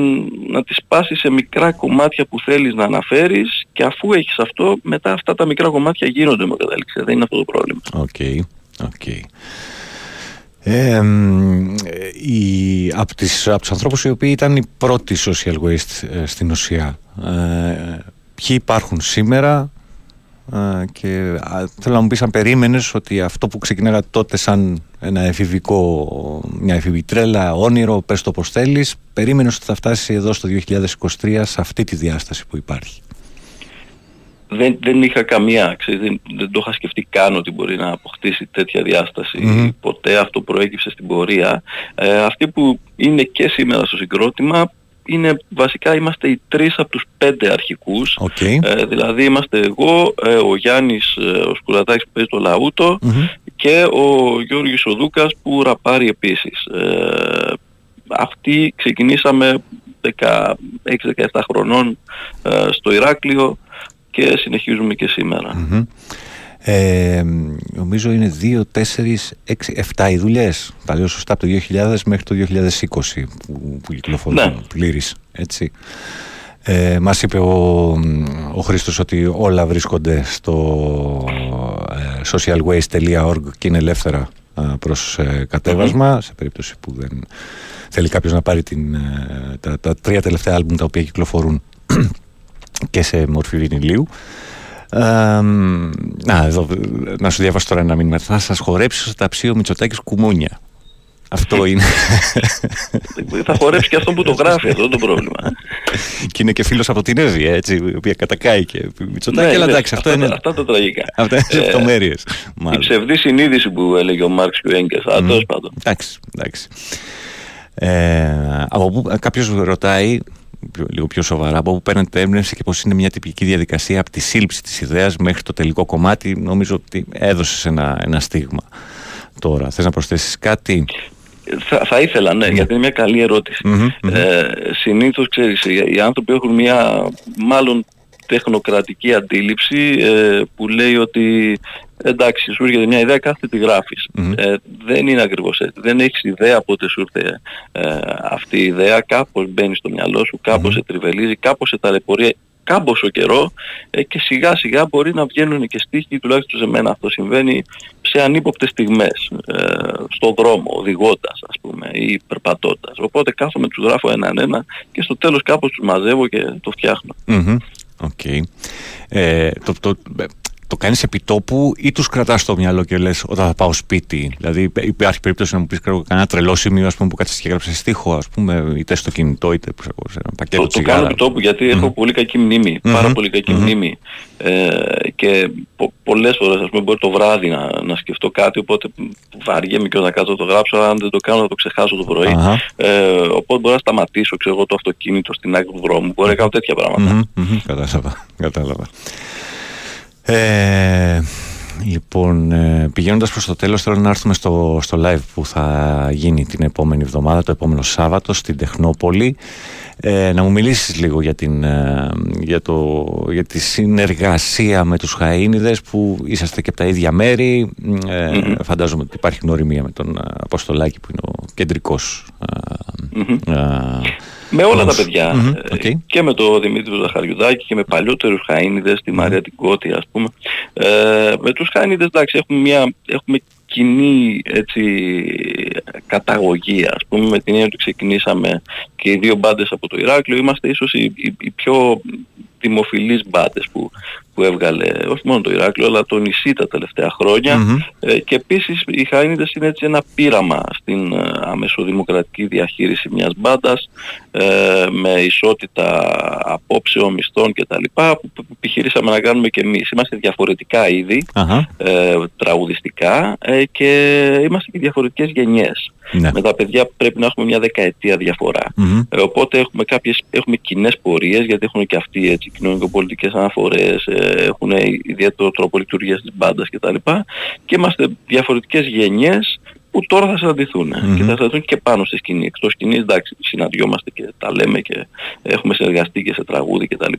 να τη σπάσεις σε μικρά κομμάτια που θέλεις να αναφέρεις και αφού έχεις αυτό, μετά αυτά τα μικρά κομμάτια γίνονται ομοιοκαταληξία. Δεν είναι αυτό το πρόβλημα. Οκ, οκ. Ε, μ, οι, από, τις, από τους ανθρώπους οι οποίοι ήταν οι πρώτοι social waste ε, στην ουσία ε, ποιοι υπάρχουν σήμερα ε, και α, θέλω να μου πεις αν περίμενες ότι αυτό που ξεκινάγα τότε σαν ένα εφηβικό μια εφηβή τρέλα, όνειρο, πες το πως θέλεις περίμενες ότι θα φτάσει εδώ στο 2023 σε αυτή τη διάσταση που υπάρχει; Δεν, δεν είχα καμία, ξέρεις, δεν, δεν το είχα σκεφτεί καν ότι μπορεί να αποκτήσει τέτοια διάσταση. Μμμ. Ποτέ αυτό προέκυψε στην πορεία. Ε, αυτοί που είναι και σήμερα στο συγκρότημα είναι βασικά είμαστε οι τρεις από τους πέντε αρχικούς. Οκ. Ε, δηλαδή είμαστε εγώ, ε, ο Γιάννης ε, ο Σκουρατάκης που παίζει το λαούτο και ο Γιώργης ο Δούκας που ραπάρει επίσης. Ε, αυτοί ξεκινήσαμε 16-17 χρονών ε, στο Ηράκλειο και συνεχίζουμε και σήμερα. Μμμ. Ε, νομίζω είναι 2, 4, 6, 7 οι δουλειές. Τα λέω σωστά από το 2000 μέχρι το 2020 που, που κυκλοφορούν Ναι. πλήρης, έτσι. Ε, μας είπε ο, ο Χρήστος ότι όλα βρίσκονται στο ε, socialwaste.org και είναι ελεύθερα ε, προς ε, κατεβασμα σε περίπτωση που δεν θέλει κάποιος να πάρει την, ε, τα, τα τρία τελευταία άλμπουμ τα οποία κυκλοφορούν και σε μορφή βινιλίου. Ε, να, εδώ, να σου διαβάσω τώρα ένα μήνυμα. Θα σας χορέψει στο ταψί ο Μητσοτάκης κουμούνια. Αυτό είναι. Θα χορέψει και αυτό που το γράφει, αυτό το πρόβλημα. και είναι και φίλος από την Εύη, έτσι, η οποία κατακάει και Μητσοτάκη, Ναι, αλλά ναι, εντάξει, αυτό αυτά, είναι... αυτά τα τραγικά. Αυτά είναι Ε, λεπτομέρειες. Η μάλλον. ψευδή συνείδηση που έλεγε ο Μάρξ και ο Έγκες, αλλά Μμ. τέλος πάντων. Εντάξει, εντάξει. Ε, από πού κάποιος ρωτάει πιο- λίγο πιο σοβαρά από πού παίρνετε έμπνευση και πώς είναι μια τυπική διαδικασία από τη σύλληψη της ιδέας μέχρι το τελικό κομμάτι νομίζω ότι έδωσες ένα, ένα στίγμα τώρα θες να προσθέσεις κάτι; Θα, θα ήθελα, ναι, γιατί είναι μια καλή ερώτηση. Μμμ, μμμ. Ε, συνήθως, ξέρεις, οι, οι άνθρωποι έχουν μια μάλλον τεχνοκρατική αντίληψη ε, που λέει ότι εντάξει, σου έρχεται μια ιδέα, κάθε τη γράφεις. Ε, δεν είναι ακριβώς έτσι. Δεν έχεις ιδέα πότε σου ήρθε ε, αυτή η ιδέα, κάπως μπαίνει στο μυαλό σου, κάπως σε τριβελίζει, κάπως σε ταλαιπωρεί κάμποσο καιρό ε, και σιγά σιγά μπορεί να βγαίνουν και στίχοι, τουλάχιστον σε μένα αυτό συμβαίνει, σε ανύποπτες στιγμές, ε, στον δρόμο, οδηγώντας ας πούμε ή περπατώντας. Οπότε κάθομαι, τους γράφω έναν ένα και στο τέλος κάπως τους μαζεύω και το φτιάχνω. Μμμ, Οκ. Ε, το, το, ε, το κάνεις επί τόπου ή τους κρατάς στο μυαλό και λες όταν θα πάω σπίτι; Δηλαδή υπάρχει περίπτωση να μου πεις ξέρω, κανένα τρελό σημείο ας πούμε, που κάτσεις και έγραψες στίχο ας πούμε, είτε στο κινητό είτε ξέρω, σε ένα πακέτο Το, το τσιγάρα. κάνω επί τόπου γιατί έχω πολύ κακή μνήμη, πάρα Μμμ. πολύ κακή Μμμ. μνήμη ε, και πο, πολλές φορές ας πούμε μπορεί το βράδυ να, να σκεφτώ κάτι οπότε βαριέμαι και όταν κάτσω να το γράψω αν δεν το κάνω θα το ξεχάσω το πρωί Αχα. ε, οπότε μπορώ να σταματήσω ξέρω εγώ το αυτοκίνητο στην άκρη του δρόμου μπορεί να κάνω τέτοια πράγματα. Μμμ, μμμ, Κατάλαβα. κατάλαβα. Ε, λοιπόν, ε, πηγαίνοντας προς το τέλος θέλω να έρθουμε στο, στο live που θα γίνει την επόμενη εβδομάδα, το επόμενο Σάββατο στην Τεχνόπολη. Ε, να μου μιλήσεις λίγο για, την, ε, για, το, για τη συνεργασία με τους Χαΐνηδες που είσαστε και από τα ίδια μέρη. Ε, Μμμ. Φαντάζομαι ότι υπάρχει γνωριμία με τον ε, Αποστολάκη που είναι ο κεντρικός ε, Μμμ. ε, Με όλα τα όμως. παιδιά. Μμμ, ε, οκ. Και με το Δημήτρη Ζαχαριουδάκη και με παλιότερους Χαΐνηδες, τη Μαρία την Κώτη ας πούμε. Ε, με τους Χαΐνηδες εντάξει έχουμε, μια, έχουμε κοινή έτσι, καταγωγή ας πούμε με την έννοια ότι ξεκινήσαμε και οι δύο μπάντες από το Ηράκλειο είμαστε ίσως οι, οι, οι πιο δημοφιλείς μπάντες που, που έβγαλε όχι μόνο το Ηράκλειο αλλά το νησί τα τελευταία χρόνια Μμμ. ε, και επίσης οι Χαΐνιδες είναι έτσι ένα πείραμα στην ε, αμεσοδημοκρατική διαχείριση μιας μπάντας ε, με ισότητα απόψεων, μισθών κτλ. που που επιχειρήσαμε να κάνουμε και εμείς. Είμαστε διαφορετικά είδη, Αχα. ε, τραγουδιστικά ε, και είμαστε και διαφορετικές γενιές. Ναι. Με τα παιδιά πρέπει να έχουμε μια δεκαετία διαφορά. Μμμ. Ε, οπότε έχουμε κάποιες έχουμε κοινές πορείες γιατί έχουν και αυτοί έτσι κοινωνικοπολιτικές αναφορές, ε, έχουν ιδιαίτερο τρόπο λειτουργίας της μπάντας κτλ. Και είμαστε διαφορετικές γενιές που τώρα θα συναντηθούν Μμμ. και θα συναντηθούν και πάνω στη σκηνή. Εκτός σκηνής εντάξει συναντιόμαστε και τα λέμε και έχουμε συνεργαστεί και σε τραγούδι κτλ.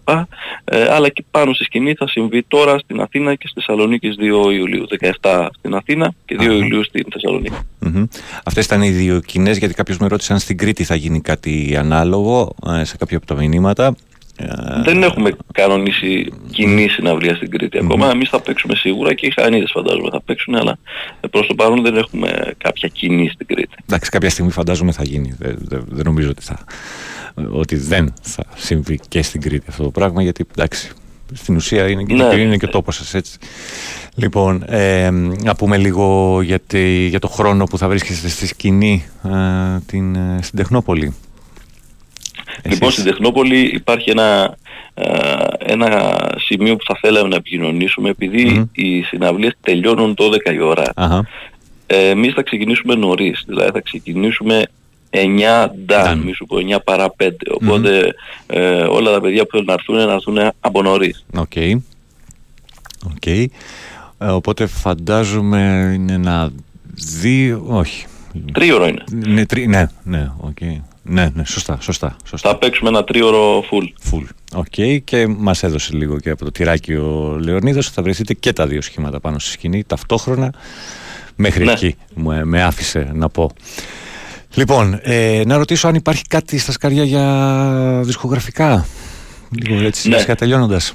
Ε, αλλά και πάνω στη σκηνή θα συμβεί τώρα στην Αθήνα και στη Θεσσαλονίκη στις 2 Ιουλίου. 17 στην Αθήνα και 2 Ιουλίου στην Θεσσαλονίκη. Μμμ. Αυτές ήταν οι δύο κοινέ, γιατί κάποιος με ρώτησε αν στην Κρήτη θα γίνει κάτι ανάλογο ε, σε κάποια από τα μηνύματα. Ε, Δεν έχουμε κανονίσει κοινή συναυλία στην Κρήτη ακόμα. Εμείς θα παίξουμε σίγουρα και οι Χανίδες φαντάζομαι θα παίξουν, αλλά ε, προς το παρόν δεν έχουμε κάποια κοινή στην Κρήτη. Εντάξει, κάποια στιγμή φαντάζομαι θα γίνει. Δεν, δεν- δεν νομίζω ότι, θα, ότι δεν θα συμβεί και στην Κρήτη αυτό το πράγμα, γιατί εντάξει, στην ουσία είναι, και- Ναι. είναι και ο τόπος σας έτσι. Λοιπόν, ε, να πούμε λίγο για, τη- για το χρόνο που θα βρίσκεστε στη σκηνή ε, την, ε, στην Τεχνόπολη. Λοιπόν, στην Τεχνόπολη υπάρχει ένα, ε, ένα σημείο που θα θέλαμε να επικοινωνήσουμε επειδή οι συναυλίες τελειώνουν 12 η ώρα. Αχα. Ε, εμείς θα ξεκινήσουμε νωρίς, δηλαδή θα ξεκινήσουμε 9 νταν, μη σου πω 9 παρά 5. Οπότε ε, όλα τα παιδιά που θέλουν να έρθουν να έρθουν από νωρίς. Οκ. Οκ. Ε, οπότε φαντάζομαι είναι ένα δίωρο. Όχι. Τρίωρο είναι. Ναι, τρι, ναι, ναι, οκ. Ναι, ναι, σωστά, σωστά. σωστά. Θα παίξουμε ένα τρίωρο full. Full. Οκ, και μας έδωσε λίγο και από το τυράκι ο Λεωνίδα. Θα βρεθείτε και τα δύο σχήματα πάνω στη σκηνή ταυτόχρονα. Μέχρι Ναι. εκεί μου, ε, με άφησε να πω. Λοιπόν, ε, να ρωτήσω αν υπάρχει κάτι στα σκαριά για δισκογραφικά; Λίγο έτσι, Ναι. ναι. τελειώνοντας.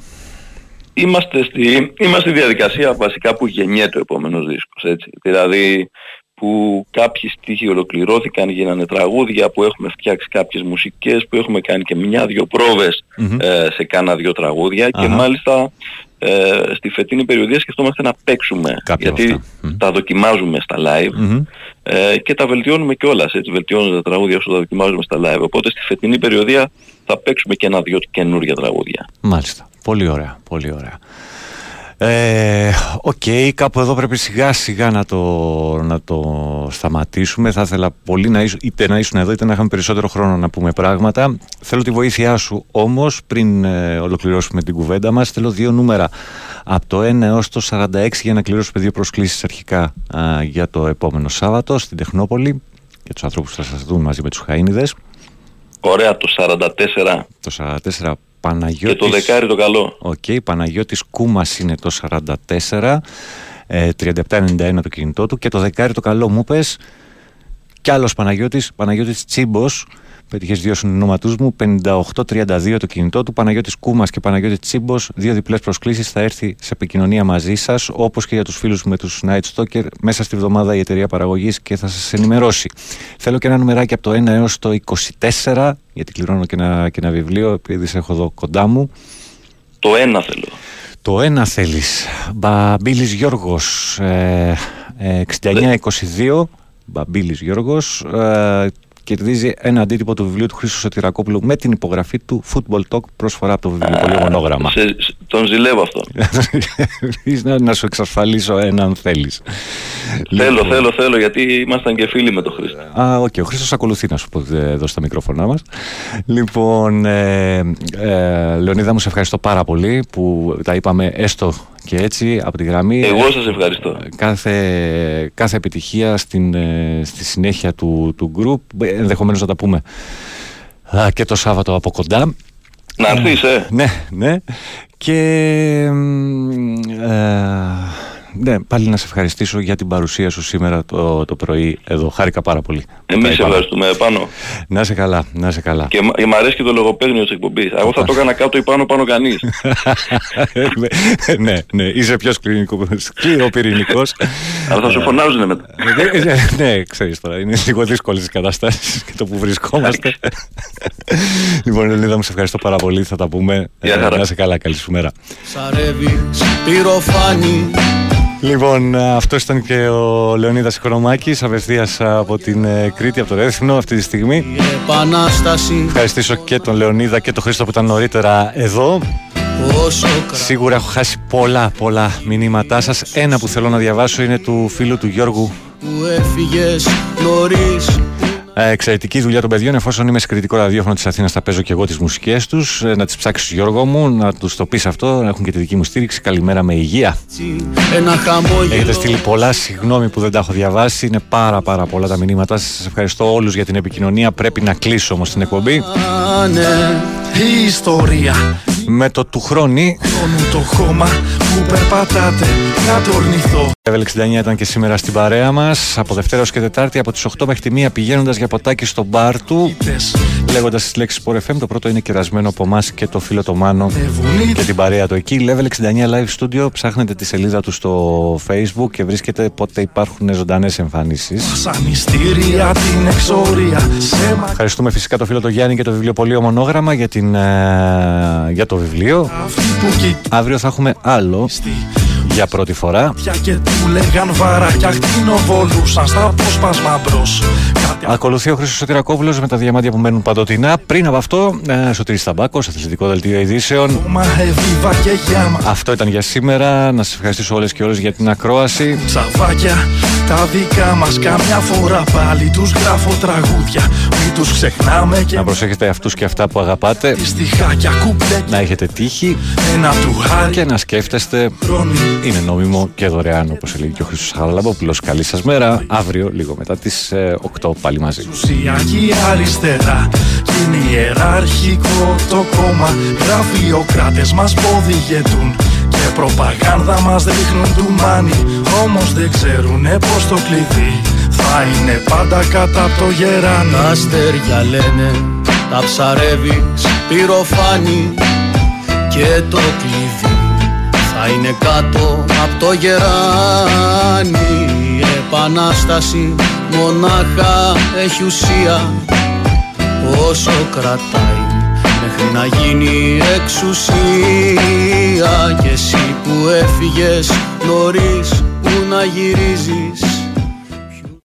Είμαστε στη, είμαστε στη διαδικασία βασικά που γεννιέται ο επόμενος δίσκος, έτσι. Δηλαδή που κάποιοι στίχοι ολοκληρώθηκαν, γίνανε τραγούδια, που έχουμε φτιάξει κάποιες μουσικές, που έχουμε κάνει και μια-δυο προβες ε, σε κάνα δυο τραγούδια και Αχα. μάλιστα ε, στη φετινή περιοδία σκεφτόμαστε να παίξουμε Κάποια από γιατί τα δοκιμάζουμε στα live Μμμ. ε, και τα βελτιώνουμε κιόλας, έτσι βελτιώνουμε τα τραγούδια όσο τα δοκιμάζουμε στα live. Οπότε στη φετινή περιοδεία θα παίξουμε και ένα-δυο καινούργια τραγούδια. Μάλιστα. Πολύ ωραία. Πολύ ωραία. Ε, Οκ, κάπου εδώ πρέπει σιγά σιγά να το, να το σταματήσουμε. Θα ήθελα πολύ να ήσουν, είτε να ήσουν εδώ είτε να είχαμε περισσότερο χρόνο να πούμε πράγματα. Θέλω τη βοήθειά σου όμως πριν ε, ολοκληρώσουμε την κουβέντα μας. Θέλω δύο νούμερα από το 1 έως το 46 για να κληρώσουμε δύο προσκλήσεις αρχικά α, για το επόμενο Σάββατο στην Τεχνόπολη για τους ανθρώπους που θα σας δουν μαζί με τους Χαΐνηδες. Ωραία, το 44 Το 44 Παναγιώτης... και το δεκάρι το καλό. Οκ, Παναγιώτης Κούμας είναι το 44, ε, 3791 το κινητό του. Και το δεκάρι το καλό μου πες. Κι άλλος Παναγιώτης, Παναγιώτης Τσίμπος, πέτυχες δύο συνονόματούς μου, 5832 το κινητό του, Παναγιώτης Κούμας και Παναγιώτης Τσίμπος, δύο διπλές προσκλήσεις, θα έρθει σε επικοινωνία μαζί σας, όπως και για τους φίλους μου με τους Nightstalker, μέσα στη βδομάδα η εταιρεία παραγωγής και θα σας ενημερώσει. Θέλω και ένα νουμεράκι από το 1 έως το 24, γιατί κληρώνω και ένα, και ένα βιβλίο, επειδή σε έχω εδώ κοντά μου. Το ένα θέλω. Το ένα θέλεις. Μπαμπίλης Γιώργος, ε, ε, 69-22. Μπαμπίλης Γιώργος. Ε, κερδίζει ένα αντίτυπο του βιβλίου του Χρήστο Σωτηρακόπουλου με την υπογραφή του Football Talk προσφορά από το βιβλίο μονόγραμμα. Σε, σε- τον ζηλεύω αυτό. να, να σου εξασφαλίσω ένα αν θέλεις. θέλω, Λοιπόν. θέλω, θέλω, γιατί ήμασταν και φίλοι με τον Χρήστο. Α, οκ, ο Χρήστος ακολουθεί να σου πω ε, εδώ στα μικρόφωνά μας. Λοιπόν, ε, ε, Λεωνίδα μου σε ευχαριστώ πάρα πολύ που τα είπαμε έστω και έτσι από τη γραμμή. Εγώ σας ευχαριστώ. Κάθε, κάθε επιτυχία στην, ε, στη συνέχεια του, του group, ε, ενδεχομένως να τα πούμε α, και το Σάββατο από κοντά. Να έρθεις, ε. Ναι, ναι. Και μ, ε, ναι, πάλι να σε ευχαριστήσω για την παρουσία σου σήμερα το, το πρωί εδώ. Χάρηκα πάρα πολύ. Εμείς Τα είπαμε. ευχαριστούμε πάνω. Να σε καλά, να σε καλά. Και, μ- μ' αρέσει και το λογοπαίγνιο της εκπομπής. Εγώ θα το έκανα κάτω ή πάνω πάνω κανείς. ναι, ναι, είσαι πιο σκληροπυρηνικός. Αλλά θα σου φωνάζουνε μετά. ναι, ξέρεις τώρα, είναι λίγο δύσκολες οι καταστάσεις και το που βρισκόμαστε. λοιπόν, Ελίδα μου, σε ευχαριστώ πάρα πολύ. Θα τα πούμε. Γεια Ε, χαρά. να σε καλά, καλή σου μέρα. Σαρεύει πυροφάνη Λοιπόν, αυτός ήταν και ο Λεωνίδας Οικονομάκης, απευθείας από την ε, Κρήτη, από το Ρέθινο αυτή τη στιγμή. Επανάσταση Ευχαριστήσω και τον Λεωνίδα και τον Χρήστο που ήταν νωρίτερα εδώ. όσο Σίγουρα έχω χάσει πολλά πολλά μηνύματά σας. Ένα που θέλω να διαβάσω είναι του φίλου του Γιώργου που έφυγες νωρίς Ε, εξαιρετική δουλειά των παιδιών. Εφόσον είμαι σε κριτικό ραδιόφωνο της Αθήνας, θα παίζω και εγώ τις μουσικές τους. να τις ψάξεις, Γιώργο μου, να τους το πεις αυτό. Να έχουν και τη δική μου στήριξη. Καλημέρα με υγεία. ένα χαμόγελο Έχετε στείλει πολλά. Συγγνώμη που δεν τα έχω διαβάσει. Είναι πάρα πάρα πολλά τα μηνύματά σας. Σα ευχαριστώ όλους για την επικοινωνία. Πρέπει να κλείσω όμως την εκπομπή. ναι. Η ιστορία Με το του χρόνι. χρόνου το χώμα που περπατάτε να το ορνηθώ Level 69 ήταν και σήμερα στην παρέα μας. Από Δευτέρα ως και Τετάρτη από τις 8 μέχρι τη 1 πηγαίνοντας για ποτάκι στο μπαρ του. Λέγοντας τις λέξεις Sport FM. Το πρώτο είναι κερασμένο από εμάς και το φίλο το Μάνο και την παρέα του εκεί. Level 69 Live Studio. Ψάχνετε τη σελίδα του στο Facebook και βρίσκετε πότε υπάρχουν ζωντανές εμφανίσεις. Σαν μυστήρια την εξορία σε μα Ευχαριστούμε φυσικά το φίλο το Γιάννη και το βιβλιοπωλείο Μονόγραμμα για, την, ε, για το βιβλίο. Αύριο θα έχουμε άλλο για πρώτη φορά. και του λέγαν βαράκια χτινοβολούσαν στα απόσπασμα μπρος Ακολουθεί ο Χρήστος Σωτηρακόπουλος με τα διαμάντια που μένουν παντοτινά. Πριν από αυτό, ε, Σωτήρης Ταμπάκος, αθλητικό δελτίο ειδήσεων. Μα εβίβα και γιάμα Αυτό ήταν για σήμερα. Να σας ευχαριστήσω όλες και όλους για την ακρόαση. Τσαβάκια τα δικά μας Καμιά φορά πάλι τους γράφω τραγούδια Μην τους ξεχνάμε και Να προσέχετε αυτούς και αυτά που αγαπάτε. στιχάκια κουμπλέ Να έχετε τύχη Ένα του χάρη και να σκέφτεστε Χρόνι είναι νόμιμο και δωρεάν, όπως έλεγε και ο Χρήστος Χαραλαμπόπουλος. Καλή σας μέρα. Αύριο, λίγο μετά τις 8, πάλι μαζί. Ουσιακή αριστερά είναι ιεραρχικό το κόμμα. Γραφειοκράτες μας ποδηγετούν και προπαγάνδα μας δείχνουν του μάνι. Όμως δεν ξέρουνε πως το κλειδί θα είναι πάντα κατά από το γεράνι. Τα αστέρια λένε, τα ψαρεύεις πυροφάνι και το κλειδί θα είναι κάτω από το γεράνι. Η επανάσταση μονάχα έχει ουσία. Όσο κρατάει μέχρι να γίνει εξουσία. Και εσύ που έφυγες νωρίς που να γυρίζεις